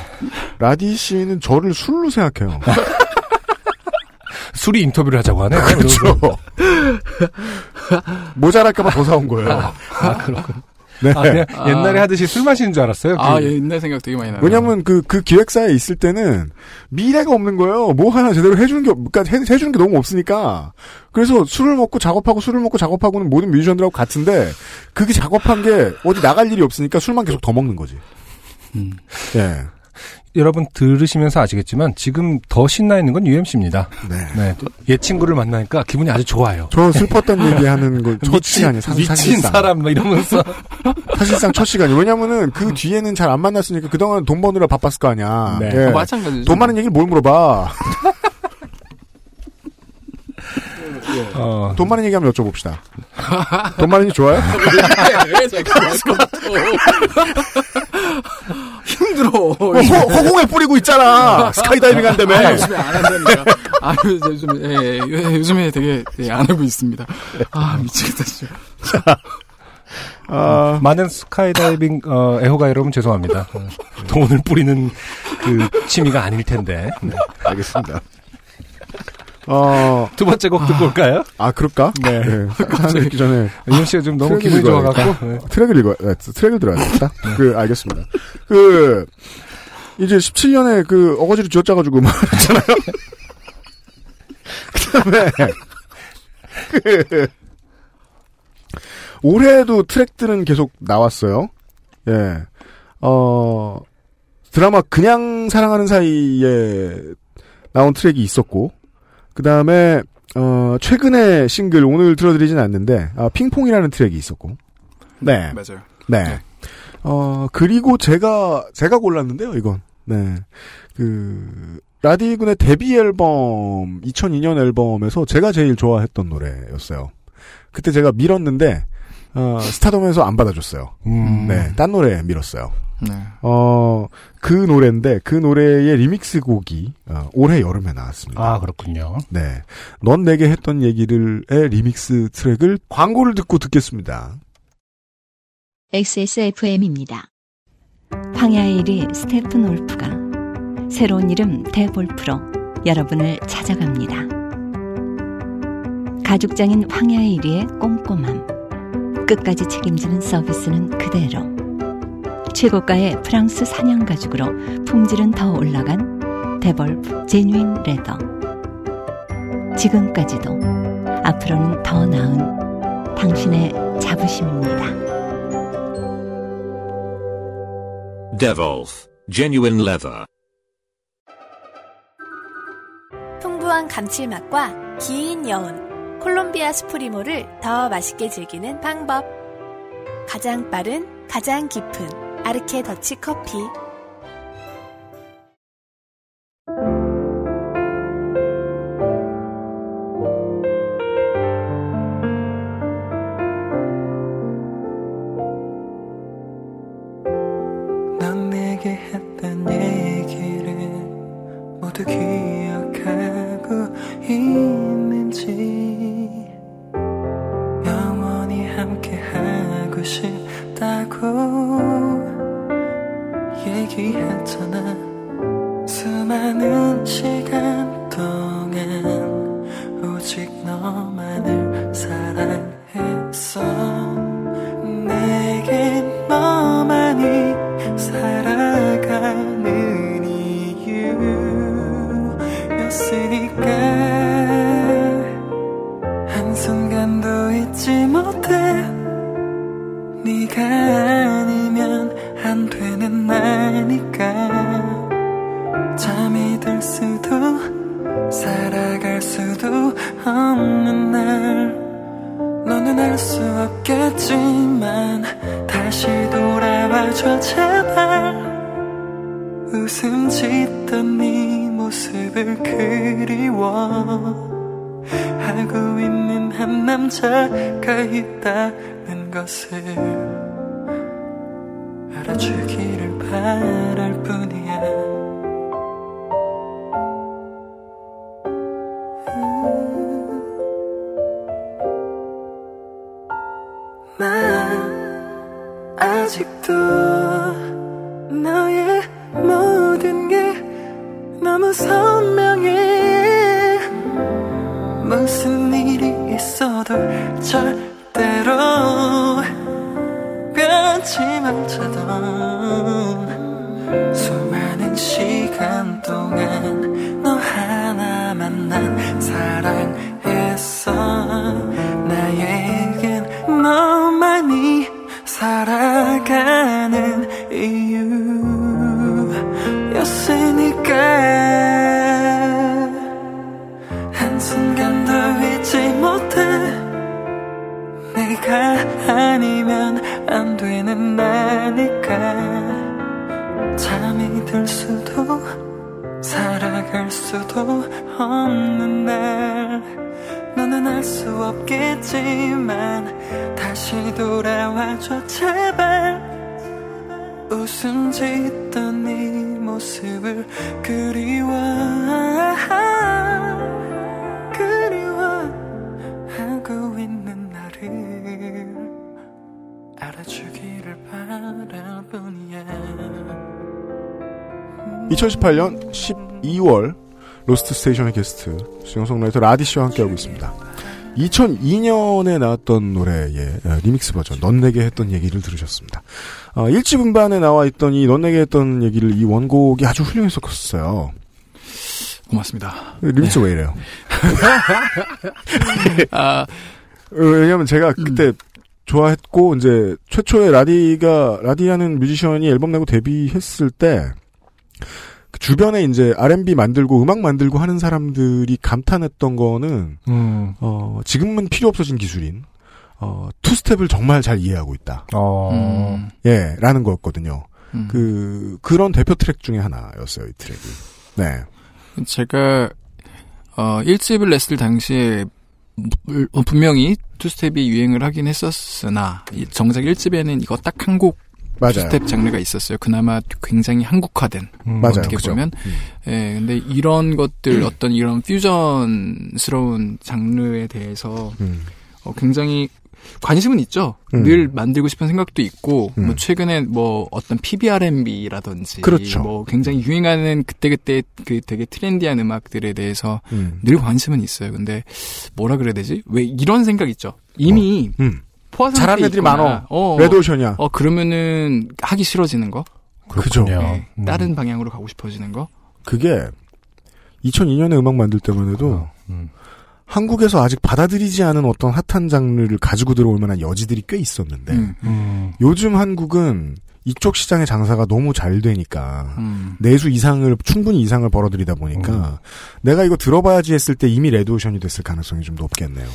[SPEAKER 1] 라디 씨는 저를 술로 생각해요.
[SPEAKER 2] 술이 인터뷰를 하자고 하네.
[SPEAKER 1] 그렇죠. 모자랄까봐 더 사온 거예요.
[SPEAKER 2] 아 그렇군.
[SPEAKER 1] 네.
[SPEAKER 2] 아, 그냥 옛날에 하듯이 술 마시는 줄 알았어요.
[SPEAKER 11] 아,
[SPEAKER 2] 그-
[SPEAKER 11] 옛날 생각 되게 많이 나요.
[SPEAKER 1] 왜냐면 그, 그 기획사에 있을 때는 미래가 없는 거예요. 뭐 하나 제대로 해주는 게, 없- 그러니까 해, 해주는 게 너무 없으니까. 그래서 술을 먹고 작업하고 술을 먹고 작업하고는 모든 뮤지션들하고 같은데, 그게 작업한 게 어디 나갈 일이 없으니까 술만 계속 더 먹는 거지.
[SPEAKER 11] 음.
[SPEAKER 1] 예.
[SPEAKER 2] 여러분 들으시면서 아시겠지만 지금 더 신나 있는 건 UMC입니다.
[SPEAKER 1] 네.
[SPEAKER 2] 옛 친구를 만나니까 기분이 아주 좋아요.
[SPEAKER 1] 저 슬펐던 얘기 하는 거, 첫 시간이 사,
[SPEAKER 2] 미친
[SPEAKER 1] 사실상.
[SPEAKER 2] 사람 막 이러면서
[SPEAKER 1] 사실상 첫 시간이. 왜냐면은 그 뒤에는 잘 안 만났으니까 그동안 돈 버느라 바빴을 거 아니야.
[SPEAKER 2] 네.
[SPEAKER 1] 예.
[SPEAKER 11] 어, 마찬가지죠.
[SPEAKER 1] 돈 많은 얘기를 뭘 물어봐.
[SPEAKER 2] 어,
[SPEAKER 1] 돈 많은 얘기 한번 여쭤봅시다. 돈 많은 얘기 좋아요?
[SPEAKER 11] 왜. 힘들어.
[SPEAKER 1] 뭐 허, 허공에 뿌리고 있잖아. 스카이다이빙 한다며.
[SPEAKER 11] 아, 요즘에 안 한다니까. 아, 요즘, 예, 예, 요즘에 되게, 예, 안 하고 있습니다. 아, 미치겠다, 진짜.
[SPEAKER 1] 아,
[SPEAKER 2] 많은 스카이다이빙 어, 애호가 여러분 죄송합니다. 어, 돈을 뿌리는 그 취미가 아닐 텐데. 네.
[SPEAKER 1] 알겠습니다. 어,
[SPEAKER 2] 두 번째 곡 듣고 올까요?
[SPEAKER 1] 아, 그럴까?
[SPEAKER 2] 네.
[SPEAKER 1] 하나 읽기 전에.
[SPEAKER 2] 이현 씨가 좀 너무 기분이. 좋아갖고 네.
[SPEAKER 1] 트랙을 읽어, 네, 트랙을 들어야겠다. 그, 알겠습니다. 그, 이제 17년에 그 어거지로 쥐어짜가지고 말했잖아요. 그 다음에, 그, 올해도 트랙들은 계속 나왔어요. 예. 어, 드라마 그냥 사랑하는 사이에 나온 트랙이 있었고, 그 다음에, 어, 최근에 싱글, 오늘 들어드리진 않는데, 아, 핑퐁이라는 트랙이 있었고. 네.
[SPEAKER 11] 맞아요.
[SPEAKER 1] 네. 어, 그리고 제가, 제가 골랐는데요, 이건. 네. 그, 라디군의 데뷔 앨범, 2002년 앨범에서 제가 제일 좋아했던 노래였어요. 그때 제가 밀었는데, 어, 스타덤에서 안 받아줬어요.
[SPEAKER 2] 음.
[SPEAKER 1] 네. 딴 노래에 밀었어요.
[SPEAKER 11] 네.
[SPEAKER 1] 어, 그 노래인데, 그 노래의 리믹스 곡이, 어, 올해 여름에 나왔습니다.
[SPEAKER 2] 아 그렇군요.
[SPEAKER 1] 네. 넌 내게 했던 얘기를의 리믹스 트랙을 광고를 듣고 듣겠습니다.
[SPEAKER 5] XSFM입니다. 황야의 이리 스테픈 울프가 새로운 이름 대볼프로 여러분을 찾아갑니다. 가죽장인 황야의 1위의 꼼꼼함. 끝까지 책임지는 서비스는 그대로. 최고가의 프랑스 사냥 가죽으로 품질은 더 올라간 데볼프 제뉴인 레더. 지금까지도 앞으로는 더 나은 당신의 자부심입니다.
[SPEAKER 13] Devolf Genuine Leather.
[SPEAKER 4] 풍부한 감칠맛과 긴 여운, 콜롬비아 스프리모를 더 맛있게 즐기는 방법. 가장 빠른, 가장 깊은 아르케 더치 커피.
[SPEAKER 12] 네가 아니면 안 되는 나니까. 잠이 들 수도 살아갈 수도 없는 날. 너는 알 수 없겠지만 다시 돌아와줘 제발. 웃음 짓던 네 모습을 그리워. 하고 있는 한 남자가 있다는 것을 알아주기를 바랄 뿐이야. 난 아직도 너의 모든 게 너무 선명해. 무슨 일이 있어도 절
[SPEAKER 1] 2018년 12월 로스트 스테이션의 게스트 싱어송라이터 라디 씨와 함께하고 있습니다. 2002년에 나왔던 노래의 리믹스 버전 넌 내게 했던 얘기를 들으셨습니다. 어, 1집 음반에 나와 있던 이넌 내게 했던 얘기를 이 원곡이 아주 훌륭했었어요.
[SPEAKER 11] 고맙습니다.
[SPEAKER 1] 리믹스 왜 이래요?
[SPEAKER 11] 아,
[SPEAKER 1] 왜냐면 제가 그때 좋아했고 이제 최초의 라디가 라디하는 뮤지션이 앨범 내고 데뷔했을 때그 주변에 이제 R&B 만들고 음악 만들고 하는 사람들이 감탄했던 거는
[SPEAKER 2] 음.
[SPEAKER 1] 어, 지금은 필요 없어진 기술인 어, 투스텝을 정말 잘 이해하고 있다.
[SPEAKER 2] 어.
[SPEAKER 11] 음.
[SPEAKER 1] 예, 라는 거였거든요.
[SPEAKER 11] 음.
[SPEAKER 1] 그 그런 대표 트랙 중에 하나였어요, 이 트랙이. 네.
[SPEAKER 11] 제가 어 1집을 냈을 당시에 분명히 투스텝이 유행을 하긴 했었으나 이 정작 1집에는 이거 딱 한 곡
[SPEAKER 1] 맞아요.
[SPEAKER 11] 투스텝 장르가 있었어요. 그나마 굉장히 한국화된
[SPEAKER 2] 음.
[SPEAKER 1] 맞아요,
[SPEAKER 11] 어떻게
[SPEAKER 1] 그죠.
[SPEAKER 11] 보면
[SPEAKER 1] 음.
[SPEAKER 11] 예, 근데 이런 것들 어떤 이런 퓨전스러운 장르에 대해서
[SPEAKER 1] 음.
[SPEAKER 11] 어, 굉장히 관심은 있죠.
[SPEAKER 1] 음.
[SPEAKER 11] 늘 만들고 싶은 생각도 있고,
[SPEAKER 1] 음.
[SPEAKER 11] 뭐 최근에 뭐 어떤 PBR&B라든지,
[SPEAKER 1] 그렇죠.
[SPEAKER 11] 뭐 굉장히 유행하는 그때그때 그 되게 트렌디한 음악들에 대해서
[SPEAKER 1] 음.
[SPEAKER 11] 늘 관심은 있어요. 근데 뭐라 그래야 되지? 왜 이런 생각 있죠? 이미
[SPEAKER 1] 음.
[SPEAKER 11] 포화 상태에
[SPEAKER 1] 잘하는 애들이 많어.
[SPEAKER 11] 어,
[SPEAKER 1] 레드오션이야.
[SPEAKER 11] 어 그러면은 하기 싫어지는 거,
[SPEAKER 1] 그죠.
[SPEAKER 11] 네,
[SPEAKER 2] 음.
[SPEAKER 11] 다른 방향으로 가고 싶어지는 거.
[SPEAKER 1] 그게 2002년에 음악 만들 때만 해도
[SPEAKER 2] 음.
[SPEAKER 1] 한국에서 아직 받아들이지 않은 어떤 핫한 장르를 가지고 들어올 만한 여지들이 꽤 있었는데
[SPEAKER 11] 음,
[SPEAKER 2] 음.
[SPEAKER 1] 요즘 한국은 이쪽 시장의 장사가 너무 잘 되니까
[SPEAKER 11] 음.
[SPEAKER 1] 내수 이상을 충분히 이상을 벌어들이다 보니까
[SPEAKER 2] 음.
[SPEAKER 1] 내가 이거 들어봐야지 했을 때 이미 레드오션이 됐을 가능성이 좀 높겠네요.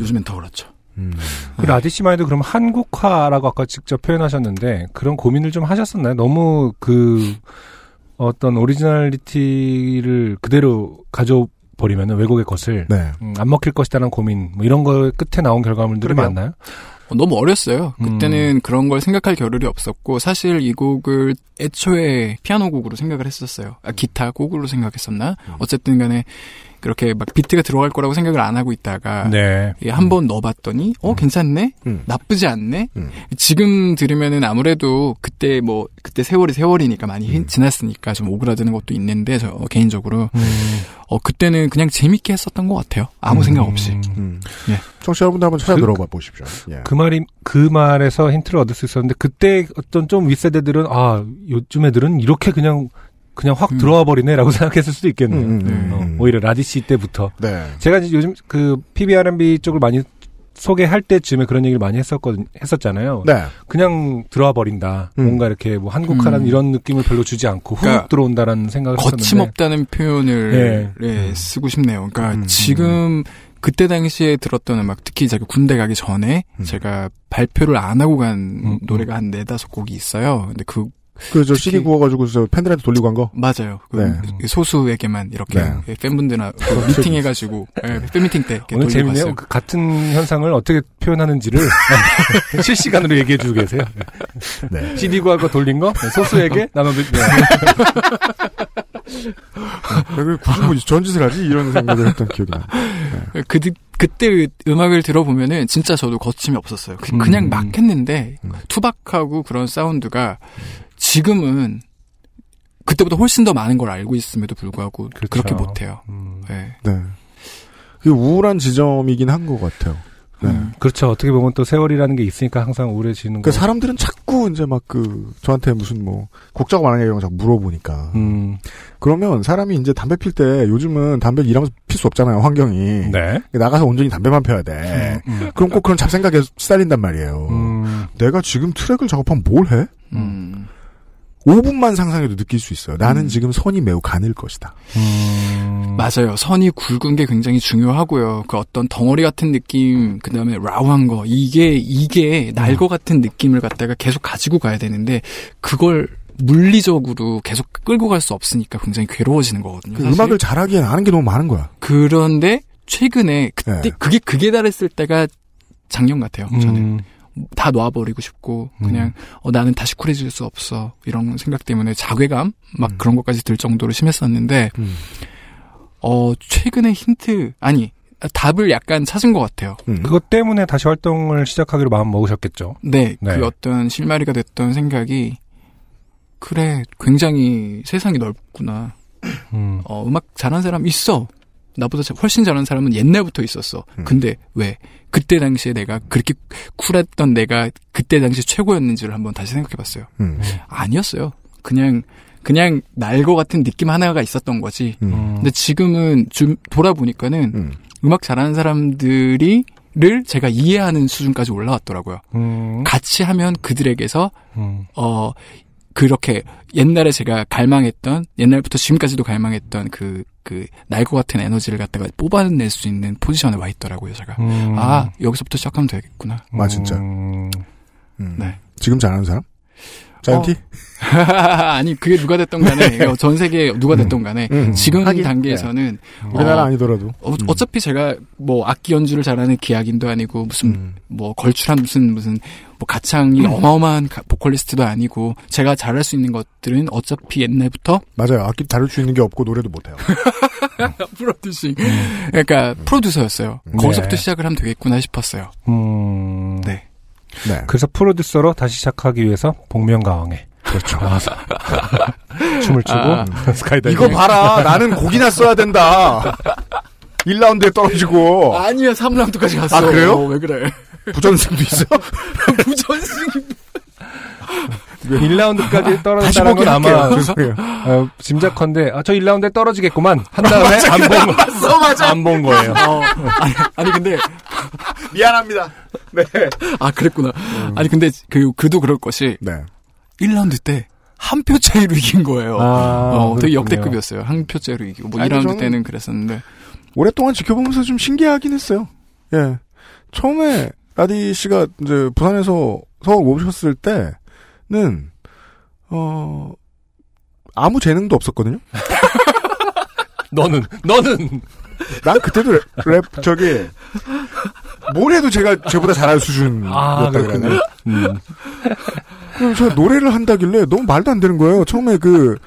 [SPEAKER 11] 요즘엔 더 그렇죠.
[SPEAKER 1] 음.
[SPEAKER 2] 그 라디 씨만 해도 그럼 한국화라고 아까 직접 표현하셨는데 그런 고민을 좀 하셨었나요? 너무 그 어떤 originality를 그대로 가져 버리면 외국의 것을
[SPEAKER 1] 네.
[SPEAKER 2] 음, 안 먹힐 것이다라는 고민 뭐 이런 거 끝에 나온 결과물들이
[SPEAKER 1] 그러게요.
[SPEAKER 2] 많나요?
[SPEAKER 11] 어, 너무 어렸어요.
[SPEAKER 2] 음.
[SPEAKER 11] 그때는 그런 걸 생각할 겨를이 없었고 사실 이 곡을 애초에 피아노 곡으로 생각을 했었어요. 아, 기타 곡으로 생각했었나?
[SPEAKER 1] 음.
[SPEAKER 11] 어쨌든 간에 그렇게 막 비트가 들어갈 거라고 생각을 안 하고 있다가
[SPEAKER 2] 네.
[SPEAKER 11] 한번 넣어봤더니 어 괜찮네,
[SPEAKER 1] 음.
[SPEAKER 11] 나쁘지 않네.
[SPEAKER 1] 음.
[SPEAKER 11] 지금 들으면은 아무래도 그때 뭐 그때 세월이 세월이니까 많이
[SPEAKER 1] 음.
[SPEAKER 11] 지났으니까 좀 오그라드는 것도 있는데 저 개인적으로
[SPEAKER 2] 음.
[SPEAKER 11] 어 그때는 그냥 재밌게 했었던 것 같아요. 아무 생각 없이.
[SPEAKER 1] 음.
[SPEAKER 11] 예.
[SPEAKER 1] 청취자 여러분들 한번 찾아
[SPEAKER 2] 그-
[SPEAKER 1] 들어봐 보십시오. 예.
[SPEAKER 2] 그 말이 그 말에서 힌트를 얻을 수 있었는데 그때 어떤 좀 윗세대들은 아 요즘 애들은 이렇게 그냥 그냥 확
[SPEAKER 11] 음.
[SPEAKER 2] 들어와 버리네라고 생각했을 수도 있겠네요.
[SPEAKER 1] 음, 음, 음,
[SPEAKER 2] 어,
[SPEAKER 1] 음.
[SPEAKER 2] 오히려 라디 씨 때부터
[SPEAKER 1] 네.
[SPEAKER 2] 제가 이제 요즘 그 PBR&B 쪽을 많이 소개할 때쯤에 그런 얘기를 많이 했었거든 했었잖아요.
[SPEAKER 1] 네.
[SPEAKER 2] 그냥 들어와 버린다.
[SPEAKER 1] 음.
[SPEAKER 2] 뭔가 이렇게 뭐 한국화라는
[SPEAKER 11] 음.
[SPEAKER 2] 이런 느낌을 별로 주지 않고 훅
[SPEAKER 11] 그러니까
[SPEAKER 2] 들어온다라는 생각을
[SPEAKER 11] 거침없다는 표현을
[SPEAKER 2] 예.
[SPEAKER 11] 예, 쓰고 싶네요. 그러니까
[SPEAKER 1] 음.
[SPEAKER 11] 지금 그때 당시에 들었던 음악, 특히 제가 군대 가기 전에
[SPEAKER 1] 음.
[SPEAKER 11] 제가 발표를 안 하고 간
[SPEAKER 2] 음,
[SPEAKER 11] 노래가 한 네다섯 곡이 있어요. 근데 그
[SPEAKER 1] 그저 CD 구워가지고 저 팬들한테 돌리고 한 거.
[SPEAKER 11] 맞아요. 그
[SPEAKER 1] 네.
[SPEAKER 11] 소수에게만 이렇게
[SPEAKER 2] 네.
[SPEAKER 11] 예, 팬분들나 그 미팅 해가지고 예, 팬미팅 때 이렇게
[SPEAKER 2] 오늘 재밌네요. 그 같은 현상을 어떻게 표현하는지를 실시간으로 얘기해 주고 계세요.
[SPEAKER 1] 네.
[SPEAKER 2] CD 구할 거 돌린 거 소수에게 나눠드. 네.
[SPEAKER 1] 왜 굳이 뭐 전짓을 하지 이런 생각을 했던 기억이 나.
[SPEAKER 11] 그 그때 음악을 들어보면은 진짜 저도 거침이 없었어요. 그, 그냥
[SPEAKER 1] 음.
[SPEAKER 11] 막 했는데 투박하고 그런 사운드가 지금은 그때보다 훨씬 더 많은 걸 알고 있음에도 불구하고 그렇게 못해요. 네.
[SPEAKER 1] 네. 그 우울한 지점이긴 한 것 같아요. 네.
[SPEAKER 2] 그렇죠. 어떻게 보면 또 세월이라는 게 있으니까 항상 우울해지는
[SPEAKER 1] 그
[SPEAKER 2] 거.
[SPEAKER 1] 사람들은 자꾸 이제 막 그 저한테 무슨 뭐 곡 작업 안 하냐 이런 거 자꾸 물어보니까.
[SPEAKER 2] 음.
[SPEAKER 1] 그러면 사람이 이제 담배 필 때 요즘은 담배 일하면서 필 수 없잖아요 환경이.
[SPEAKER 2] 네.
[SPEAKER 1] 나가서 온전히 담배만 펴야 돼.
[SPEAKER 2] 음.
[SPEAKER 1] 그럼 꼭 그런 잡생각에 시달린단 말이에요. 내가 지금 트랙을 작업하면 뭘 해?
[SPEAKER 11] 음.
[SPEAKER 1] 5분만 상상해도 느낄 수 있어요. 나는
[SPEAKER 11] 음.
[SPEAKER 1] 지금 선이 매우 가늘 것이다.
[SPEAKER 11] 맞아요. 선이 굵은 게 굉장히 중요하고요. 그 어떤 덩어리 같은 느낌, 그 다음에 라우한 거, 이게, 이게 날 것 같은 느낌을 갖다가 계속 가지고 가야 되는데, 그걸 물리적으로 계속 끌고 갈 수 없으니까 굉장히 괴로워지는 거거든요.
[SPEAKER 1] 그. 음악을 잘하기엔 아는 게 너무 많은 거야.
[SPEAKER 11] 그런데, 최근에, 그때,
[SPEAKER 1] 네.
[SPEAKER 11] 그게 극에 달했을 때가 작년 같아요.
[SPEAKER 2] 음.
[SPEAKER 11] 저는. 다 놓아버리고 싶고, 그냥, 어, 나는 다시 쿨해질 수 없어. 이런 생각 때문에 자괴감? 막 그런 것까지 들 정도로 심했었는데, 어, 최근에 힌트, 아니, 답을 약간 찾은 것 같아요.
[SPEAKER 2] 그것 때문에 다시 활동을 시작하기로 마음 먹으셨겠죠.
[SPEAKER 11] 네,
[SPEAKER 2] 네.
[SPEAKER 11] 그 어떤 실마리가 됐던 생각이, 그래, 굉장히 세상이 넓구나.
[SPEAKER 2] 음.
[SPEAKER 11] 어, 음악 잘하는 사람 있어. 나보다 자- 훨씬 잘하는 사람은 옛날부터 있었어. 근데 왜? 그때 당시에 내가 그렇게 쿨했던 내가 그때 당시 최고였는지를 한번 다시 생각해봤어요.
[SPEAKER 1] 음.
[SPEAKER 11] 아니었어요. 그냥 그냥 날것 같은 느낌 하나가 있었던 거지. 근데 지금은 좀 돌아보니까는 음. 악 잘하는 사람들이 를 제가 이해하는 수준까지 올라왔더라고요.
[SPEAKER 2] 음.
[SPEAKER 11] 같이 하면 그들에게서
[SPEAKER 2] 음.
[SPEAKER 11] 어 그렇게 옛날에 제가 갈망했던 옛날부터 지금까지도 갈망했던 그 그 날 것 같은 에너지를 갖다가 뽑아낼 수 있는 포지션에 와 있더라고요, 제가.
[SPEAKER 2] 음.
[SPEAKER 11] 아, 여기서부터 시작하면 되겠구나.
[SPEAKER 1] 아 진짜.
[SPEAKER 2] 음.
[SPEAKER 11] 네.
[SPEAKER 1] 지금 잘하는 사람? 자이언티?
[SPEAKER 11] 아니, 그게 누가 됐던 간에, 어, 전 세계 누가 됐던 간에,
[SPEAKER 1] 음.
[SPEAKER 11] 지금
[SPEAKER 1] 하긴,
[SPEAKER 11] 단계에서는.
[SPEAKER 1] 네. 우리나라 아니더라도.
[SPEAKER 11] 어, 어차피 제가 뭐 악기 연주를 잘하는 기악인도 아니고, 무슨,
[SPEAKER 1] 음.
[SPEAKER 11] 뭐 걸출한 무슨, 무슨, 뭐 가창이 어마어마한 가- 보컬리스트도 아니고, 제가 잘할 수 있는 것들은 어차피 옛날부터
[SPEAKER 1] 맞아요. 악기 다룰 수 있는 게 없고 노래도 못해요.
[SPEAKER 11] 프로듀싱. 그러니까 프로듀서였어요. 거기서부터
[SPEAKER 2] 네.
[SPEAKER 11] 시작을 하면 되겠구나 싶었어요.
[SPEAKER 2] 음.
[SPEAKER 11] 네.
[SPEAKER 1] 네.
[SPEAKER 2] 그래서 프로듀서로 다시 시작하기 위해서 복면가왕에 그렇죠. 춤을 추고
[SPEAKER 1] 아.
[SPEAKER 2] 스카이다이빙.
[SPEAKER 1] 이거 봐라. 나는 곡이나 써야 된다. 1라운드에 떨어지고.
[SPEAKER 11] 아니야, 3라운드까지 갔어.
[SPEAKER 1] 아, 그래요?
[SPEAKER 11] 어, 왜 그래?
[SPEAKER 1] 부전승도 있어?
[SPEAKER 11] 부전승이.
[SPEAKER 2] 1라운드까지
[SPEAKER 1] 다시
[SPEAKER 2] 떨어졌다는 건 아마. 어, 짐작컨대 아, 저 1라운드에 떨어지겠구만 한 다음에. 안본
[SPEAKER 1] 맞어, 맞아.
[SPEAKER 2] 안본 거예요.
[SPEAKER 11] 어, 아니, 아니, 근데.
[SPEAKER 1] 미안합니다. 네.
[SPEAKER 11] 아, 그랬구나. 아니, 근데 그, 그도 그럴 것이.
[SPEAKER 1] 네.
[SPEAKER 11] 1라운드 때. 한 표 차이로 이긴 거예요.
[SPEAKER 2] 아,
[SPEAKER 11] 어, 되게. 역대급이었어요. 한 표 차이로 이기고. 뭐
[SPEAKER 1] 아니,
[SPEAKER 11] 2라운드
[SPEAKER 1] 저는-
[SPEAKER 11] 때는 그랬었는데.
[SPEAKER 1] 오랫동안 지켜보면서 좀 신기하긴 했어요. 예. 처음에 라디 씨가 이제 부산에서 서울 오셨을 때는 어 아무 재능도 없었거든요.
[SPEAKER 2] 너는 너는
[SPEAKER 1] 난 그때도 랩, 랩 저기 뭘 해도 제가 저보다 잘할 수준이었다
[SPEAKER 2] 아.
[SPEAKER 1] 그러네.
[SPEAKER 2] 음.
[SPEAKER 1] 그럼 저 노래를 한다길래 너무 말도 안 되는 거예요. 처음에 그,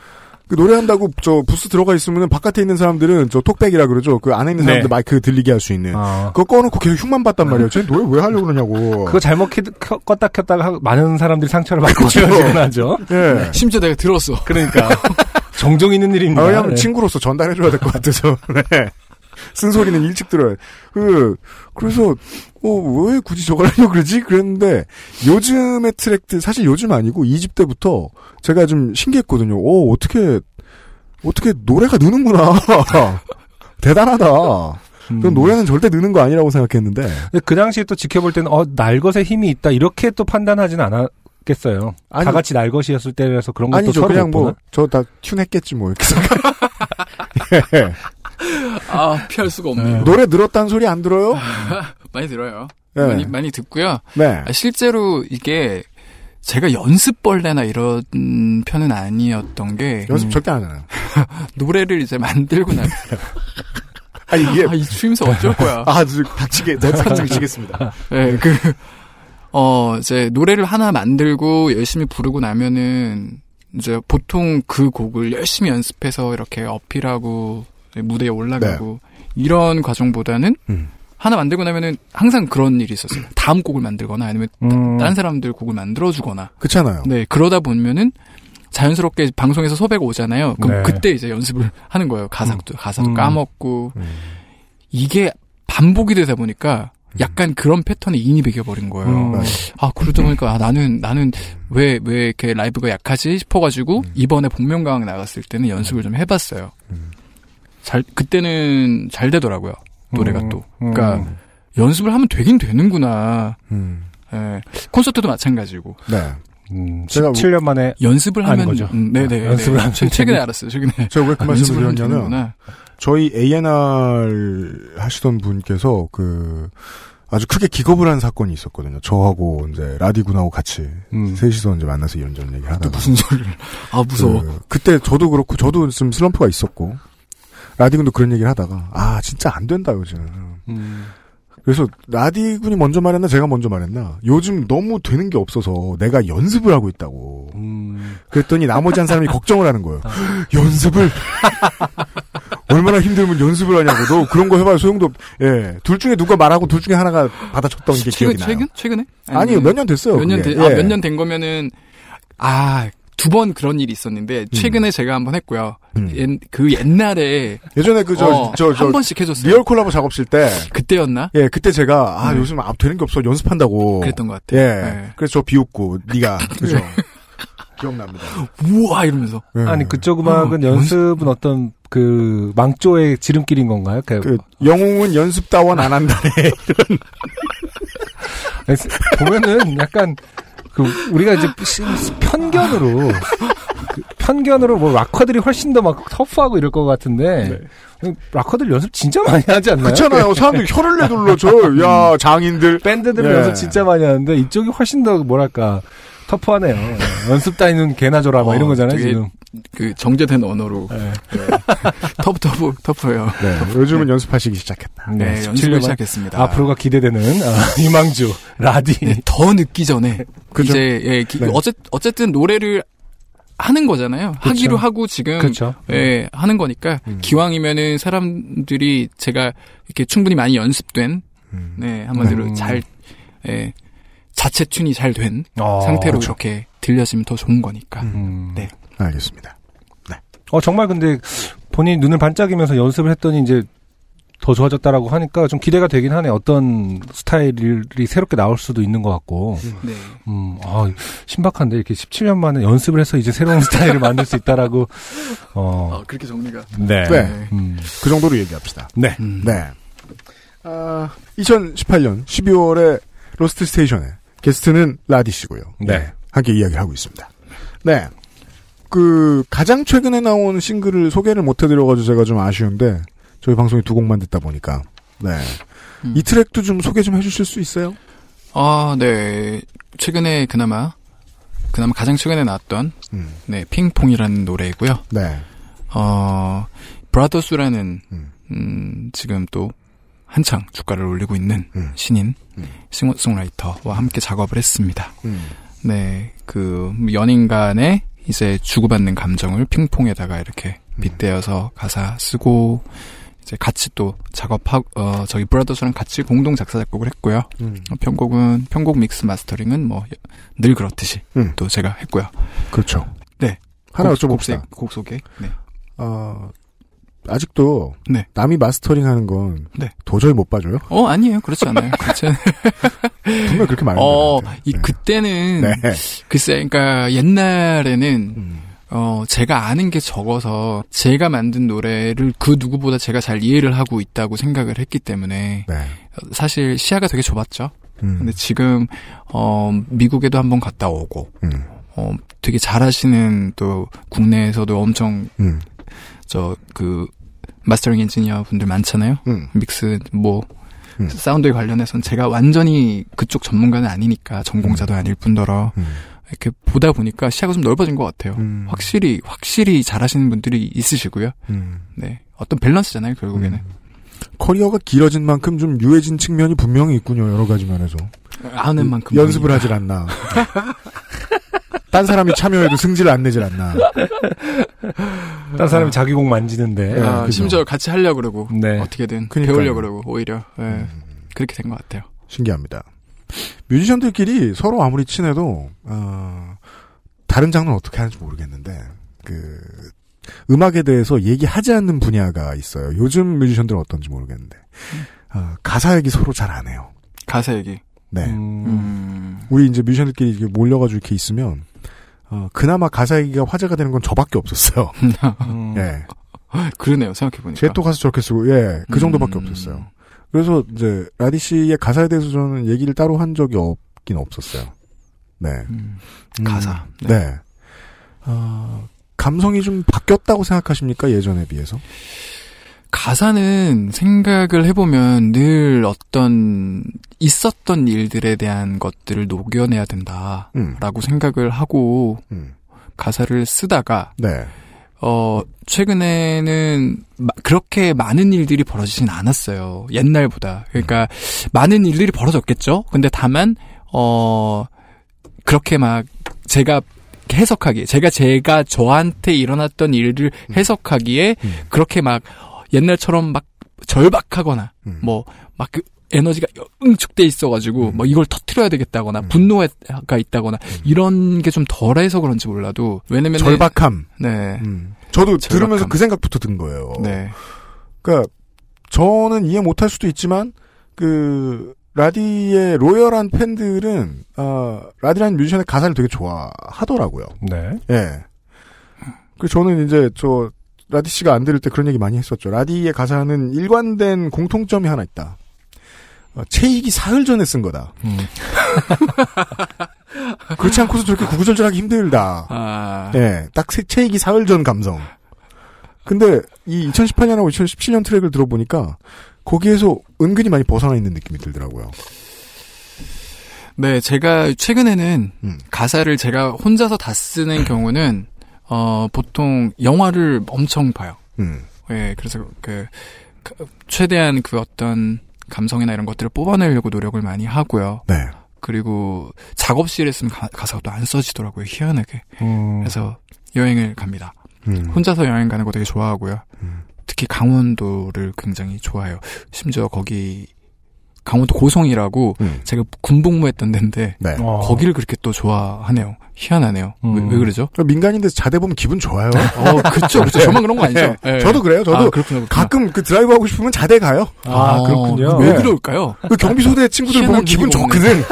[SPEAKER 1] 그 노래한다고 저 부스 들어가 있으면 바깥에 있는 사람들은 저 talkback이라 그러죠. 그 안에 있는 사람들
[SPEAKER 2] 네.
[SPEAKER 1] 마이크 들리게 할 수 있는.
[SPEAKER 2] 아.
[SPEAKER 1] 그거 꺼놓고 계속 흉만 봤단 말이에요. 쟤 노래 왜 하려고 그러냐고.
[SPEAKER 2] 그거 잘못 키, 켜- 껐다 켰다가 많은 사람들이 상처를 받고
[SPEAKER 1] 그렇죠.
[SPEAKER 2] 그러지곤 하죠.
[SPEAKER 1] 예.
[SPEAKER 11] 심지어 내가 들었어.
[SPEAKER 2] 그러니까 정종 있는 일입니다.
[SPEAKER 1] 아, 왜냐면
[SPEAKER 2] 네.
[SPEAKER 1] 친구로서 전달해줘야 될 것 같아서. 네. 쓴소리는 일찍 들어요. 그, 그래서, 어, 왜 굳이 저걸 하려고 그러지? 그랬는데, 요즘의 트랙들, 사실 요즘 아니고, 2집 때부터 제가 좀 신기했거든요. 오, 어떻게, 어떻게 노래가 느는구나. 대단하다.
[SPEAKER 2] 음.
[SPEAKER 1] 노래는 절대 느는 거 아니라고 생각했는데.
[SPEAKER 2] 그 당시에 또 지켜볼 때는 어 날것에 힘이 있다 이렇게 또 판단하진 않았겠어요.
[SPEAKER 1] 아니,
[SPEAKER 2] 다 같이 날것이었을 때라서 그런 것도
[SPEAKER 1] 아니죠. 그냥
[SPEAKER 2] 못
[SPEAKER 1] 뭐? 저 다 튠했겠지, 뭐, 이렇게 생각. 예.
[SPEAKER 11] 아, 피할 수가 없네요.
[SPEAKER 1] 노래 늘었다는 소리 안 들어요?
[SPEAKER 11] 많이 들어요.
[SPEAKER 1] 네.
[SPEAKER 11] 많이, 많이 듣고요.
[SPEAKER 1] 네.
[SPEAKER 11] 아, 실제로 이게 제가 연습벌레나 이런 편은 아니었던 게
[SPEAKER 1] 연습
[SPEAKER 11] 음,
[SPEAKER 1] 절대 안 하잖아요.
[SPEAKER 11] 노래를 이제 만들고 나면
[SPEAKER 1] 아니 이게
[SPEAKER 11] 아, 이 추임새 어쩔 거야.
[SPEAKER 1] 아, 저 닥치게, 내 닥치겠습니다.
[SPEAKER 11] 네, 그, 어, 이제 노래를 하나 만들고 열심히 부르고 나면은 이제 보통 그 곡을 열심히 연습해서 이렇게 어필하고 무대에 올라가고 이런 과정보다는
[SPEAKER 1] 음.
[SPEAKER 11] 하나 만들고 나면은 항상 그런 일이 있었어요. 다음 곡을 만들거나 아니면
[SPEAKER 2] 음.
[SPEAKER 11] 다른 사람들 곡을 만들어주거나.
[SPEAKER 1] 그렇잖아요.
[SPEAKER 11] 네, 그러다 보면은 자연스럽게 방송에서 섭외가 오잖아요. 그럼
[SPEAKER 2] 네.
[SPEAKER 11] 그때 이제 연습을 하는 거예요. 가사도, 가사도
[SPEAKER 2] 음.
[SPEAKER 11] 까먹고. 이게 반복이 되다 보니까 약간 그런 패턴에 인이 배겨버린 거예요.
[SPEAKER 2] 음.
[SPEAKER 11] 아, 그러다 보니까 아, 나는, 나는 왜, 왜 이렇게 라이브가 약하지 싶어가지고 이번에 복면가왕 나갔을 때는 연습을 좀 해봤어요. 잘, 그때는 잘 되더라고요. 노래가
[SPEAKER 2] 음.
[SPEAKER 11] 또. 그러니까 연습을 하면 되긴 되는구나.
[SPEAKER 1] 음.
[SPEAKER 11] 예. 콘서트도 마찬가지고.
[SPEAKER 1] 네.
[SPEAKER 2] 음,
[SPEAKER 1] 제가
[SPEAKER 2] 17년 만에
[SPEAKER 11] 연습을 하면
[SPEAKER 2] 거죠.
[SPEAKER 11] 음, 네네.
[SPEAKER 2] 연습을
[SPEAKER 11] 네.
[SPEAKER 2] 하면
[SPEAKER 11] 최- 최근에
[SPEAKER 2] 되는-
[SPEAKER 11] 알았어요. 최근에.
[SPEAKER 1] 제가 왜그
[SPEAKER 11] 아,
[SPEAKER 1] 말씀을
[SPEAKER 11] 연습을 하면
[SPEAKER 1] 드렸냐면. 저희 A&R 하시던 분께서 그, 아주 크게 기겁을 한 사건이 있었거든요. 저하고 이제 라디군하고 같이
[SPEAKER 2] 음.
[SPEAKER 1] 셋이서 이제 만나서 이런저런 얘기 하다가
[SPEAKER 11] 무슨 소리를. 아, 무서워.
[SPEAKER 1] 그, 그때 저도 그렇고 저도 좀 슬럼프가 있었고 라디군도 그런 얘기를 하다가 아 진짜 안 된다 요즘.
[SPEAKER 2] 음.
[SPEAKER 1] 그래서 라디군이 먼저 말했나 제가 먼저 말했나 요즘 너무 되는 게 없어서 내가 연습을 하고 있다고.
[SPEAKER 2] 음.
[SPEAKER 1] 그랬더니 나머지 한 사람이 걱정을 하는 거예요. 연습을 얼마나 힘들면 연습을 하냐고. 너 그런 거 해봐야 소용도 없. 예, 둘 중에 누가 말하고 둘 중에 하나가 받아쳤던 게
[SPEAKER 11] 최근,
[SPEAKER 1] 기억이 나요.
[SPEAKER 11] 최근? 최근에?
[SPEAKER 1] 아니요, 몇년 됐어요.
[SPEAKER 11] 몇년
[SPEAKER 1] 그게.
[SPEAKER 11] 된, 아,
[SPEAKER 1] 예.
[SPEAKER 11] 몇년 된 거면은, 아, 두 번 그런 일이 있었는데, 최근에 제가 한 번 했고요.
[SPEAKER 1] 음.
[SPEAKER 11] 옛- 그 옛날에.
[SPEAKER 1] 예전에 그저
[SPEAKER 11] 어, 저저한 번씩 해줬어요.
[SPEAKER 1] 리얼 콜라보 작업실 때
[SPEAKER 11] 그때였나?
[SPEAKER 1] 예, 그때 제가 아
[SPEAKER 11] 네.
[SPEAKER 1] 요즘 아, 되는 게 없어 연습한다고.
[SPEAKER 11] 그랬던 것 같아요.
[SPEAKER 1] 예,
[SPEAKER 11] 네.
[SPEAKER 1] 그래서 저 비웃고 네가 그죠. 기억납니다.
[SPEAKER 11] 우와! 이러면서.
[SPEAKER 1] 예.
[SPEAKER 2] 아니 그쪽 음악은
[SPEAKER 11] 어,
[SPEAKER 2] 연습은 어떤 그 망조의 지름길인 건가요? 그,
[SPEAKER 1] 그 영웅은 연습 다원 안 한다네.
[SPEAKER 2] 보면은 약간 그 우리가 이제 시- 편견으로 그 편견으로 뭐 락커들이 훨씬 더 막 터프하고 이럴 것 같은데 락커들 연습 진짜 많이 하지 않나요?
[SPEAKER 1] 그렇잖아요. 사람들이 혀를 내둘러 줘. 야 장인들
[SPEAKER 2] 밴드들은
[SPEAKER 1] 예.
[SPEAKER 2] 연습 진짜 많이 하는데 이쪽이 훨씬 더 뭐랄까 터프하네요. 연습 따위는 개나 줘라 막
[SPEAKER 11] 어,
[SPEAKER 2] 이런 거잖아요
[SPEAKER 11] 되게
[SPEAKER 2] 지금.
[SPEAKER 11] 그 정제된 언어로. 네. 터프, 터프, 터프예요.
[SPEAKER 1] 네, 요즘은 연습하시기 시작했다.
[SPEAKER 11] 네,
[SPEAKER 2] 17년
[SPEAKER 11] 연습을
[SPEAKER 2] 만
[SPEAKER 11] 시작했습니다.
[SPEAKER 2] 앞으로가 기대되는 아, 이망주 라디.
[SPEAKER 11] 네, 더 늦기 전에
[SPEAKER 1] 그죠?
[SPEAKER 11] 이제 예, 기-
[SPEAKER 1] 네.
[SPEAKER 11] 어쨌 어쨌든 노래를 하는 거잖아요. 하기로 하고 지금
[SPEAKER 2] 그렇죠.
[SPEAKER 11] 예, 하는 거니까
[SPEAKER 1] 음.
[SPEAKER 11] 기왕이면은 사람들이 제가 이렇게 충분히 많이 연습된
[SPEAKER 1] 음.
[SPEAKER 11] 네, 한마디로
[SPEAKER 2] 음.
[SPEAKER 11] 잘 예, 자체 튠이 잘된
[SPEAKER 2] 어,
[SPEAKER 11] 상태로. 이렇게 들려지면 더 좋은 거니까.
[SPEAKER 2] 음.
[SPEAKER 11] 네.
[SPEAKER 1] 알겠습니다.
[SPEAKER 2] 어 정말 근데 본인이 눈을 반짝이면서 연습을 했더니 이제 더 좋아졌다라고 하니까 좀 기대가 되긴 하네. 어떤 스타일이 새롭게 나올 수도 있는 것 같고.
[SPEAKER 11] 네.
[SPEAKER 2] 음, 아, 신박한데 이렇게 17년 만에 연습을 해서 이제 새로운 스타일을 만들 수 있다라고. 어,
[SPEAKER 11] 아, 그렇게 정리가.
[SPEAKER 2] 네.
[SPEAKER 1] 네.
[SPEAKER 2] 음.
[SPEAKER 1] 그 정도로 얘기합시다.
[SPEAKER 2] 네.
[SPEAKER 11] 음.
[SPEAKER 1] 네. 아, 2018년 12월에 Lost Station에 게스트는 라디 씨고요.
[SPEAKER 2] 네.
[SPEAKER 1] 함께 이야기를 하고 있습니다. 네. 그 가장 최근에 나온 싱글을 소개를 못 해드려가지고 제가 좀 아쉬운데 저희 방송이 두 곡만 듣다 보니까 네.
[SPEAKER 11] 음.
[SPEAKER 1] 이 트랙도 좀 소개 좀 해주실 수 있어요?
[SPEAKER 11] 아, 네. 최근에 그나마 그나마 가장 최근에 나왔던
[SPEAKER 1] 음.
[SPEAKER 11] 네, 핑퐁이라는 노래이고요.
[SPEAKER 1] 네.
[SPEAKER 11] 어, 브라더스라는
[SPEAKER 1] 음.
[SPEAKER 11] 음, 지금 또 한창 주가를 올리고 있는
[SPEAKER 1] 음.
[SPEAKER 11] 신인
[SPEAKER 1] 음.
[SPEAKER 11] 싱어송라이터와 함께 작업을 했습니다.
[SPEAKER 1] 음.
[SPEAKER 11] 네, 그 연인 간의 이제 주고받는 감정을 핑퐁에다가 이렇게
[SPEAKER 1] 음.
[SPEAKER 11] 빗대어서 가사 쓰고 이제 같이 또 작업하고 어 저기 브라더스랑 같이 공동 작사 작곡을 했고요.
[SPEAKER 1] 음.
[SPEAKER 11] 어, 편곡은 편곡 믹스 마스터링은 뭐 늘 그렇듯이
[SPEAKER 1] 음.
[SPEAKER 11] 또 제가 했고요.
[SPEAKER 1] 그렇죠.
[SPEAKER 11] 네.
[SPEAKER 1] 하나
[SPEAKER 11] 곡,
[SPEAKER 1] 여쭤봅시다.
[SPEAKER 11] 곡, 세- 곡 소개. 네.
[SPEAKER 1] 어, 아직도
[SPEAKER 11] 네.
[SPEAKER 1] 남이 마스터링 하는 건
[SPEAKER 11] 네.
[SPEAKER 1] 도저히 못 봐줘요?
[SPEAKER 11] 어 아니에요. 그렇지 않아요. 그렇지 않아요.
[SPEAKER 1] 분명 그렇게 말하는
[SPEAKER 11] 어. 이 그때는
[SPEAKER 1] 네.
[SPEAKER 11] 글쎄, 그러니까 옛날에는
[SPEAKER 1] 음.
[SPEAKER 11] 어 제가 아는 게 적어서 제가 만든 노래를 그 누구보다 제가 잘 이해를 하고 있다고 생각을 했기 때문에
[SPEAKER 1] 네.
[SPEAKER 11] 사실 시야가 되게 좁았죠.
[SPEAKER 1] 음.
[SPEAKER 11] 근데 지금 어 미국에도 한번 갔다 오고
[SPEAKER 1] 음.
[SPEAKER 11] 어 되게 잘하시는 또 국내에서도 엄청
[SPEAKER 1] 음.
[SPEAKER 11] 저그 마스터링 엔지니어 분들 많잖아요.
[SPEAKER 1] 음.
[SPEAKER 11] 믹스 뭐
[SPEAKER 1] 음.
[SPEAKER 11] 사운드에 관련해서는 제가 완전히 그쪽 전문가는 아니니까 전공자도 아닐 뿐더러
[SPEAKER 1] 음.
[SPEAKER 11] 이렇게 보다 보니까 시야가 좀 넓어진 것 같아요.
[SPEAKER 1] 음.
[SPEAKER 11] 확실히 확실히 잘하시는 분들이 있으시고요.
[SPEAKER 1] 음.
[SPEAKER 11] 네, 어떤 밸런스잖아요 결국에는.
[SPEAKER 1] 커리어가 길어진 만큼 좀 유해진 측면이 분명히 있군요. 여러 가지 면에서.
[SPEAKER 11] 아는 만큼
[SPEAKER 1] 연습을. 하질 않나. 딴 사람이 참여해도 승질을 안 내질 않나.
[SPEAKER 2] 딴 사람이 자기 공 만지는데.
[SPEAKER 1] 네,
[SPEAKER 11] 아,
[SPEAKER 1] 그죠.
[SPEAKER 11] 심지어 같이 하려 고 그러고
[SPEAKER 2] 네.
[SPEAKER 11] 어떻게든
[SPEAKER 1] 그러니까요. 음.
[SPEAKER 11] 배우려 고 그러고 오히려 예, 그렇게 된 것 같아요.
[SPEAKER 1] 신기합니다. 뮤지션들끼리 서로 아무리 친해도 어, 다른 장르는 어떻게 하는지 모르겠는데 그 음악에 대해서 얘기하지 않는 분야가 있어요. 요즘 뮤지션들은 어떤지 모르겠는데 어, 가사 얘기 서로 잘 안 해요.
[SPEAKER 11] 가사 얘기.
[SPEAKER 1] 네.
[SPEAKER 11] 음.
[SPEAKER 1] 우리 이제 뮤지션들끼리 이렇게 몰려가지고 이렇게 있으면 어, 그나마 가사 얘기가 화제가 되는 건 저밖에 없었어요.
[SPEAKER 2] 음.
[SPEAKER 1] 예.
[SPEAKER 11] 그러네요. 생각해 보니까.
[SPEAKER 1] 쟤또 가서 저렇게 쓰고 예, 그 정도밖에
[SPEAKER 11] 음.
[SPEAKER 1] 없었어요. 그래서 이제 라디 씨의 가사에 대해서 저는 얘기를 따로 한 적이 없긴 없었어요. 네. 음,
[SPEAKER 11] 가사.
[SPEAKER 1] 네. 어, 감성이 좀 바뀌었다고 생각하십니까 예전에 비해서?
[SPEAKER 11] 가사는 생각을 해보면 늘 어떤 있었던 일들에 대한 것들을 녹여내야 된다라고
[SPEAKER 1] 음.
[SPEAKER 11] 생각을 하고
[SPEAKER 1] 음.
[SPEAKER 11] 가사를 쓰다가
[SPEAKER 1] 네.
[SPEAKER 11] 어 최근에는 마- 그렇게 많은 일들이 벌어지진 않았어요 옛날보다 그러니까 많은 일들이 벌어졌겠죠 근데 다만 어 그렇게 막 제가 해석하기에 제가 제가 저한테 일어났던 일을 해석하기에 그렇게 막 옛날처럼 막 절박하거나 뭐막 그 에너지가 응축돼 있어가지고 뭐 이걸 터트려야 되겠다거나 분노가 있다거나 이런 게 좀 덜해서 그런지 몰라도 왜냐면
[SPEAKER 1] 절박함.
[SPEAKER 11] 네.
[SPEAKER 1] 음. 저도
[SPEAKER 11] 절박함.
[SPEAKER 1] 들으면서 그 생각부터 든 거예요.
[SPEAKER 11] 네.
[SPEAKER 1] 그러니까 저는 이해 못할 수도 있지만 그 라디의 loyal한 팬들은 어, 라디라는 뮤지션의 가사를 되게 좋아하더라고요.
[SPEAKER 2] 네.
[SPEAKER 1] 예. 그 저는 이제 저 라디 씨가 안 들을 때 그런 얘기 많이 했었죠. 라디의 가사는 일관된 공통점이 하나 있다. 어, 차이기 사흘 전에 쓴 거다.
[SPEAKER 11] 음.
[SPEAKER 1] 그렇지 않고서 저렇게 구구절절하기 힘들다.
[SPEAKER 11] 아.
[SPEAKER 1] 예, 딱 세- 차이기 사흘 전 감성. 근데 이 2018년하고 2017년 트랙을 들어보니까 거기에서 은근히 많이 벗어나 있는 느낌이 들더라고요.
[SPEAKER 11] 네, 제가 최근에는
[SPEAKER 1] 음.
[SPEAKER 11] 가사를 제가 혼자서 다 쓰는 경우는 어 보통 영화를 엄청 봐요.
[SPEAKER 1] 음.
[SPEAKER 11] 예, 그래서 그, 그 최대한 그 어떤 감성이나 이런 것들을 뽑아내려고 노력을 많이 하고요.
[SPEAKER 1] 네.
[SPEAKER 11] 그리고 작업실에 쓰면 가, 가사가 또 안 써지더라고요. 희한하게.
[SPEAKER 2] 음.
[SPEAKER 11] 그래서 여행을 갑니다.
[SPEAKER 1] 음.
[SPEAKER 11] 혼자서 여행 가는 거 되게 좋아하고요. 특히 강원도를 굉장히 좋아해요. 심지어 거기 강원도 고성이라고 제가 군복무했던 데인데
[SPEAKER 1] 네.
[SPEAKER 2] 어.
[SPEAKER 11] 거기를 그렇게 또 좋아하네요. 희한하네요. 왜, 왜 그러죠?
[SPEAKER 1] 민간인데서 자대 보면 기분 좋아요.
[SPEAKER 11] 어, 그쵸, 그쵸. 저만 그런 거 아니죠?
[SPEAKER 1] 네.
[SPEAKER 11] 예.
[SPEAKER 1] 저도 그래요. 저도
[SPEAKER 11] 아, 그렇구나, 그렇구나.
[SPEAKER 1] 가끔 그 드라이브 하고 싶으면 자대 가요.
[SPEAKER 11] 아, 그렇군요. 왜 그럴까요?
[SPEAKER 1] 그 경비소대 친구들 보면 기분 좋거든.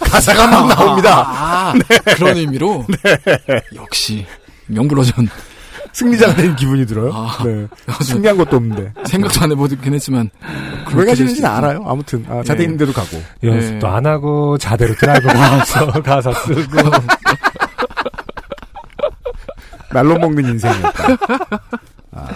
[SPEAKER 1] 가사가 막 나옵니다.
[SPEAKER 11] 아,
[SPEAKER 1] 네.
[SPEAKER 11] 그런 의미로? 역시, 명불허전.
[SPEAKER 1] 승리자가 된 기분이 들어요.
[SPEAKER 11] 아,
[SPEAKER 1] 네. 승리한 것도 없는데.
[SPEAKER 11] 생각도 안 해보긴 했지만.
[SPEAKER 1] 왜 가시는지는 알아요. 아무튼 아, 자대
[SPEAKER 11] 예.
[SPEAKER 1] 있는 대로 가고.
[SPEAKER 2] 연습도 안 하고 자대로 드라이브 가서 가사 쓰고
[SPEAKER 1] 날로 먹는 인생이었다. 아.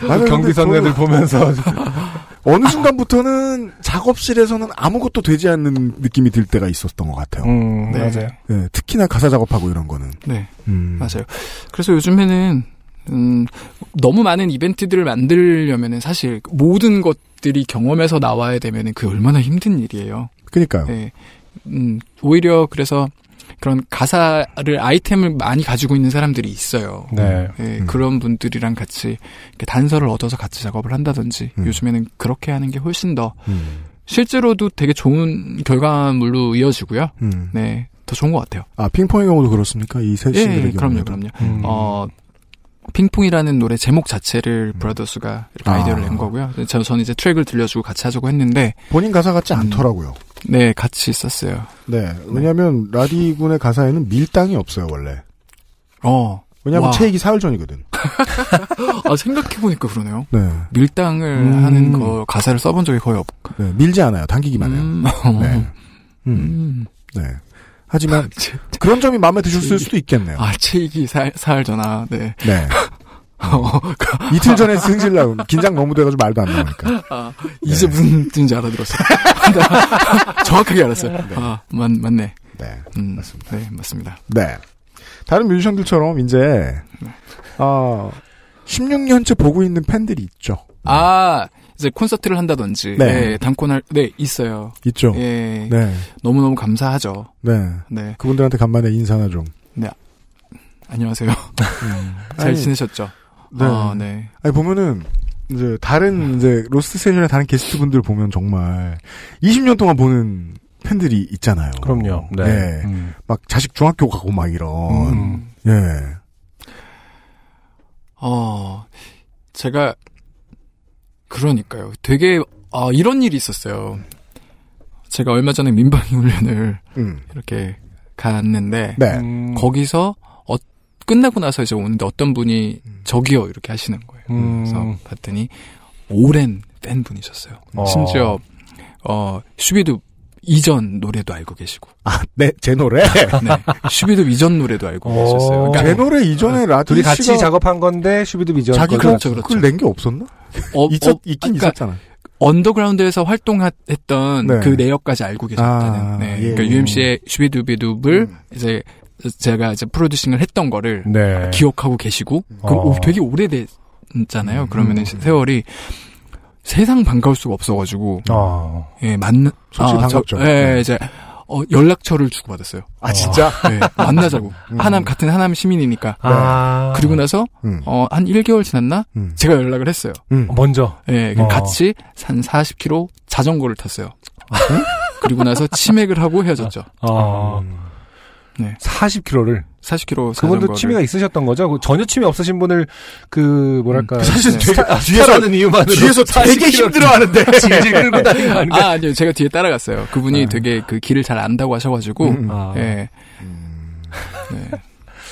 [SPEAKER 1] 근데
[SPEAKER 2] 애들
[SPEAKER 1] 저는
[SPEAKER 2] 보면서
[SPEAKER 1] 어느 순간부터는 작업실에서는 아무것도 되지 않는 느낌이 들 때가 있었던 것 같아요.
[SPEAKER 2] 음,
[SPEAKER 11] 네.
[SPEAKER 2] 맞아요.
[SPEAKER 1] 네, 특히나 가사 작업하고 이런 거는.
[SPEAKER 11] 네.
[SPEAKER 1] 음.
[SPEAKER 11] 맞아요. 그래서 요즘에는, 음, 너무 많은 이벤트들을 만들려면은 사실 모든 것들이 경험에서 나와야 되면은 그 얼마나 힘든 일이에요.
[SPEAKER 1] 그니까요.
[SPEAKER 11] 네. 음, 오히려 그래서 그런 가사를 아이템을 많이 가지고 있는 사람들이 있어요.
[SPEAKER 2] 네.
[SPEAKER 11] 예, 그런 분들이랑 같이 단서를 얻어서 같이 작업을 한다든지 요즘에는 그렇게 하는 게 훨씬 더
[SPEAKER 1] 음.
[SPEAKER 11] 실제로도 되게 좋은 결과물로 이어지고요.
[SPEAKER 1] 음.
[SPEAKER 11] 네, 더 좋은 것 같아요.
[SPEAKER 1] 아 핑퐁의 경우도 그렇습니까? 이세
[SPEAKER 11] 예,
[SPEAKER 1] 싱글의
[SPEAKER 11] 예, 그럼요,
[SPEAKER 1] 경우에도?
[SPEAKER 11] 그럼요.
[SPEAKER 1] 음.
[SPEAKER 11] 어, 핑퐁이라는 노래 제목 자체를 브라더스가 이렇게
[SPEAKER 1] 아.
[SPEAKER 11] 아이디어를 낸 거고요. 저, 저는 이제 트랙을 들려주고 같이 하자고 했는데.
[SPEAKER 1] 본인 가사 같지 않더라고요.
[SPEAKER 11] 네, 같이 썼어요.
[SPEAKER 1] 네. 왜냐하면 라디 군의 가사에는 밀당이 없어요 원래.
[SPEAKER 11] 어.
[SPEAKER 1] 왜냐하면
[SPEAKER 11] 와.
[SPEAKER 1] 체익이 사흘 전이거든.
[SPEAKER 11] 아, 생각해보니까 그러네요.
[SPEAKER 1] 네.
[SPEAKER 11] 밀당을
[SPEAKER 1] 음.
[SPEAKER 11] 하는 거, 가사를 써본 적이 거의 없고.
[SPEAKER 1] 네, 밀지 않아요. 당기기만 해요.
[SPEAKER 11] 음.
[SPEAKER 1] 네. 음. 네. 하지만 그런 점이 마음에 드셨을 수도 있겠네요.
[SPEAKER 11] 아, 체익이 사, 사흘 네.
[SPEAKER 1] 네.
[SPEAKER 11] 어,
[SPEAKER 1] 이틀 전에 승질 나고 긴장 너무 돼가지고 말도 안 나오니까.
[SPEAKER 11] 아, 이제 무슨 뜻인지 알아들었어요. 정확하게 알았어요. 아, 맞, 맞네.
[SPEAKER 1] 네.
[SPEAKER 11] 음, 맞습니다. 네, 맞습니다.
[SPEAKER 1] 네. 다른 뮤지션들처럼 이제 어 16년째 보고 있는 팬들이 있죠.
[SPEAKER 11] 아, 이제 콘서트를 한다든지,
[SPEAKER 1] 네.
[SPEAKER 11] 네, 단콘할, 네, 있어요.
[SPEAKER 1] 있죠.
[SPEAKER 11] 예.
[SPEAKER 1] 네.
[SPEAKER 11] 너무 너무 감사하죠.
[SPEAKER 1] 네.
[SPEAKER 11] 네.
[SPEAKER 1] 그분들한테 간만에 인사나 좀.
[SPEAKER 11] 네. 안녕하세요. 잘
[SPEAKER 1] 아니,
[SPEAKER 11] 지내셨죠?
[SPEAKER 1] 네.
[SPEAKER 11] 아, 네.
[SPEAKER 1] 아니 보면은 이제 다른 이제 로스트 세션의 다른 게스트분들 보면 정말 20년 동안 보는 팬들이 있잖아요.
[SPEAKER 2] 그럼요. 네. 음.
[SPEAKER 1] 막 자식 중학교 가고 막 이런.
[SPEAKER 11] 음.
[SPEAKER 1] 예.
[SPEAKER 11] 어, 제가, 그러니까요. 되게, 아, 이런 일이 있었어요. 제가 얼마 전에 민방위 훈련을
[SPEAKER 1] 음.
[SPEAKER 11] 이렇게 갔는데,
[SPEAKER 1] 네.
[SPEAKER 2] 음.
[SPEAKER 11] 거기서, 어, 끝나고 나서 이제 오는데 어떤 분이 저기요, 이렇게 하시는 거예요.
[SPEAKER 2] 음.
[SPEAKER 11] 그래서 봤더니, 오랜 팬분이셨어요.
[SPEAKER 2] 어.
[SPEAKER 11] 심지어, 어, 슈비드 이전 노래도 알고 계시고.
[SPEAKER 1] 아, 네, 제 노래.
[SPEAKER 11] 네. 슈비드 이전 노래도 알고 계셨어요. 그러니까
[SPEAKER 1] 제 노래 이전에 라디
[SPEAKER 2] 둘이 같이
[SPEAKER 1] 씨가
[SPEAKER 2] 작업한 건데 슈비드 이전
[SPEAKER 1] 자기가
[SPEAKER 11] 그렇죠, 그렇죠.
[SPEAKER 1] 그걸 낸 게 없었나?
[SPEAKER 11] 어,
[SPEAKER 1] 있었,
[SPEAKER 11] 어,
[SPEAKER 1] 있긴
[SPEAKER 11] 그러니까
[SPEAKER 1] 있었잖아.
[SPEAKER 11] 언더그라운드에서 활동했던
[SPEAKER 1] 네.
[SPEAKER 11] 그 내역까지 알고 계셨다는.
[SPEAKER 1] 아,
[SPEAKER 11] 네.
[SPEAKER 1] 예.
[SPEAKER 11] 그러니까 UMC의 슈비두비둡을
[SPEAKER 1] 음.
[SPEAKER 11] 이제 제가 이제 프로듀싱을 했던 거를
[SPEAKER 2] 네.
[SPEAKER 11] 기억하고 계시고 그
[SPEAKER 2] 어.
[SPEAKER 11] 되게 오래됐잖아요.
[SPEAKER 1] 음.
[SPEAKER 11] 그러면은 세월이 세상 반가울 수가 없어가지고
[SPEAKER 2] 어.
[SPEAKER 11] 예 맞는
[SPEAKER 1] 솔직히
[SPEAKER 11] 아, 저-
[SPEAKER 1] 반갑죠.
[SPEAKER 11] 예
[SPEAKER 1] 네.
[SPEAKER 11] 이제 어, 연락처를 주고 받았어요.
[SPEAKER 1] 아, 진짜?
[SPEAKER 11] 네, 만나자고
[SPEAKER 1] 음.
[SPEAKER 11] 하남 같은 하남 시민이니까.
[SPEAKER 2] 아.
[SPEAKER 11] 그리고 나서
[SPEAKER 1] 음.
[SPEAKER 11] 어, 한 1개월 지났나?
[SPEAKER 1] 음.
[SPEAKER 11] 제가 연락을 했어요.
[SPEAKER 1] 음.
[SPEAKER 2] 먼저.
[SPEAKER 11] 예,
[SPEAKER 2] 어.
[SPEAKER 11] 같이 한 40km 자전거를 탔어요. 그리고 나서 치맥을 하고 헤어졌죠.
[SPEAKER 2] 어.
[SPEAKER 11] 네.
[SPEAKER 2] 40km를.
[SPEAKER 11] 40km
[SPEAKER 2] 그분도
[SPEAKER 11] 자전거를.
[SPEAKER 2] 취미가 있으셨던 거죠? 그 전혀 취미 없으신 분을 그 뭐랄까
[SPEAKER 1] 사실 되게
[SPEAKER 2] 스타,
[SPEAKER 1] 뒤에서-
[SPEAKER 2] 스타라는 이유만으로
[SPEAKER 1] 뒤에서 되게
[SPEAKER 2] 40km 를
[SPEAKER 1] 힘들어하는데.
[SPEAKER 2] 질질 끌고 다니는 거 아닌가?
[SPEAKER 11] 아, 아니요. 제가 뒤에 따라갔어요. 그분이 되게 그 길을 잘 안다고 하셔가지고,
[SPEAKER 1] 음.
[SPEAKER 2] 아.
[SPEAKER 11] 예.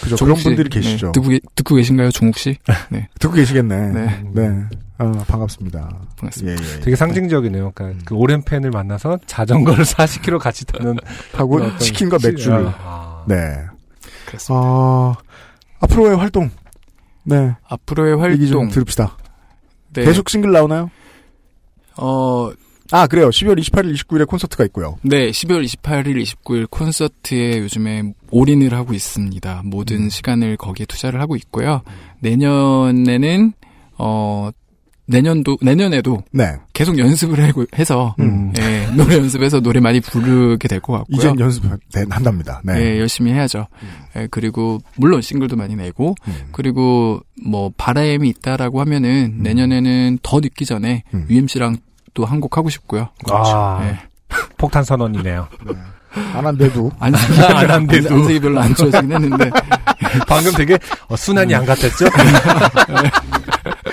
[SPEAKER 1] 그죠.
[SPEAKER 11] 종욱
[SPEAKER 1] 그런
[SPEAKER 11] 씨,
[SPEAKER 1] 분들이
[SPEAKER 11] 네,
[SPEAKER 1] 계시죠.
[SPEAKER 11] 듣고, 계- 듣고 계신가요, 종욱 씨? 네.
[SPEAKER 1] 듣고 계시겠네.
[SPEAKER 11] 네.
[SPEAKER 1] 네. 어, 반갑습니다.
[SPEAKER 11] 반갑습니다.
[SPEAKER 1] 예, 예.
[SPEAKER 2] 되게 상징적이네요. 그러니까 그 오랜 팬을 만나서 자전거를 40km 같이 타는
[SPEAKER 1] 하고 치킨과 맥주를.
[SPEAKER 2] 아.
[SPEAKER 1] 네.
[SPEAKER 11] 그렇습니다.
[SPEAKER 1] 어, 앞으로의 활동. 네.
[SPEAKER 11] 앞으로의
[SPEAKER 1] 얘기 좀
[SPEAKER 11] 활동.
[SPEAKER 1] 들읍시다.
[SPEAKER 11] 네.
[SPEAKER 1] 계속 싱글 나오나요?
[SPEAKER 11] 어,
[SPEAKER 1] 아, 그래요. 12월 28일, 29일에 콘서트가 있고요.
[SPEAKER 11] 네, 12월 28일, 29일 콘서트에 요즘에 올인을 하고 있습니다. 모든
[SPEAKER 1] 음.
[SPEAKER 11] 시간을 거기에 투자를 하고 있고요. 내년에는 어 내년도 내년에도
[SPEAKER 1] 네.
[SPEAKER 11] 계속 연습을 하고 해서
[SPEAKER 1] 음.
[SPEAKER 11] 예, 노래 연습해서 노래 많이 부르게 될 것 같고요.
[SPEAKER 1] 이젠 연습 네, 한답니다. 네.
[SPEAKER 11] 예, 열심히 해야죠. 예, 그리고 물론 싱글도 많이 내고
[SPEAKER 1] 음.
[SPEAKER 11] 그리고 뭐 바람이 있다라고 하면은 내년에는 더 늦기 전에
[SPEAKER 1] 음.
[SPEAKER 11] UMC랑 또 한 곡 하고 싶고요.
[SPEAKER 2] 아.
[SPEAKER 11] 예.
[SPEAKER 2] 폭탄 선언이네요.
[SPEAKER 1] 안 한데도.
[SPEAKER 11] 안색이
[SPEAKER 2] 안
[SPEAKER 11] 별로,
[SPEAKER 2] 한데도.
[SPEAKER 11] 안색이 별로 안 좋아지긴 했는데
[SPEAKER 2] 방금 되게 어, 순환이 안 같았죠?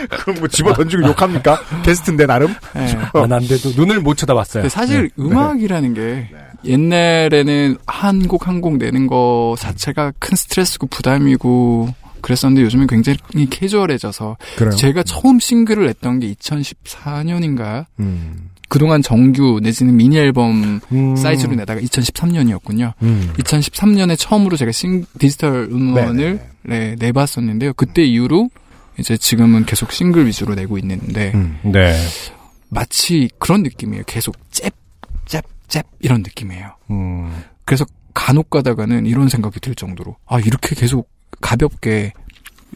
[SPEAKER 1] 그럼 뭐 집어 던지고 욕합니까? 게스트인데 나름?
[SPEAKER 11] 예.
[SPEAKER 2] 안 한데도 눈을 못 쳐다봤어요.
[SPEAKER 11] 사실
[SPEAKER 2] 네.
[SPEAKER 11] 음악이라는 게 옛날에는 한 곡 한 곡 내는 거 자체가 큰 스트레스고 부담이고 그랬었는데 요즘은 굉장히 캐주얼해져서
[SPEAKER 1] 그래요.
[SPEAKER 11] 제가 처음 싱글을 냈던 게 2014년인가
[SPEAKER 1] 음.
[SPEAKER 11] 그동안 정규 내지는 미니 앨범
[SPEAKER 2] 음.
[SPEAKER 11] 사이즈로 내다가 2013년이었군요.
[SPEAKER 1] 음.
[SPEAKER 11] 2013년에 처음으로 제가 싱, 디지털 음원을 네, 내봤었는데요. 그때 이후로 이제 지금은 계속 싱글 위주로 내고 있는데
[SPEAKER 1] 음.
[SPEAKER 2] 네.
[SPEAKER 11] 마치 그런 느낌이에요. 계속 잽, 잽, 잽 이런 느낌이에요.
[SPEAKER 2] 음.
[SPEAKER 11] 그래서 간혹 가다가는 이런 생각이 들 정도로 아 이렇게 계속 가볍게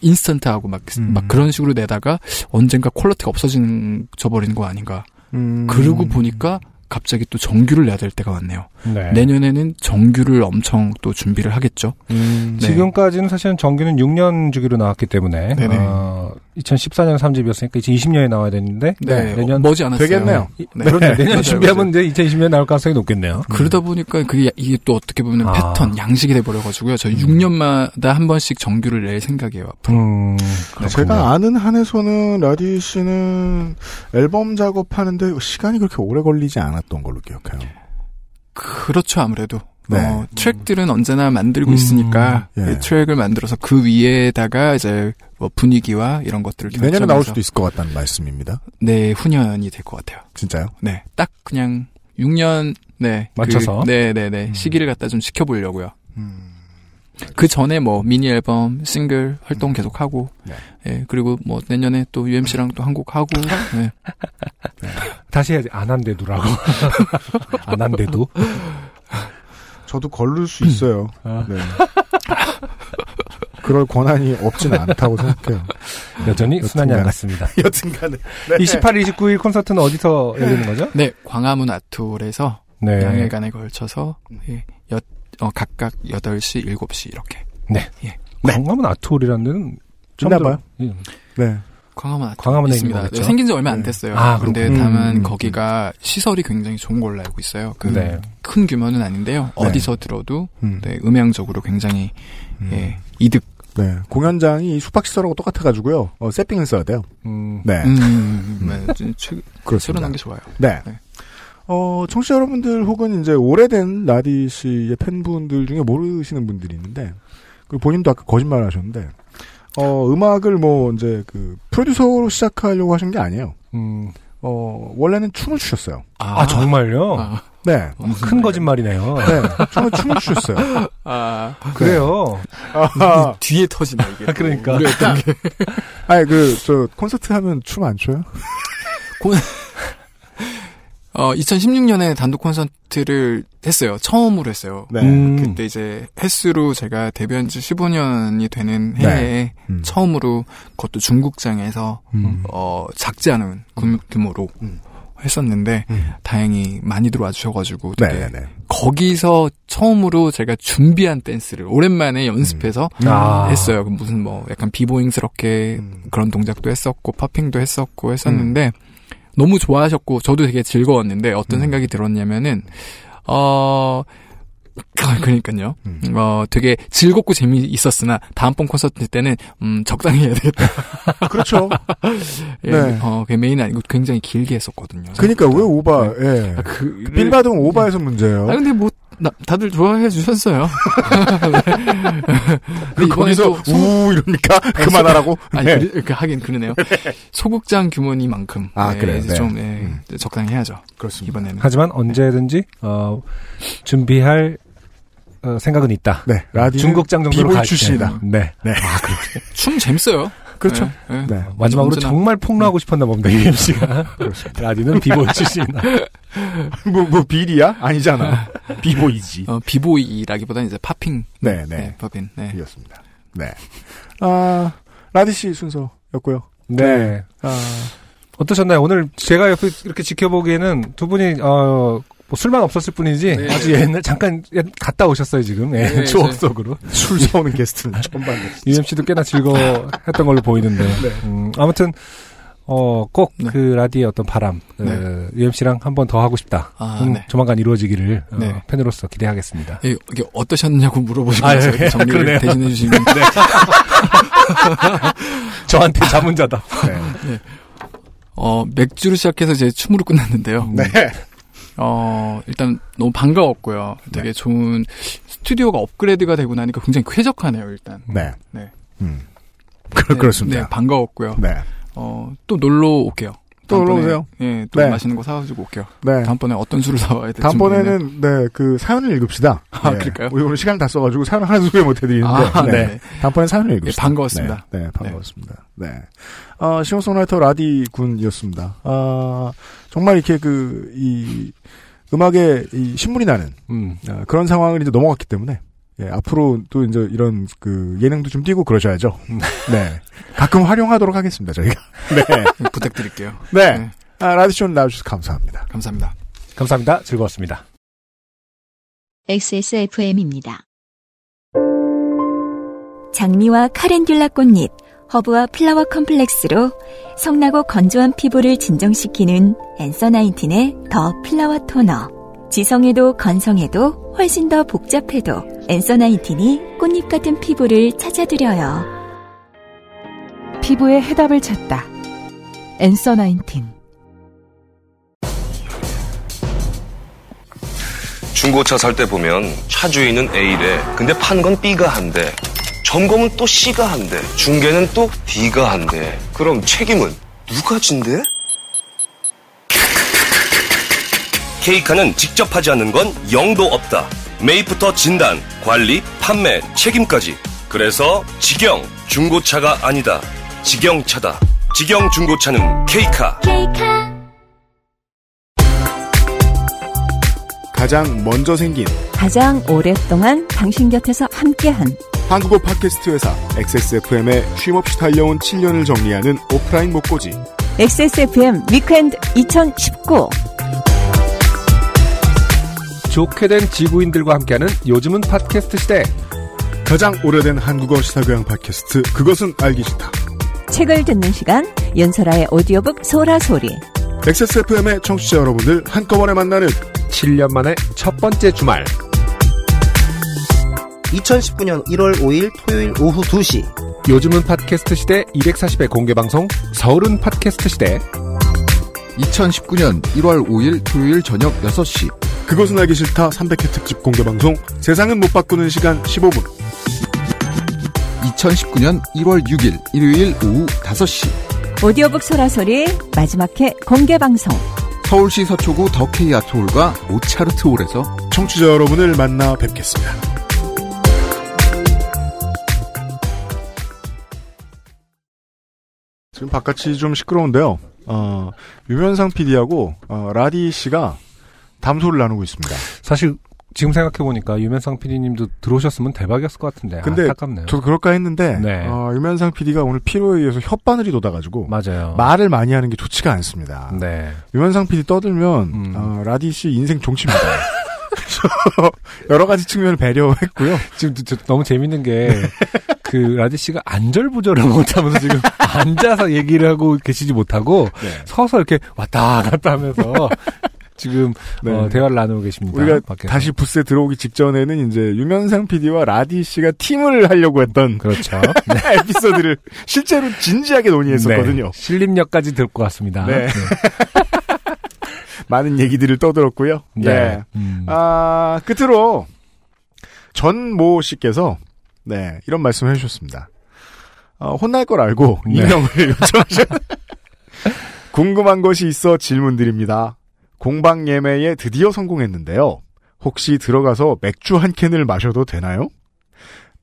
[SPEAKER 11] 인스턴트하고 막,
[SPEAKER 1] 음.
[SPEAKER 11] 막 그런 식으로 내다가 언젠가 quality가 없어지는 져버리는 거 아닌가.
[SPEAKER 1] 음.
[SPEAKER 11] 그러고 보니까 갑자기 또 정규를 내야 될 때가 왔네요.
[SPEAKER 2] 네.
[SPEAKER 11] 내년에는 정규를 엄청 또 준비를 하겠죠.
[SPEAKER 1] 음.
[SPEAKER 11] 네.
[SPEAKER 2] 지금까지는 사실은 정규는 6년 주기로 나왔기 때문에. 어, 2014년 3집이었으니까 2020년에 나와야 되는데
[SPEAKER 11] 네,
[SPEAKER 2] 내년
[SPEAKER 11] 머지 않았어요.
[SPEAKER 1] 되겠네요.
[SPEAKER 11] 네.
[SPEAKER 2] 그런데 내년
[SPEAKER 11] 맞아요,
[SPEAKER 2] 준비하면 이제 2020년 나올 가능성이 높겠네요.
[SPEAKER 11] 그러다 보니까 그게 이게 또 어떻게 보면
[SPEAKER 2] 아.
[SPEAKER 11] 패턴, 양식이 돼 버려 가지고 저 6년마다 한 번씩 정규를 낼 생각이에요. 앞으로.
[SPEAKER 2] 음,
[SPEAKER 1] 제가 아는 한에서는 라디 씨는 앨범 작업하는데 시간이 그렇게 오래 걸리지 않았던 걸로 기억해요.
[SPEAKER 11] 그렇죠, 아무래도.
[SPEAKER 1] 네.
[SPEAKER 11] 어, 트랙들은 언제나 만들고
[SPEAKER 2] 음,
[SPEAKER 11] 있으니까
[SPEAKER 1] 예.
[SPEAKER 11] 이 트랙을 만들어서 그 위에다가 이제 뭐 분위기와 이런 것들을
[SPEAKER 1] 내년에 나올 수도 있을 것 같다는 말씀입니다.
[SPEAKER 11] 네, 후년이 될 것 같아요.
[SPEAKER 1] 진짜요?
[SPEAKER 11] 네, 딱 그냥 6년 네
[SPEAKER 2] 맞춰서?
[SPEAKER 11] 그, 네, 네, 네 시기를 갖다 좀 지켜보려고요.
[SPEAKER 1] 음.
[SPEAKER 11] 그 전에 뭐 미니 앨범, 싱글 활동 계속 하고,
[SPEAKER 1] 네.
[SPEAKER 11] 예 그리고 뭐 내년에 또 UMC랑 또 한 곡 하고, 네.
[SPEAKER 2] 다시 해야지 안 한데도라고 안 한데도
[SPEAKER 1] 저도 걸를 수 있어요.
[SPEAKER 2] 아.
[SPEAKER 1] 네. 그럴 권한이 없지는 않다고 생각해요.
[SPEAKER 2] 여전히 순환이 안 갔습니다.
[SPEAKER 1] 여튼간에. 네.
[SPEAKER 2] 28, 29일 콘서트는 어디서 열리는 거죠?
[SPEAKER 11] 네, 광화문 아트홀에서
[SPEAKER 2] 네.
[SPEAKER 11] 양일간에 걸쳐서 예, 여, 어, 각각 8시, 7시 이렇게.
[SPEAKER 2] 네.
[SPEAKER 11] 예.
[SPEAKER 2] 광화문 아트홀이라는 데는 처음
[SPEAKER 1] 있나 봐요.
[SPEAKER 2] 예.
[SPEAKER 1] 네.
[SPEAKER 11] 광화문 아트
[SPEAKER 2] 광화문에
[SPEAKER 11] 있습니다. 네, 생긴 지 얼마 안
[SPEAKER 2] 네.
[SPEAKER 11] 됐어요.
[SPEAKER 2] 아,
[SPEAKER 11] 근데
[SPEAKER 2] 그렇군요.
[SPEAKER 11] 다만
[SPEAKER 2] 음.
[SPEAKER 11] 거기가 시설이 굉장히 좋은 걸로 알고 있어요. 그
[SPEAKER 2] 네.
[SPEAKER 11] 큰 규모는 아닌데요.
[SPEAKER 1] 네.
[SPEAKER 11] 어디서 들어도
[SPEAKER 1] 음.
[SPEAKER 11] 네, 음향적으로 굉장히 예, 이득.
[SPEAKER 1] 네. 공연장이 숙박시설하고 똑같아가지고요. 어, 세핑을 써야 돼요.
[SPEAKER 2] 음.
[SPEAKER 1] 네.
[SPEAKER 11] 음, 네, 최,
[SPEAKER 1] 그렇습니다.
[SPEAKER 11] 게 좋아요.
[SPEAKER 1] 네.
[SPEAKER 11] 네.
[SPEAKER 1] 어, 청취자 여러분들 혹은 이제 오래된 라디 씨의 팬분들 중에 모르시는 분들이 있는데, 그 본인도 아까 거짓말 하셨는데, 어, 음악을 뭐, 이제 그, 프로듀서로 시작하려고 하신 게 아니에요.
[SPEAKER 2] 음.
[SPEAKER 1] 어, 원래는 춤을 추셨어요.
[SPEAKER 2] 아, 정말요?
[SPEAKER 11] 아,
[SPEAKER 1] 네.
[SPEAKER 2] 큰 거짓말이네요.
[SPEAKER 1] 네. 춤을, 춤을 추셨어요.
[SPEAKER 11] 아,
[SPEAKER 2] 그래요.
[SPEAKER 1] 아하.
[SPEAKER 11] 뒤에 터지네 이게. 또.
[SPEAKER 2] 그러니까.
[SPEAKER 11] 우려했던 게.
[SPEAKER 1] 아니, 그, 저, 콘서트 하면 춤 안 춰요?
[SPEAKER 11] 어, 2016년에 단독 콘서트를 했어요. 처음으로 했어요.
[SPEAKER 1] 네.
[SPEAKER 2] 음.
[SPEAKER 11] 그때 이제 횟수로 제가 데뷔한 지 15년이 되는 해에
[SPEAKER 1] 네. 음.
[SPEAKER 11] 처음으로 그것도 중국장에서
[SPEAKER 1] 음.
[SPEAKER 11] 어, 작지 않은 규- 규모로
[SPEAKER 1] 음.
[SPEAKER 11] 했었는데
[SPEAKER 1] 음.
[SPEAKER 11] 다행히 많이들 와주셔가지고 되게
[SPEAKER 1] 네네네.
[SPEAKER 11] 거기서 처음으로 제가 준비한 댄스를 오랜만에 연습해서
[SPEAKER 2] 음. 아.
[SPEAKER 11] 했어요. 그 무슨 뭐 약간 비보잉스럽게
[SPEAKER 1] 음.
[SPEAKER 11] 그런 동작도 했었고 팝핑도 했었고 했었는데 너무 좋아하셨고 저도 되게 즐거웠는데 어떤
[SPEAKER 1] 음.
[SPEAKER 11] 생각이 들었냐면은 어 그러니까요.
[SPEAKER 1] 음.
[SPEAKER 11] 어 되게 즐겁고 재미있었으나 다음번 콘서트 때는 음 적당히 해야 되겠다.
[SPEAKER 1] 그렇죠.
[SPEAKER 11] 예,
[SPEAKER 1] 네.
[SPEAKER 11] 어, 그 메인은 아니고 굉장히 길게 했었거든요.
[SPEAKER 1] 그니까 왜 오바, 예.
[SPEAKER 11] 아, 그,
[SPEAKER 1] 빌 받으면 오바해서 문제예요.
[SPEAKER 11] 아 근데 뭐 나, 다들 좋아해 주셨어요.
[SPEAKER 1] 그 거기서 우 이러니까 그만하라고.
[SPEAKER 11] 아니
[SPEAKER 1] 네.
[SPEAKER 11] 그, 그 하긴 그러네요. 소극장 규모니만큼
[SPEAKER 1] 아,
[SPEAKER 11] 네,
[SPEAKER 1] 그래요?
[SPEAKER 11] 이제
[SPEAKER 1] 네.
[SPEAKER 11] 좀 네,
[SPEAKER 1] 음.
[SPEAKER 11] 이제 적당히 해야죠.
[SPEAKER 1] 그렇습니다.
[SPEAKER 11] 이번에는
[SPEAKER 2] 하지만 언제든지 어, 준비할 어, 생각은 있다.
[SPEAKER 1] 네, 라디오
[SPEAKER 2] 중국장 정도로 때.
[SPEAKER 1] 출신이다.
[SPEAKER 2] 네.
[SPEAKER 1] 네.
[SPEAKER 11] 춤 재밌어요.
[SPEAKER 1] 그렇죠.
[SPEAKER 11] 네, 네.
[SPEAKER 1] 네.
[SPEAKER 2] 마지막으로
[SPEAKER 11] 언제나-
[SPEAKER 2] 정말 폭로하고 싶었나 봅니다, UMC가. 라디는 비보이 출신이다.
[SPEAKER 1] 뭐, 뭐, 비리야? 아니잖아. B-boy지.
[SPEAKER 11] 어, B-boy라기보다는 이제 popping.
[SPEAKER 1] 네, 네.
[SPEAKER 11] 네, popping. 네.
[SPEAKER 1] 이었습니다. 네. 아, 라디 씨 순서였고요.
[SPEAKER 2] 네.
[SPEAKER 1] 아,
[SPEAKER 2] 어떠셨나요? 오늘 제가 옆에 이렇게 지켜보기에는 두 분이, 어, 뭐 술만 없었을 뿐이지
[SPEAKER 11] 네.
[SPEAKER 2] 아주 옛날 잠깐 옛- 갔다 오셨어요 지금 예,
[SPEAKER 11] 네,
[SPEAKER 2] 추억
[SPEAKER 11] 네.
[SPEAKER 2] 속으로
[SPEAKER 1] 술 사오는 게스트는 처음 봤네.
[SPEAKER 2] UMC도 꽤나 즐거워했던 걸로 보이는데 음, 아무튼 어, 꼭 그 라디의 어떤 바람
[SPEAKER 11] 네.
[SPEAKER 2] 어, UMC랑 한 번 더 하고 싶다
[SPEAKER 11] 아,
[SPEAKER 2] 음,
[SPEAKER 11] 네.
[SPEAKER 2] 조만간 이루어지기를 어,
[SPEAKER 11] 네.
[SPEAKER 2] 팬으로서 기대하겠습니다
[SPEAKER 11] 예, 이게 어떠셨냐고 물어보시고
[SPEAKER 2] 아,
[SPEAKER 11] 아,
[SPEAKER 2] 예,
[SPEAKER 11] 정리를. 대신해 주시면
[SPEAKER 2] 저한테 자문자다
[SPEAKER 1] 네.
[SPEAKER 11] 어, 맥주로 시작해서 이제 춤으로 끝났는데요.
[SPEAKER 1] 네.
[SPEAKER 11] 어, 일단 너무 반가웠고요. 되게 좋은 스튜디오가 업그레이드가 되고 나니까 굉장히 쾌적하네요, 일단.
[SPEAKER 1] 네.
[SPEAKER 11] 네.
[SPEAKER 1] 음. 그,
[SPEAKER 11] 네,
[SPEAKER 1] 그렇습니다.
[SPEAKER 11] 네, 반가웠고요.
[SPEAKER 1] 네.
[SPEAKER 11] 어, 또 놀러 올게요.
[SPEAKER 1] 또 놀러
[SPEAKER 11] 다음번에,
[SPEAKER 1] 오세요.
[SPEAKER 11] 예, 또
[SPEAKER 1] 네.
[SPEAKER 11] 맛있는 거 사가지고 올게요.
[SPEAKER 1] 네.
[SPEAKER 11] 다음번에 어떤 술을 사와야 될지.
[SPEAKER 1] 다음번에는, 네, 그, 사연을 읽읍시다.
[SPEAKER 11] 아,
[SPEAKER 1] 네.
[SPEAKER 11] 그럴까요?
[SPEAKER 1] 우리 오늘 시간 다 써가지고 사연을 하나도 소개 못 해드리는데.
[SPEAKER 11] 아,
[SPEAKER 1] 네.
[SPEAKER 11] 네.
[SPEAKER 1] 다음번에 사연을 읽읍시다.
[SPEAKER 11] 예, 반가웠습니다.
[SPEAKER 1] 네, 네, 반가웠습니다. 네. 아, 싱어송라이터 라디 군이었습니다. 아, 정말 이렇게 그, 이, 음악에 이 신물이 나는,
[SPEAKER 2] 음.
[SPEAKER 1] 아, 그런 상황을 이제 넘어갔기 때문에, 예, 앞으로 또 이제 이런 그 예능도 좀 띄고 그러셔야죠. 네. 가끔 활용하도록 하겠습니다, 저희가. 네.
[SPEAKER 11] 부탁드릴게요.
[SPEAKER 1] 네.
[SPEAKER 11] 네.
[SPEAKER 1] 아, 라디쇼는 나와주셔서 감사합니다.
[SPEAKER 11] 감사합니다.
[SPEAKER 2] 감사합니다 즐거웠습니다
[SPEAKER 3] XSFM입니다.
[SPEAKER 9] 장미와 카렌듈라 꽃잎, 허브와 플라워 컴플렉스로 성나고 건조한 피부를 진정시키는 앤서 나인틴의 the flower toner. 지성에도 건성에도 훨씬 더 복잡해도 앤서 나인틴이 꽃잎 같은 피부를 찾아드려요.
[SPEAKER 10] 피부의 해답을 찾다. 앤서 나인틴.
[SPEAKER 6] 중고차 살 때 보면 차 주인은 A래. 근데 판 건 B가 한대. 점검은 또 C가 한대. 중개는 또 D가 한대. 그럼 책임은 누가 진대? 케이카는 직접 하지 않는 건 영도 없다. 매입부터 진단, 관리, 판매, 책임까지. 그래서 직영 중고차가 아니다. 직영차다. 직영 중고차는 케이카.
[SPEAKER 9] 케이카.
[SPEAKER 1] 가장 먼저 생긴
[SPEAKER 5] 가장 오랫동안 당신 곁에서 함께한
[SPEAKER 1] 한국어 팟캐스트 회사 XSFM에 쉼없이 달려온 7년을 정리하는 오프라인 모꼬지
[SPEAKER 5] XSFM Weekend 2019
[SPEAKER 2] 좋게 된 지구인들과 함께하는 요즘은 팟캐스트 시대.
[SPEAKER 1] 가장 오래된 한국어 시사교양 팟캐스트 그것은 알기 싫다.
[SPEAKER 5] 책을 듣는 시간 윤설아의 오디오북 소라소리
[SPEAKER 1] XSFM의 청취자 여러분들 한꺼번에 만나는
[SPEAKER 2] 7년 만에 첫 번째 주말.
[SPEAKER 14] 2019년 1월 5일 토요일 오후 2시
[SPEAKER 2] 요즘은 팟캐스트 시대 240회 공개 방송 서울은 팟캐스트 시대
[SPEAKER 8] 2019년 1월 5일 토요일 저녁 6시
[SPEAKER 1] 그것은 알기 싫다. 300회 특집 공개 방송. 세상은 못 바꾸는 시간 15분.
[SPEAKER 8] 2019년 1월 6일 일요일 오후 5시.
[SPEAKER 5] 오디오북 소라소리 마지막 회 공개 방송.
[SPEAKER 8] 서울시 서초구 더케이 아트홀과 모차르트 홀에서
[SPEAKER 1] 청취자 여러분을 만나 뵙겠습니다. 지금 바깥이 좀 시끄러운데요. 어, 유면상 PD하고 어, 라디 씨가 담소를 나누고 있습니다.
[SPEAKER 2] 사실 지금 생각해보니까 유면상 PD님도 들어오셨으면 대박이었을 것 같은데.
[SPEAKER 1] 근데
[SPEAKER 2] 안타깝네요.
[SPEAKER 1] 저도 그럴까 했는데
[SPEAKER 2] 네.
[SPEAKER 1] 어, 유면상 PD가 오늘 피로에 의해서 혓바늘이 돋아가지고
[SPEAKER 2] 맞아요.
[SPEAKER 1] 말을 많이 하는 게 좋지가 않습니다.
[SPEAKER 2] 네.
[SPEAKER 1] 유면상 PD 떠들면
[SPEAKER 2] 음.
[SPEAKER 1] 어, 라디 씨 인생. 그래서 여러 가지 측면을 배려했고요.
[SPEAKER 2] 지금 저- 너무 재밌는 게, 그, 라디 씨가 안절부절을 못하면서 지금 앉아서 얘기를 하고 계시지 못하고,
[SPEAKER 1] 네.
[SPEAKER 2] 서서 이렇게 왔다 갔다 하면서, 지금,
[SPEAKER 1] 네.
[SPEAKER 2] 어, 대화를 나누고 계십니다.
[SPEAKER 1] 우리가
[SPEAKER 2] 밖에서.
[SPEAKER 1] 다시 부스에 들어오기 직전에는 이제 유면상 PD와 라디 씨가 팀을 하려고 했던
[SPEAKER 2] 그렇죠.
[SPEAKER 1] 에피소드를 실제로 진지하게 논의했었거든요.
[SPEAKER 2] 네. 신림역까지 들고 왔습니다.
[SPEAKER 1] 네. 많은 얘기들을 떠들었고요.
[SPEAKER 2] 네.
[SPEAKER 1] 예.
[SPEAKER 2] 음.
[SPEAKER 1] 아, 끝으로 전모 씨께서 네, 이런 말씀을 해주셨습니다. 어, 혼날 걸 알고
[SPEAKER 2] 네.
[SPEAKER 1] 이명을 요청하셨 궁금한 것이 있어 질문 드립니다. 공방 예매에 드디어 성공했는데요. 혹시 들어가서 맥주 한 캔을 마셔도 되나요?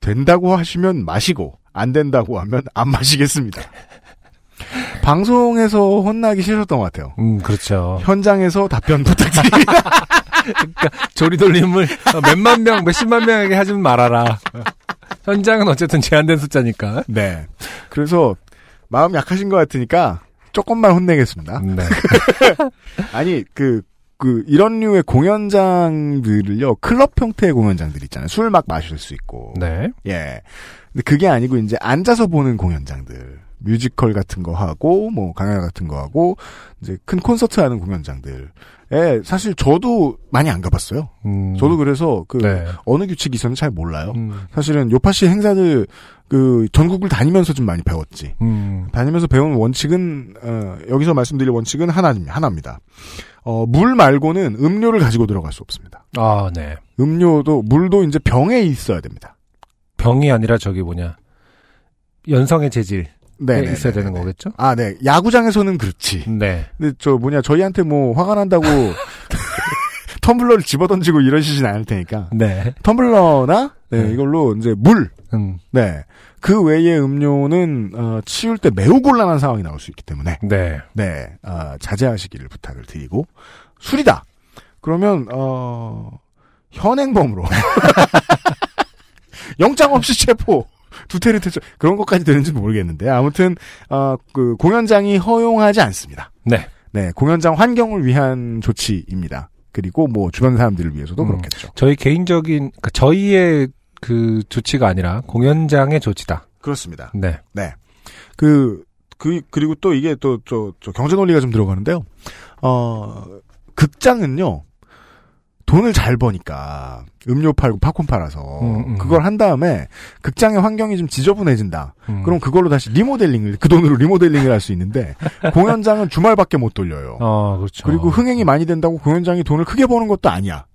[SPEAKER 1] 된다고 하시면 마시고 안 된다고 하면 안 마시겠습니다. 방송에서 혼나기 싫었던 것 같아요.
[SPEAKER 2] 음, 그렇죠.
[SPEAKER 1] 현장에서 답변 부탁드립니다.
[SPEAKER 2] 그러니까 조리 돌림을 몇만 명, 몇십만 명에게 하지 말아라. 현장은 어쨌든 제한된 숫자니까.
[SPEAKER 1] 네. 그래서 마음 약하신 것 같으니까 조금만 혼내겠습니다.
[SPEAKER 2] 네.
[SPEAKER 1] 아니 그. 그 이런 류의 공연장들을요 클럽 형태의 공연장들 있잖아요 술 막 마실 수 있고
[SPEAKER 2] 네.
[SPEAKER 1] 예 근데 그게 아니고 이제 앉아서 보는 공연장들 뮤지컬 같은 거 하고 뭐 강연 같은 거 하고 이제 큰 콘서트 하는 공연장들에 사실 저도 많이 안 가봤어요
[SPEAKER 2] 음.
[SPEAKER 1] 저도 그래서 그
[SPEAKER 2] 네.
[SPEAKER 1] 어느 규칙이 있었는지 잘 몰라요
[SPEAKER 2] 음.
[SPEAKER 1] 사실은 요파시 행사들 그 전국을 다니면서 좀 많이 배웠지.
[SPEAKER 2] 음.
[SPEAKER 1] 다니면서 배운 원칙은 어, 여기서 말씀드릴 원칙은 하나입니다. 하나입니다. 어, 물 말고는 음료를 가지고 들어갈 수 없습니다.
[SPEAKER 2] 아, 네.
[SPEAKER 1] 음료도 물도 이제 병에 있어야 됩니다.
[SPEAKER 2] 병이 아니라 저기 뭐냐. 연성의 재질.
[SPEAKER 1] 네,
[SPEAKER 2] 에
[SPEAKER 1] 네,
[SPEAKER 2] 있어야
[SPEAKER 1] 네,
[SPEAKER 2] 되는
[SPEAKER 1] 네.
[SPEAKER 2] 거겠죠?
[SPEAKER 1] 아, 네. 야구장에서는 그렇지.
[SPEAKER 2] 네.
[SPEAKER 1] 근데 저 뭐냐 저희한테 뭐 화가 난다고 텀블러를 집어던지고 이러시진 않을 테니까.
[SPEAKER 2] 네.
[SPEAKER 1] 텀블러나 네,
[SPEAKER 2] 네.
[SPEAKER 1] 이걸로 이제 물.
[SPEAKER 2] 음.
[SPEAKER 1] 네. 그 외의 음료는 어, 치울 때 매우 곤란한 상황이 나올 수 있기 때문에
[SPEAKER 2] 네.
[SPEAKER 1] 네 어, 자제하시기를 부탁을 드리고 술이다. 그러면 어, 현행범으로 영장 없이 체포. 두테르 테처 그런 것까지 되는지는 모르겠는데 아무튼 어, 그 공연장이 허용하지 않습니다.
[SPEAKER 2] 네.
[SPEAKER 1] 네, 공연장 환경을 위한 조치입니다. 그리고 뭐 주변 사람들을 위해서도
[SPEAKER 2] 음.
[SPEAKER 1] 그렇겠죠.
[SPEAKER 2] 저희 개인적인, 그러니까 저희의 그 조치가 아니라 공연장의 조치다.
[SPEAKER 1] 그렇습니다.
[SPEAKER 2] 네.
[SPEAKER 1] 네. 그, 그, 그리고 또 이게 또, 저, 저 경제 논리가 좀 들어가는데요. 어, 극장은요, 돈을 잘 버니까, 음료 팔고 팝콘 팔아서,
[SPEAKER 2] 음, 음.
[SPEAKER 1] 그걸 한 다음에, 극장의 환경이 좀 지저분해진다.
[SPEAKER 2] 음.
[SPEAKER 1] 그럼 그걸로 다시 리모델링을, 그 돈으로 리모델링을 할 수 있는데, 공연장은 주말밖에 못 돌려요.
[SPEAKER 2] 어, 그렇죠.
[SPEAKER 1] 그리고 흥행이 많이 된다고 공연장이 돈을 크게 버는 것도 아니야.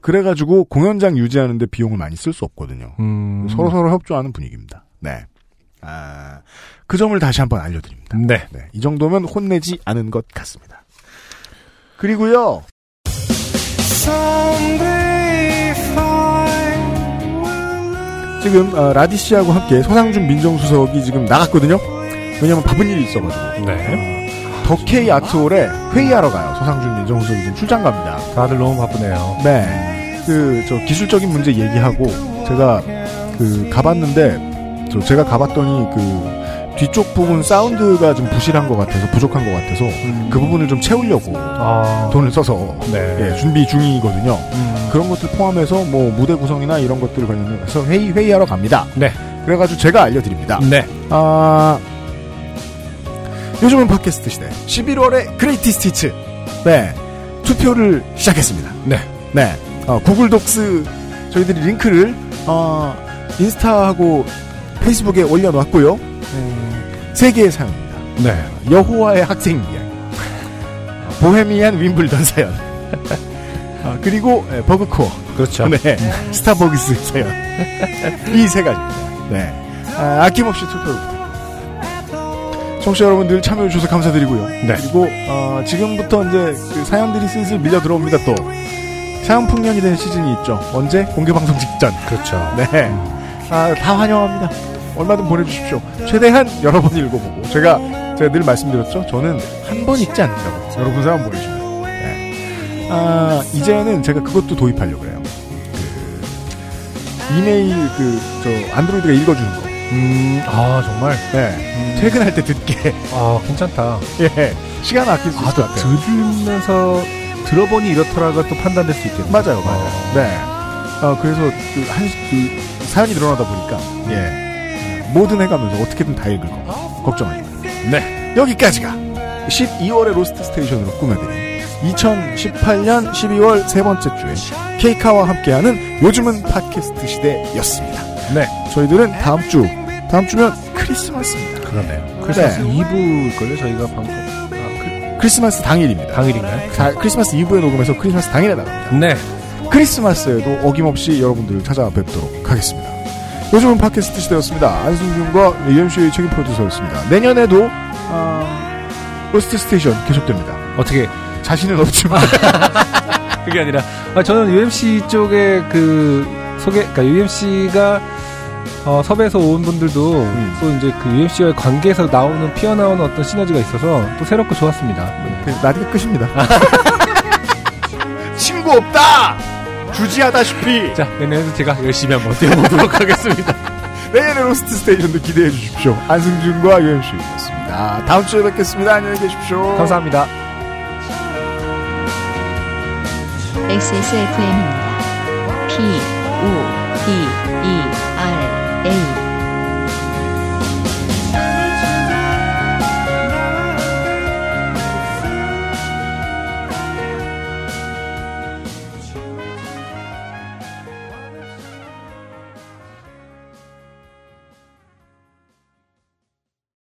[SPEAKER 1] 그래가지고 공연장 유지하는데 비용을 많이 쓸 수 없거든요.
[SPEAKER 2] 음.
[SPEAKER 1] 서로 서로 협조하는 분위기입니다. 네. 아, 그 점을 다시 한번 알려드립니다.
[SPEAKER 2] 네.
[SPEAKER 1] 네, 이 정도면 혼내지 않은 것 같습니다. 그리고요. 지금 어, 라디 씨하고 함께 소상준 민정수석이 지금 나갔거든요. 왜냐면 바쁜 일이 있어가지고.
[SPEAKER 2] 네.
[SPEAKER 1] 더케이 아트홀에 회의하러 가요. 소상준 민정수석이 지금 출장 갑니다.
[SPEAKER 2] 다들 너무 바쁘네요.
[SPEAKER 1] 네. 그 저 기술적인 문제 얘기하고 제가 그 가봤는데 저 제가 가봤더니 그 뒤쪽 부분 사운드가 좀 부실한 것 같아서 부족한 것 같아서 그 부분을 좀 채우려고 돈을 써서 예, 준비 중이거든요. 그런 것들 포함해서 뭐 무대 구성이나 이런 것들 관련해서 회의 회의하러 갑니다.
[SPEAKER 2] 네.
[SPEAKER 1] 그래가지고 제가 알려드립니다.
[SPEAKER 2] 네.
[SPEAKER 1] 아 요즘은 팟캐스트 시대 11월에 Greatest Hits 네 투표를 시작했습니다.
[SPEAKER 2] 네.
[SPEAKER 1] 네. 어, 구글 독스 저희들이 링크를 어, 인스타하고 페이스북에 올려놨고요. 음, 세 개의 사연입니다.
[SPEAKER 2] 네.
[SPEAKER 1] 여호와의 학생 이야기, 보헤미안 윈블던 사연, 아, 그리고 예, 버그코어.
[SPEAKER 2] 그렇죠.
[SPEAKER 1] 네. 스타벅스 사연. 이 세 가지입니다. 네. 아, 아낌없이 투표를. 청취자 여러분 늘 참여해주셔서 감사드리고요. 그리고 어, 지금부터 이제 그 사연들이 슬슬 밀려 들어옵니다. 또 사연 풍년이 되는 시즌이 있죠. 언제 공개 방송 직전.
[SPEAKER 2] 그렇죠.
[SPEAKER 1] 네. 아, 다 환영합니다. 얼마든 보내주십시오. 최대한 여러 번 읽어보고 제가 제가 늘 말씀드렸죠. 저는 한 번 읽지 않는다고. 여러분 사연 보내주면. 네. 아, 이제는 제가 그것도 도입하려고 해요. 그 이메일 그 저 안드로이드가 읽어주는 거.
[SPEAKER 2] 음, 아 정말.
[SPEAKER 1] 네. 퇴근할 때 듣게.
[SPEAKER 2] 아 괜찮다.
[SPEAKER 1] 예. 시간 아낄 수 있을
[SPEAKER 2] 아, 것또
[SPEAKER 1] 같아요.
[SPEAKER 2] 들으면서 들어보니 이렇더라가 또 판단될 수 있겠네요.
[SPEAKER 1] 맞아요, 맞아요. 네. 어, 그래서 그 한, 그 사연이 늘어나다 보니까, 예. 뭐든 해가면서 어떻게든 다 읽을 거. 걱정하지 마세요.
[SPEAKER 2] 네.
[SPEAKER 1] 여기까지가 12월의 Lost Station으로 꾸며드린 2018년 12월 세 번째 주에 케이카와 함께하는 요즘은 팟캐스트 시대였습니다.
[SPEAKER 2] 네.
[SPEAKER 1] 저희들은 다음 주, 다음 주면 크리스마스입니다.
[SPEAKER 2] 그러네요. 크리스마스
[SPEAKER 1] 네.
[SPEAKER 2] 2부일걸요, 저희가 방송. 아,
[SPEAKER 1] 크리스마스 당일입니다.
[SPEAKER 2] 당일인가요?
[SPEAKER 1] 자, 크리스마스 이브에 녹음해서 크리스마스 당일에 나갑니다.
[SPEAKER 2] 네.
[SPEAKER 1] 크리스마스에도 어김없이 여러분들을 찾아뵙도록 하겠습니다. 요즘은 팟캐스트 시대였습니다. 안승준과 유현수의 책임 프로듀서였습니다. 내년에도 아, 로스트 스테이션 계속됩니다.
[SPEAKER 2] 어떻게
[SPEAKER 1] 자신은 없지만
[SPEAKER 2] 그게 아니라 아, 저는 UMC 쪽에 그 소개, 그러니까 UMC가 어, 섭외해서 온 분들도
[SPEAKER 1] 음.
[SPEAKER 2] 또 이제 그 UMC와의 관계에서 나오는 피어나오는 어떤 시너지가 있어서 또 새롭고 좋았습니다.
[SPEAKER 1] 그 나디가 끝입니다. 친구 없다. 주지하다시피.
[SPEAKER 2] 자 내년에도 제가 열심히 한번 뛰어보도록 하겠습니다.
[SPEAKER 1] 내년의 로스트 스테이션도 기대해 주십시오. 안승준과 유현수였습니다. 다음 주에 뵙겠습니다. 안녕히 계십시오.
[SPEAKER 2] 감사합니다.
[SPEAKER 3] XSFM입니다. P, O, D, E,